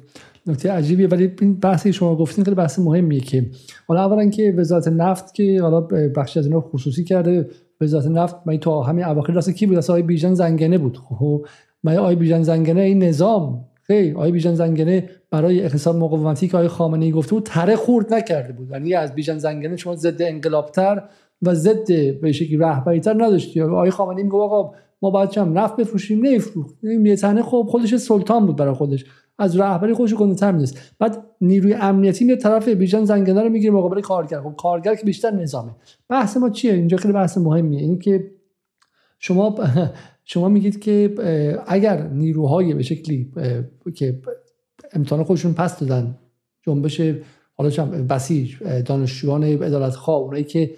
نکته عجیبیه. ولی این بحثی شما گفتین خیلی بحث مهمیه که حالا اولا که وزارت نفت که حالا بخشی از اینا خصوصی کرده وزارت نفت من تا همین اواخر راست کی بود؟ اصلا بیژن زنگنه بود. خب من آی بیژن زنگنه این نظام. خیلی. آی بیژن زنگنه برای اقتصاد مقاومتی که آی خامنه ای گفته بود تره خورد نکرده بود. یعنی از بیژن زنگنه شما ضد انقلابتر و ضد به شکلی رهبریتر نداشتی. آی خامنه ای میگه آقا ما باید چم نفت بفروشیم نفروخت یه تنه خب خودش سلطان بود برای خودش. از رهبری خودش تر نیست بعد نیروی امنیتی میاد طرف بیژن زنگنه رو می‌گیره مقابل کارگر. خب کارگر که بیشتر نظامه. بحث ما چیه؟ اینجا خیلی بحث مهمیه. این که شما شما میگید که اگر نیروهای به شکلی که امتحان خودشون پس دادن جنبش حالا بسیج دانشجویان عدالت خواه اونایی که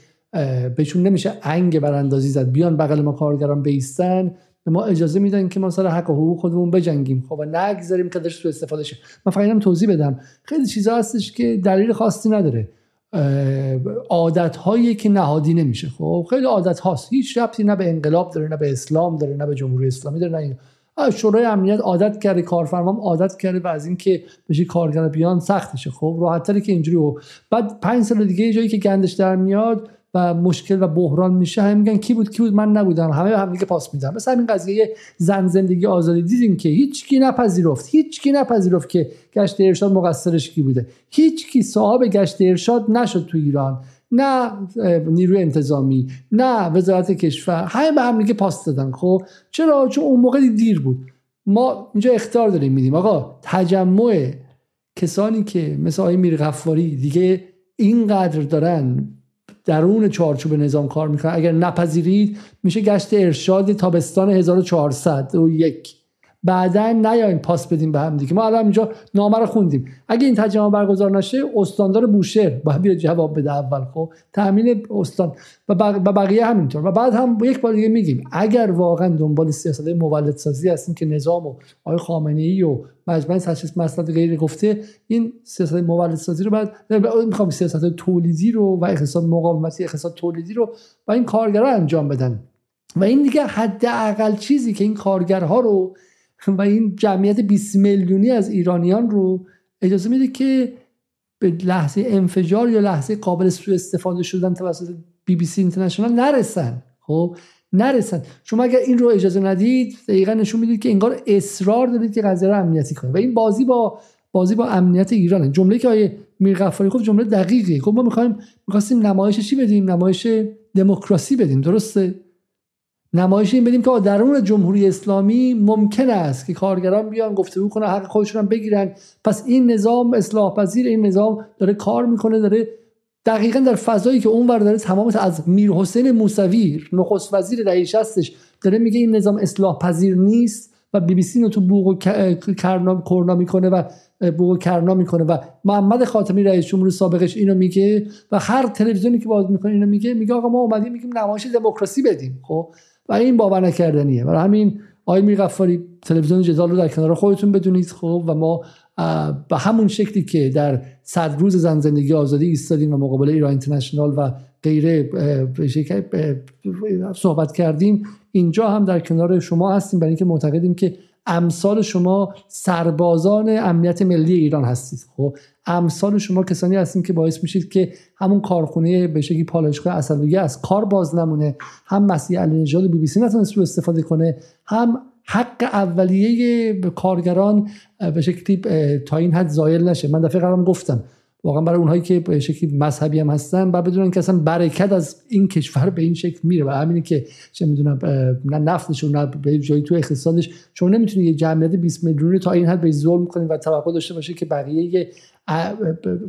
بهشون نمیشه انگ براندازی زد بیان بغل ما کارگران بیستن ما اجازه میدن که ما سر حق و حقوق خودمون بجنگیم. خب و نگذاریم که درش استفاده شه. من فقط توضیح بدم. خیلی چیزا هستش که دلیل خاصی نداره. عادت هایی که نهادی نمیشه. خب خیلی عادت هاست. هیچ ربطی نه به انقلاب داره نه به اسلام داره نه به جمهوری اسلامی داره نه شورای امنیت عادت کرده کارفرمام عادت کرده و از اینکه بشه کارگر بیان سختشه خب راحت که اینجوری و بعد پنج سال دیگه جایی که گندش در میاد و مشکل و بحران میشه همه میگن کی بود کی بود؟ من نبودم. همه هم دیگه پاس میدن. مثلا این قضیه زن زندگی آزادی. دیدیم که هیچ کی نپذیرفت. هیچ کی نپذیرفت که گشت ارشاد مقصرش کی بوده. هیچ کی صاحب گشت ارشاد نشد تو ایران. نه نیروی انتظامی نه وزارت کشور. همه به هم دیگه پاس دادن. خب؟ چرا؟ چون اون موقع دیر بود. ما اینجا اختیار داریم میدیم. آقا تجمع کسانی که مثل آقای میر غفاری دیگه اینقدر دارن درون چارچوب نظام کار می‌کنن اگر نپذیرید میشه گشت ارشاد تابستان 1400 و یک. بعدا نیاین پاس بدیم به هم دیگه. ما الان اینجا نامه رو خوندیم. اگه این تجمع برگزار نشه استاندار بوشهر باید بیاد جواب بده اول. خب تامین استان. و بقیه همینطور. و بعد هم یک بار دیگه میگیم اگر واقعا دنبال سیاست مولد سازی هستیم که نظام و آقای خامنه ای و مجمع تشخیص مسئله غیر گفته این سیاست مولد سازی رو بعد می‌خوام سیاست تولیدی رو و اقتصاد مقاومتی اقتصاد تولیدی رو و این کارگرا انجام بدن. و این دیگه حداقل چیزی که این کارگرها رو و این جمعیت 20 میلیونی از ایرانیان رو اجازه میده که به لحظه انفجار یا لحظه قابل سوء استفاده شدن توسط بی بی سی اینترنشنال نرسن. خب نرسن. شما اگر این رو اجازه ندید دقیقا نشون می‌دید که انگار اصرار دارید که قضیه رو امنیتی کنید و این بازی با بازی با امنیت ایرانه. جمله که آیه میرغفاری گفت جمله دقیقی گفت ما می‌خوایم می‌خواستیم نمایش چی بدیم؟ نمایش دموکراسی بدیم. درسته؟ نمایش این بدیم که درون جمهوری اسلامی ممکن است که کارگران بیان گفتگو کنن حق خودشون بگیرن. پس این نظام اصلاح پذیر این نظام داره کار می‌کنه داره دقیقا در فضایی که اونور داره تمام از میر حسین موسوی نخست وزیر دهه 60 داره میگه این نظام اصلاح پذیر نیست و بی بی سی رو تو بوق و کرنا می‌کنه و بوق کرنا می‌کنه و محمد خاتمی رئیس جمهور سابقش اینو میگه و هر تلویزیونی که باز می‌کنه اینو میگه میگه آقا ما اومدیم میگیم نمایش دموکراسی بدیم. خب؟ و این باور نکردنیه. برای همین آقای میرغفاری تلویزیون جدال رو در کنار خودتون بدونید خب؟ و ما به همون شکلی که در صد روز زن زندگی آزادی ایستادیم و مقابل ایران اینترنشنال و غیره صحبت کردیم اینجا هم در کنار شما هستیم. برای اینکه معتقدیم که امثال شما سربازان امنیت ملی ایران هستید. خب امثال شما کسانی هستید که باعث میشید که همون کارخونه به شکلی پالایشگاه اصلویه از کار باز نمونه. هم مسیح علی نژاد بی بی سی نتونست رو استفاده کنه هم حق اولیه کارگران به شکلی تا این حد زایل نشه. من دفعه قبلم گفتم واقعا برای اونهایی که به شکلی مذهبی هم هستن بعد بدونن که اصلا برکت از این کشور به این شکل میره و همینه که چه می‌دونم نه نفتشون نه به جایی تو اقتصادش. چون نمی‌تونی یه جمعیت 20 میلیونی تا این حد به ظلم کنی و توقع داشته باشه که بقیه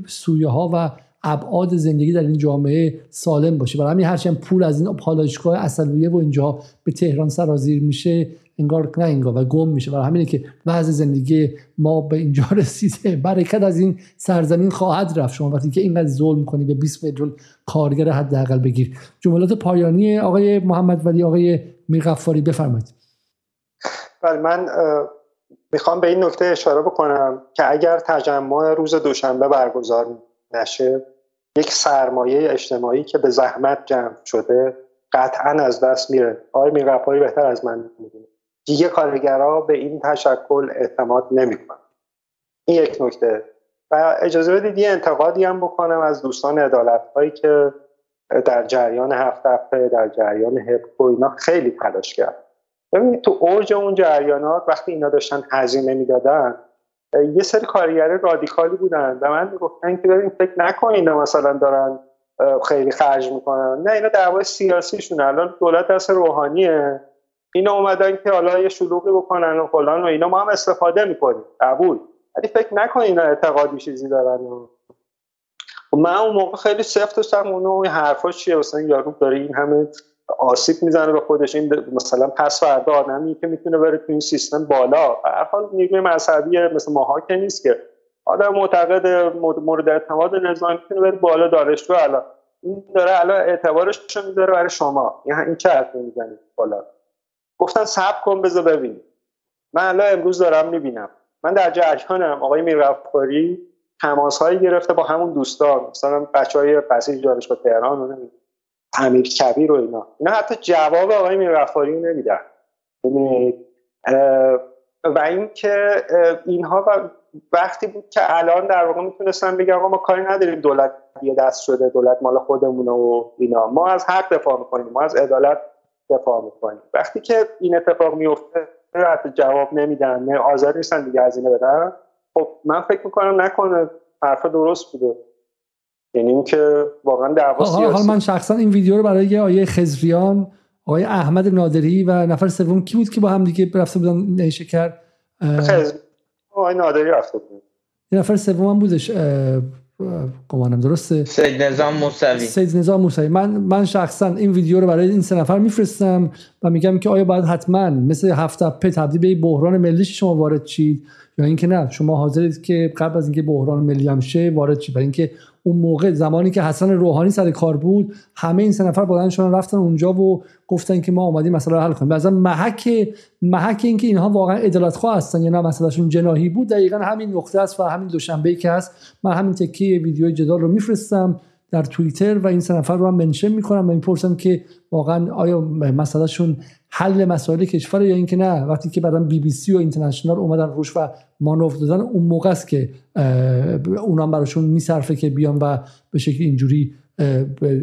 سویه ها و ابعاد زندگی در این جامعه سالم باشه. برای همین هرچند پول از این پالایشگاه اصلویه و اینجا به تهران سرازیر میشه انگار نه انگار و گم میشه. برای همینه که وضع زندگی ما به اینجا رسیده. برکت از این سرزمین خواهد رفت. شما وقتی که اینقدر ظلم کنی به 20 میلیون کارگر حداقل بگیر. جملات پایانی آقای محمد ولی آقای میرغفاری بفرمایید. بله من می‌خوام به این نکته اشاره بکنم که اگر تجمع روز دوشنبه برگزار نشه یک سرمایه اجتماعی که به زحمت جمع شده قطعا از دست میره. آقای میرغفاری بهتر از من می‌دونه. دیگه کارگرها به این تشکل اعتماد نمی‌کنن. این یک نکته. و اجازه بدید یه انتقادی هم بکنم از دوستان عدالت هایی که در جریان هفت هفته در جریان هپکو اینا خیلی تلاش کرد ببینید تو اوج اون جریانات وقتی اینا داشتن هزینه می‌دادن یه سری کارگر رادیکالی بودن و من می‌گفتن که ببین فکر نکنین مثلا دارن خیلی خرج می‌کنن. نه اینا دعوای سیاسیشون. الان دولت دست روحانیه. اینا اومدن که حالا یه شلوغی بکنن و فلان و اینا. ما هم استفاده می‌کنیم. قبول. ولی فکر نکن اینا اعتقادی چیزی دارن. و خب من اون موقع خیلی سفت داشتم اونو این حرفا چیه؟ مثلا یارو داره این همه آسیب می‌زنه به خودش. این مثلا پس فردا آدمی که می‌تونه بره تو این سیستم بالا. هر حال نیروی مذهبی مثل ماها که نیست که. آدم معتقد مورد اعتماد نظام می‌تونه بره بالا دانشجو الان. این داره الان اعتبارش رو می‌ذاره برای شما. یعنی این چه حرفی می‌زنید بالا؟ گفتن صبر کن بذار ببین. من الان امروز دارم می‌بینم. من در جریانم. آقای میرفکاری تماس هایی گرفته با همون دوستان. مثلا بچه های دانشگاه تهران و امیر کبیر و اینا. اینا حتی جواب آقای میرفکاری رو نمیدن. و اینکه اینها وقتی بود که الان در واقع می‌تونستن بگم ما کاری نداریم دولت یه دست شده دولت مال خودمونه و اینا. ما از حق دفاع می‌کنیم. ما از عدالت دفاع می‌کنیم وقتی که این اتفاق میفته حتی جواب نمیدن نه آزاد نیستن دیگه از اینه بدن. خب من فکر می‌کنم نکنه. حرف درست بوده. یعنی اینکه واقعا دعوا حال من شخصا این ویدیو رو برای آیه خزریان آقای احمد نادری و نفر سوم کی بود که با هم دیگه رفته بودن نیشکر آقای نادری رفته بود. یه نفر سوم بودش گمانم درسته؟ سید نظام موسوی. سید نظام موسوی. من من شخصا این ویدیو رو برای این سه نفر میفرستم و میگم که آیا باید حتما مثل هفت په تبدیل به بحران ملی شما وارد چید یا اینکه نه شما حاضرید که قبل از اینکه بحران ملی هم شه وارد چید برای اینکه اون موقع زمانی که حسن روحانی سر کار بود همه این سه نفر بلند شدن رفتن اونجا و گفتن که ما اومدیم مثلا حل کنیم. مثلا محک محک اینکه اینها واقعا عدالت خواه هستن یا نه مسئلهشون جناهی بود. دقیقا همین نقطه است و همین دوشنبه که هست. من همین تکیه ویدیو جدال رو میفرستم. در توییتر و این سه نفر رو هم منشن می‌کنم و می‌پرسم که واقعا آیا مسئلهشون حل مسائل کشور یا اینکه نه؟ وقتی که بعدا بی بی سی و اینترنشنال اومدن روش و مانور دادن اون موقع است که اونم براشون میصرفه که بیان و به شکل اینجوری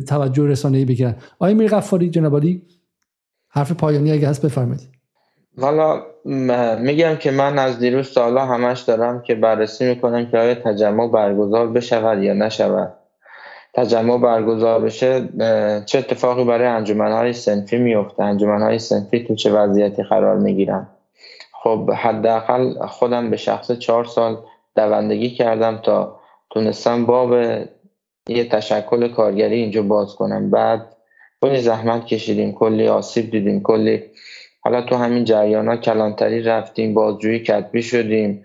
توجه رسانه‌ای بگیرن. آیا میر غفاری جنابالی حرف پایانی اگه هست بفرمایید. حالا میگم که من از دیروز سالا همش دارم که بررسی می‌کنم که آیا تجمع برگزار بشود یا نشود. تجمع برگزار بشه چه اتفاقی برای انجمنهای سنفی میفته؟ انجمنهای سنفی تو چه وضعیتی قرار می‌گیرن؟ خب حداقل خودم به شخص چهار سال دوندگی کردم تا تونستم باب یه تشکل کارگری اینجا باز کنم. بعد کلی زحمت کشیدیم کلی آسیب دیدیم کلی حالا تو همین جریان ها کلانتری رفتیم بازجویی کتبی شدیم.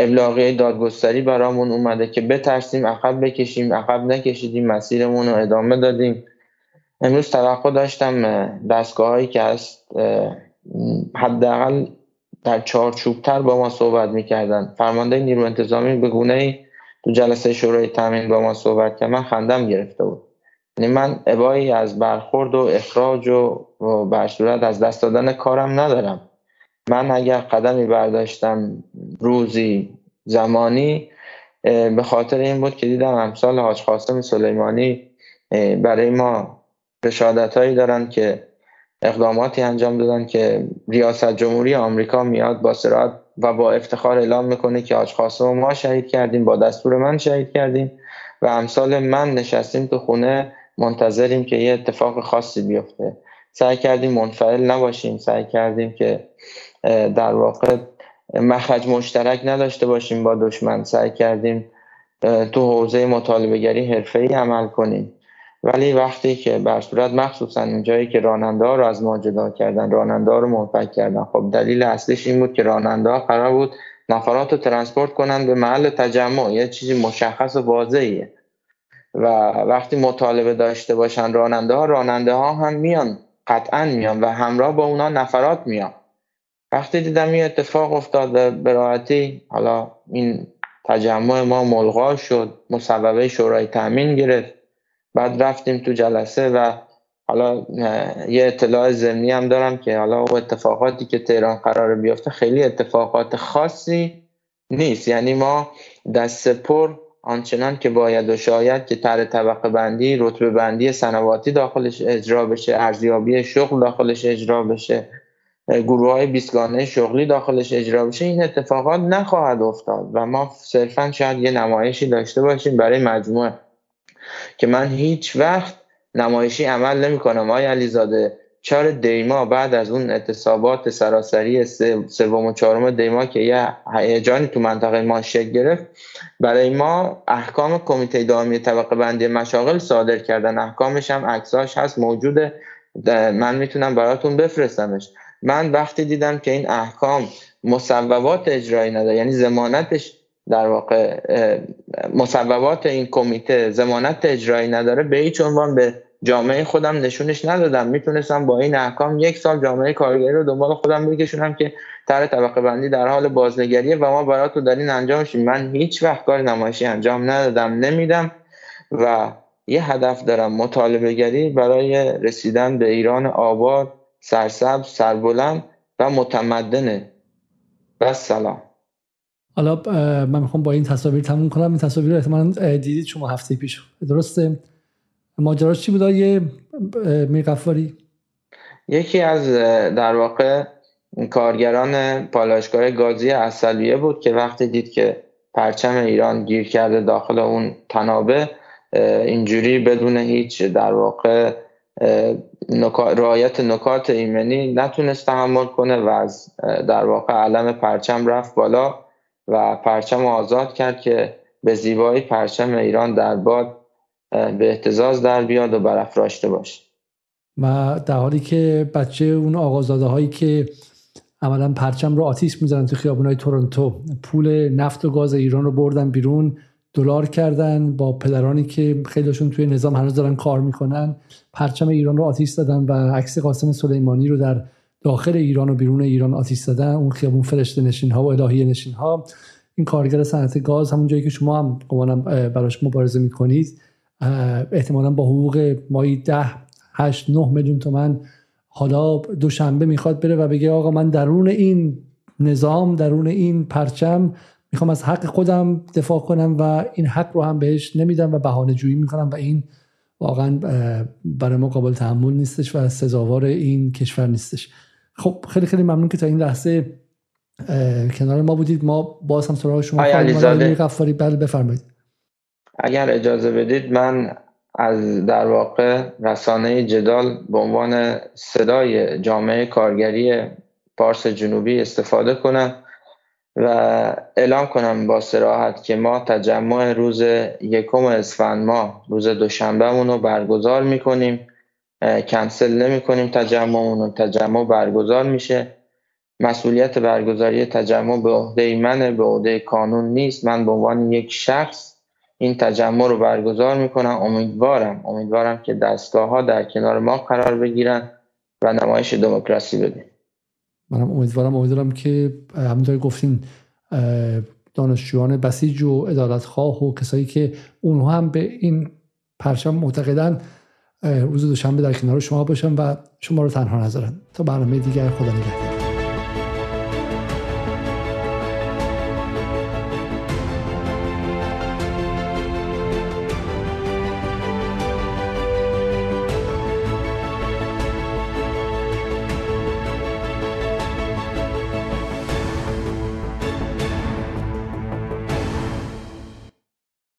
ابلاغیه دادگستری برامون اومده که بترسیم عقب بکشیم عقب نکشیدیم مسیرمون رو ادامه دادیم. امروز توقع داشتم دستگاه هایی که هست حداقل در چارچوبتر با ما صحبت می‌کردن. فرمانده نیرو انتظامی به گونه تو جلسه شورای تامین با ما صحبت کرد. من خندم گرفته بود. یعنی من ابایی از برخورد و اخراج و برصورت از دست دادن کارم ندارم. من اگر قدمی برداشتم روزی زمانی به خاطر این بود که دیدم امثال حاج قاسم سلیمانی برای ما رشادت هایی دارن که اقداماتی انجام دادن که ریاست جمهوری آمریکا میاد با سرعت و با افتخار اعلام می‌کنه که حاج قاسم ما شهید کردیم با دستور من شهید کردیم و امثال من نشستیم تو خونه منتظریم که یه اتفاق خاصی بیفته. سعی کردیم منفعل نباشیم سعی کردیم که در واقع مخرج مشترک نداشته باشیم با دشمن. سعی کردیم تو حوزه مطالبه گری ای عمل کنیم. ولی وقتی که بر صورت مخصوصا اونجایی که راننده ها رو از ما جدا کردن راننده ها رو منفک کردن خب دلیل اصلیش این بود که راننده ها قرار بود نفرات رو ترانسپورت کنن به محل تجمع. یه چیزی مشخص و واضحیه. و وقتی مطالبه داشته باشن راننده ها راننده ها هم میان قطعا میان و همراه با اونا نفرات میان. وقتی دیدم این اتفاق افتاد به راحتی حالا این تجمع ما ملغا شد مصوبه شورای تامین گرفت. بعد رفتیم تو جلسه و حالا یه اطلاع ضمنی هم دارم که حالا و اتفاقاتی که تهران قرار بیفته خیلی اتفاقات خاصی نیست. یعنی ما دست پر آنچنان که باید و شاید که تر طبقه بندی رتبه بندی سنواتی داخلش اجرا بشه ارزیابی شغل داخلش اجرا بشه. گروه های بیستگانه شغلی داخلش اجرا بشه این اتفاقات نخواهد افتاد و ما صرفا شاید یه نمایشی داشته باشیم برای مجموعه. که من هیچ وقت نمایشی عمل نمی کنم آقای علیزاده چهار دیما بعد از اون اعتصابات سراسری سوم و چهارم دیما که یه هیجانی تو منطقه ما شکل گرفت برای ما احکام کمیته دائمی طبقه بندی مشاغل صادر کردن. احکامش هم عکساش هست موجوده. من می‌تونم براتون بفرستمش. من وقتی دیدم که این احکام مصوبات اجرایی نداره یعنی زمانتش در واقع مصوبات این کمیته زمانت اجرایی نداره به هیچ عنوان به جامعه خودم نشونش ندادم. می‌تونستم با این احکام یک سال جامعه کارگری رو دنبال خودم بکشونم که تر طبقه بندی در حال بازنگریه و ما براتون دارین انجام شیم. من هیچ وقت کار نمایشی انجام ندادم نمیدم و یه هدف دارم مطالبه گری برای رسیدن به ایران آباد سرسبز سربلند و متمدنه و سلام حالا من می‌خوام با این تصاویر تموم کنم. این تصاویر رو احتمالا دیدید شما هفته پیش. درسته؟ ماجراش چی بود؟ یه میرقفاری یکی از در واقع کارگران پالایشگاه گازی اصلیه بود که وقتی دید که پرچم ایران گیر کرده داخل اون تنابه اینجوری بدون هیچ در واقع رایت نکات ایمنی نتونست تحمل کنه و از در واقع علم پرچم رفت بالا و پرچم آزاد کرد که به زیبایی پرچم ایران در باد به احتزاز در بیاد و برافراشته باشه. و در حالی که بچه اون آقازاده هایی که عملا پرچم رو آتیش می‌زنن تو خیابونای تورنتو پول نفت و گاز ایران رو بردن بیرون دلار کردن با پدرانی که خیلیشون توی نظام هنوز دارن کار می‌کنن. پرچم ایران رو آتیش دادن و عکس قاسم سلیمانی رو در داخل ایران و بیرون ایران آتیش دادن اون خیابون فرشته نشین ها و الهی نشین ها این کارگر صنعت گاز همون جایی که شما هم قمانم براش مبارزه می‌کنید احتمالا با حقوق مایی ده هشت نه میلیون تومن حالا دوشنبه می‌خواد بره و بگه آقا من درون این نظام درون این پرچم می‌خوام از حق خودم دفاع کنم و این حق رو هم بهش نمیدم و بهانه جویی می‌کنم و این واقعا برای ما قابل تحمل نیستش و سزاوار این کشور نیستش. خب خیلی خیلی ممنون که تا این لحظه کنار ما بودید. ما باز هم سراغ شما غفاری بله بفرمایید. اگر اجازه بدید من از در واقع رسانه جدال به عنوان صدای جامعه کارگری پارس جنوبی استفاده کنم. و اعلام کنم با سراحت که ما تجمع روز یکم اسفند ماه روز دوشنبه رو برگزار می‌کنیم. کنسل نمی کنیم تجمعمون تجمع برگزار میشه. مسئولیت برگزاری تجمع به عهده منه به عهده کانون نیست. من به عنوان یک شخص این تجمع رو برگزار می‌کنم. امیدوارم امیدوارم که دستگاه ها در کنار ما قرار بگیرن و نمایش دموکراسی بدیم. منم امیدوارم امیدوارم که همونطور گفتین دانشجویان بسیج و ادالت خواه و کسایی که اونها هم به این پرچم معتقدن روز دوشنبه در کنار شما باشم و شما رو تنها نذارم تا برنامه دیگر خدا نگهدار.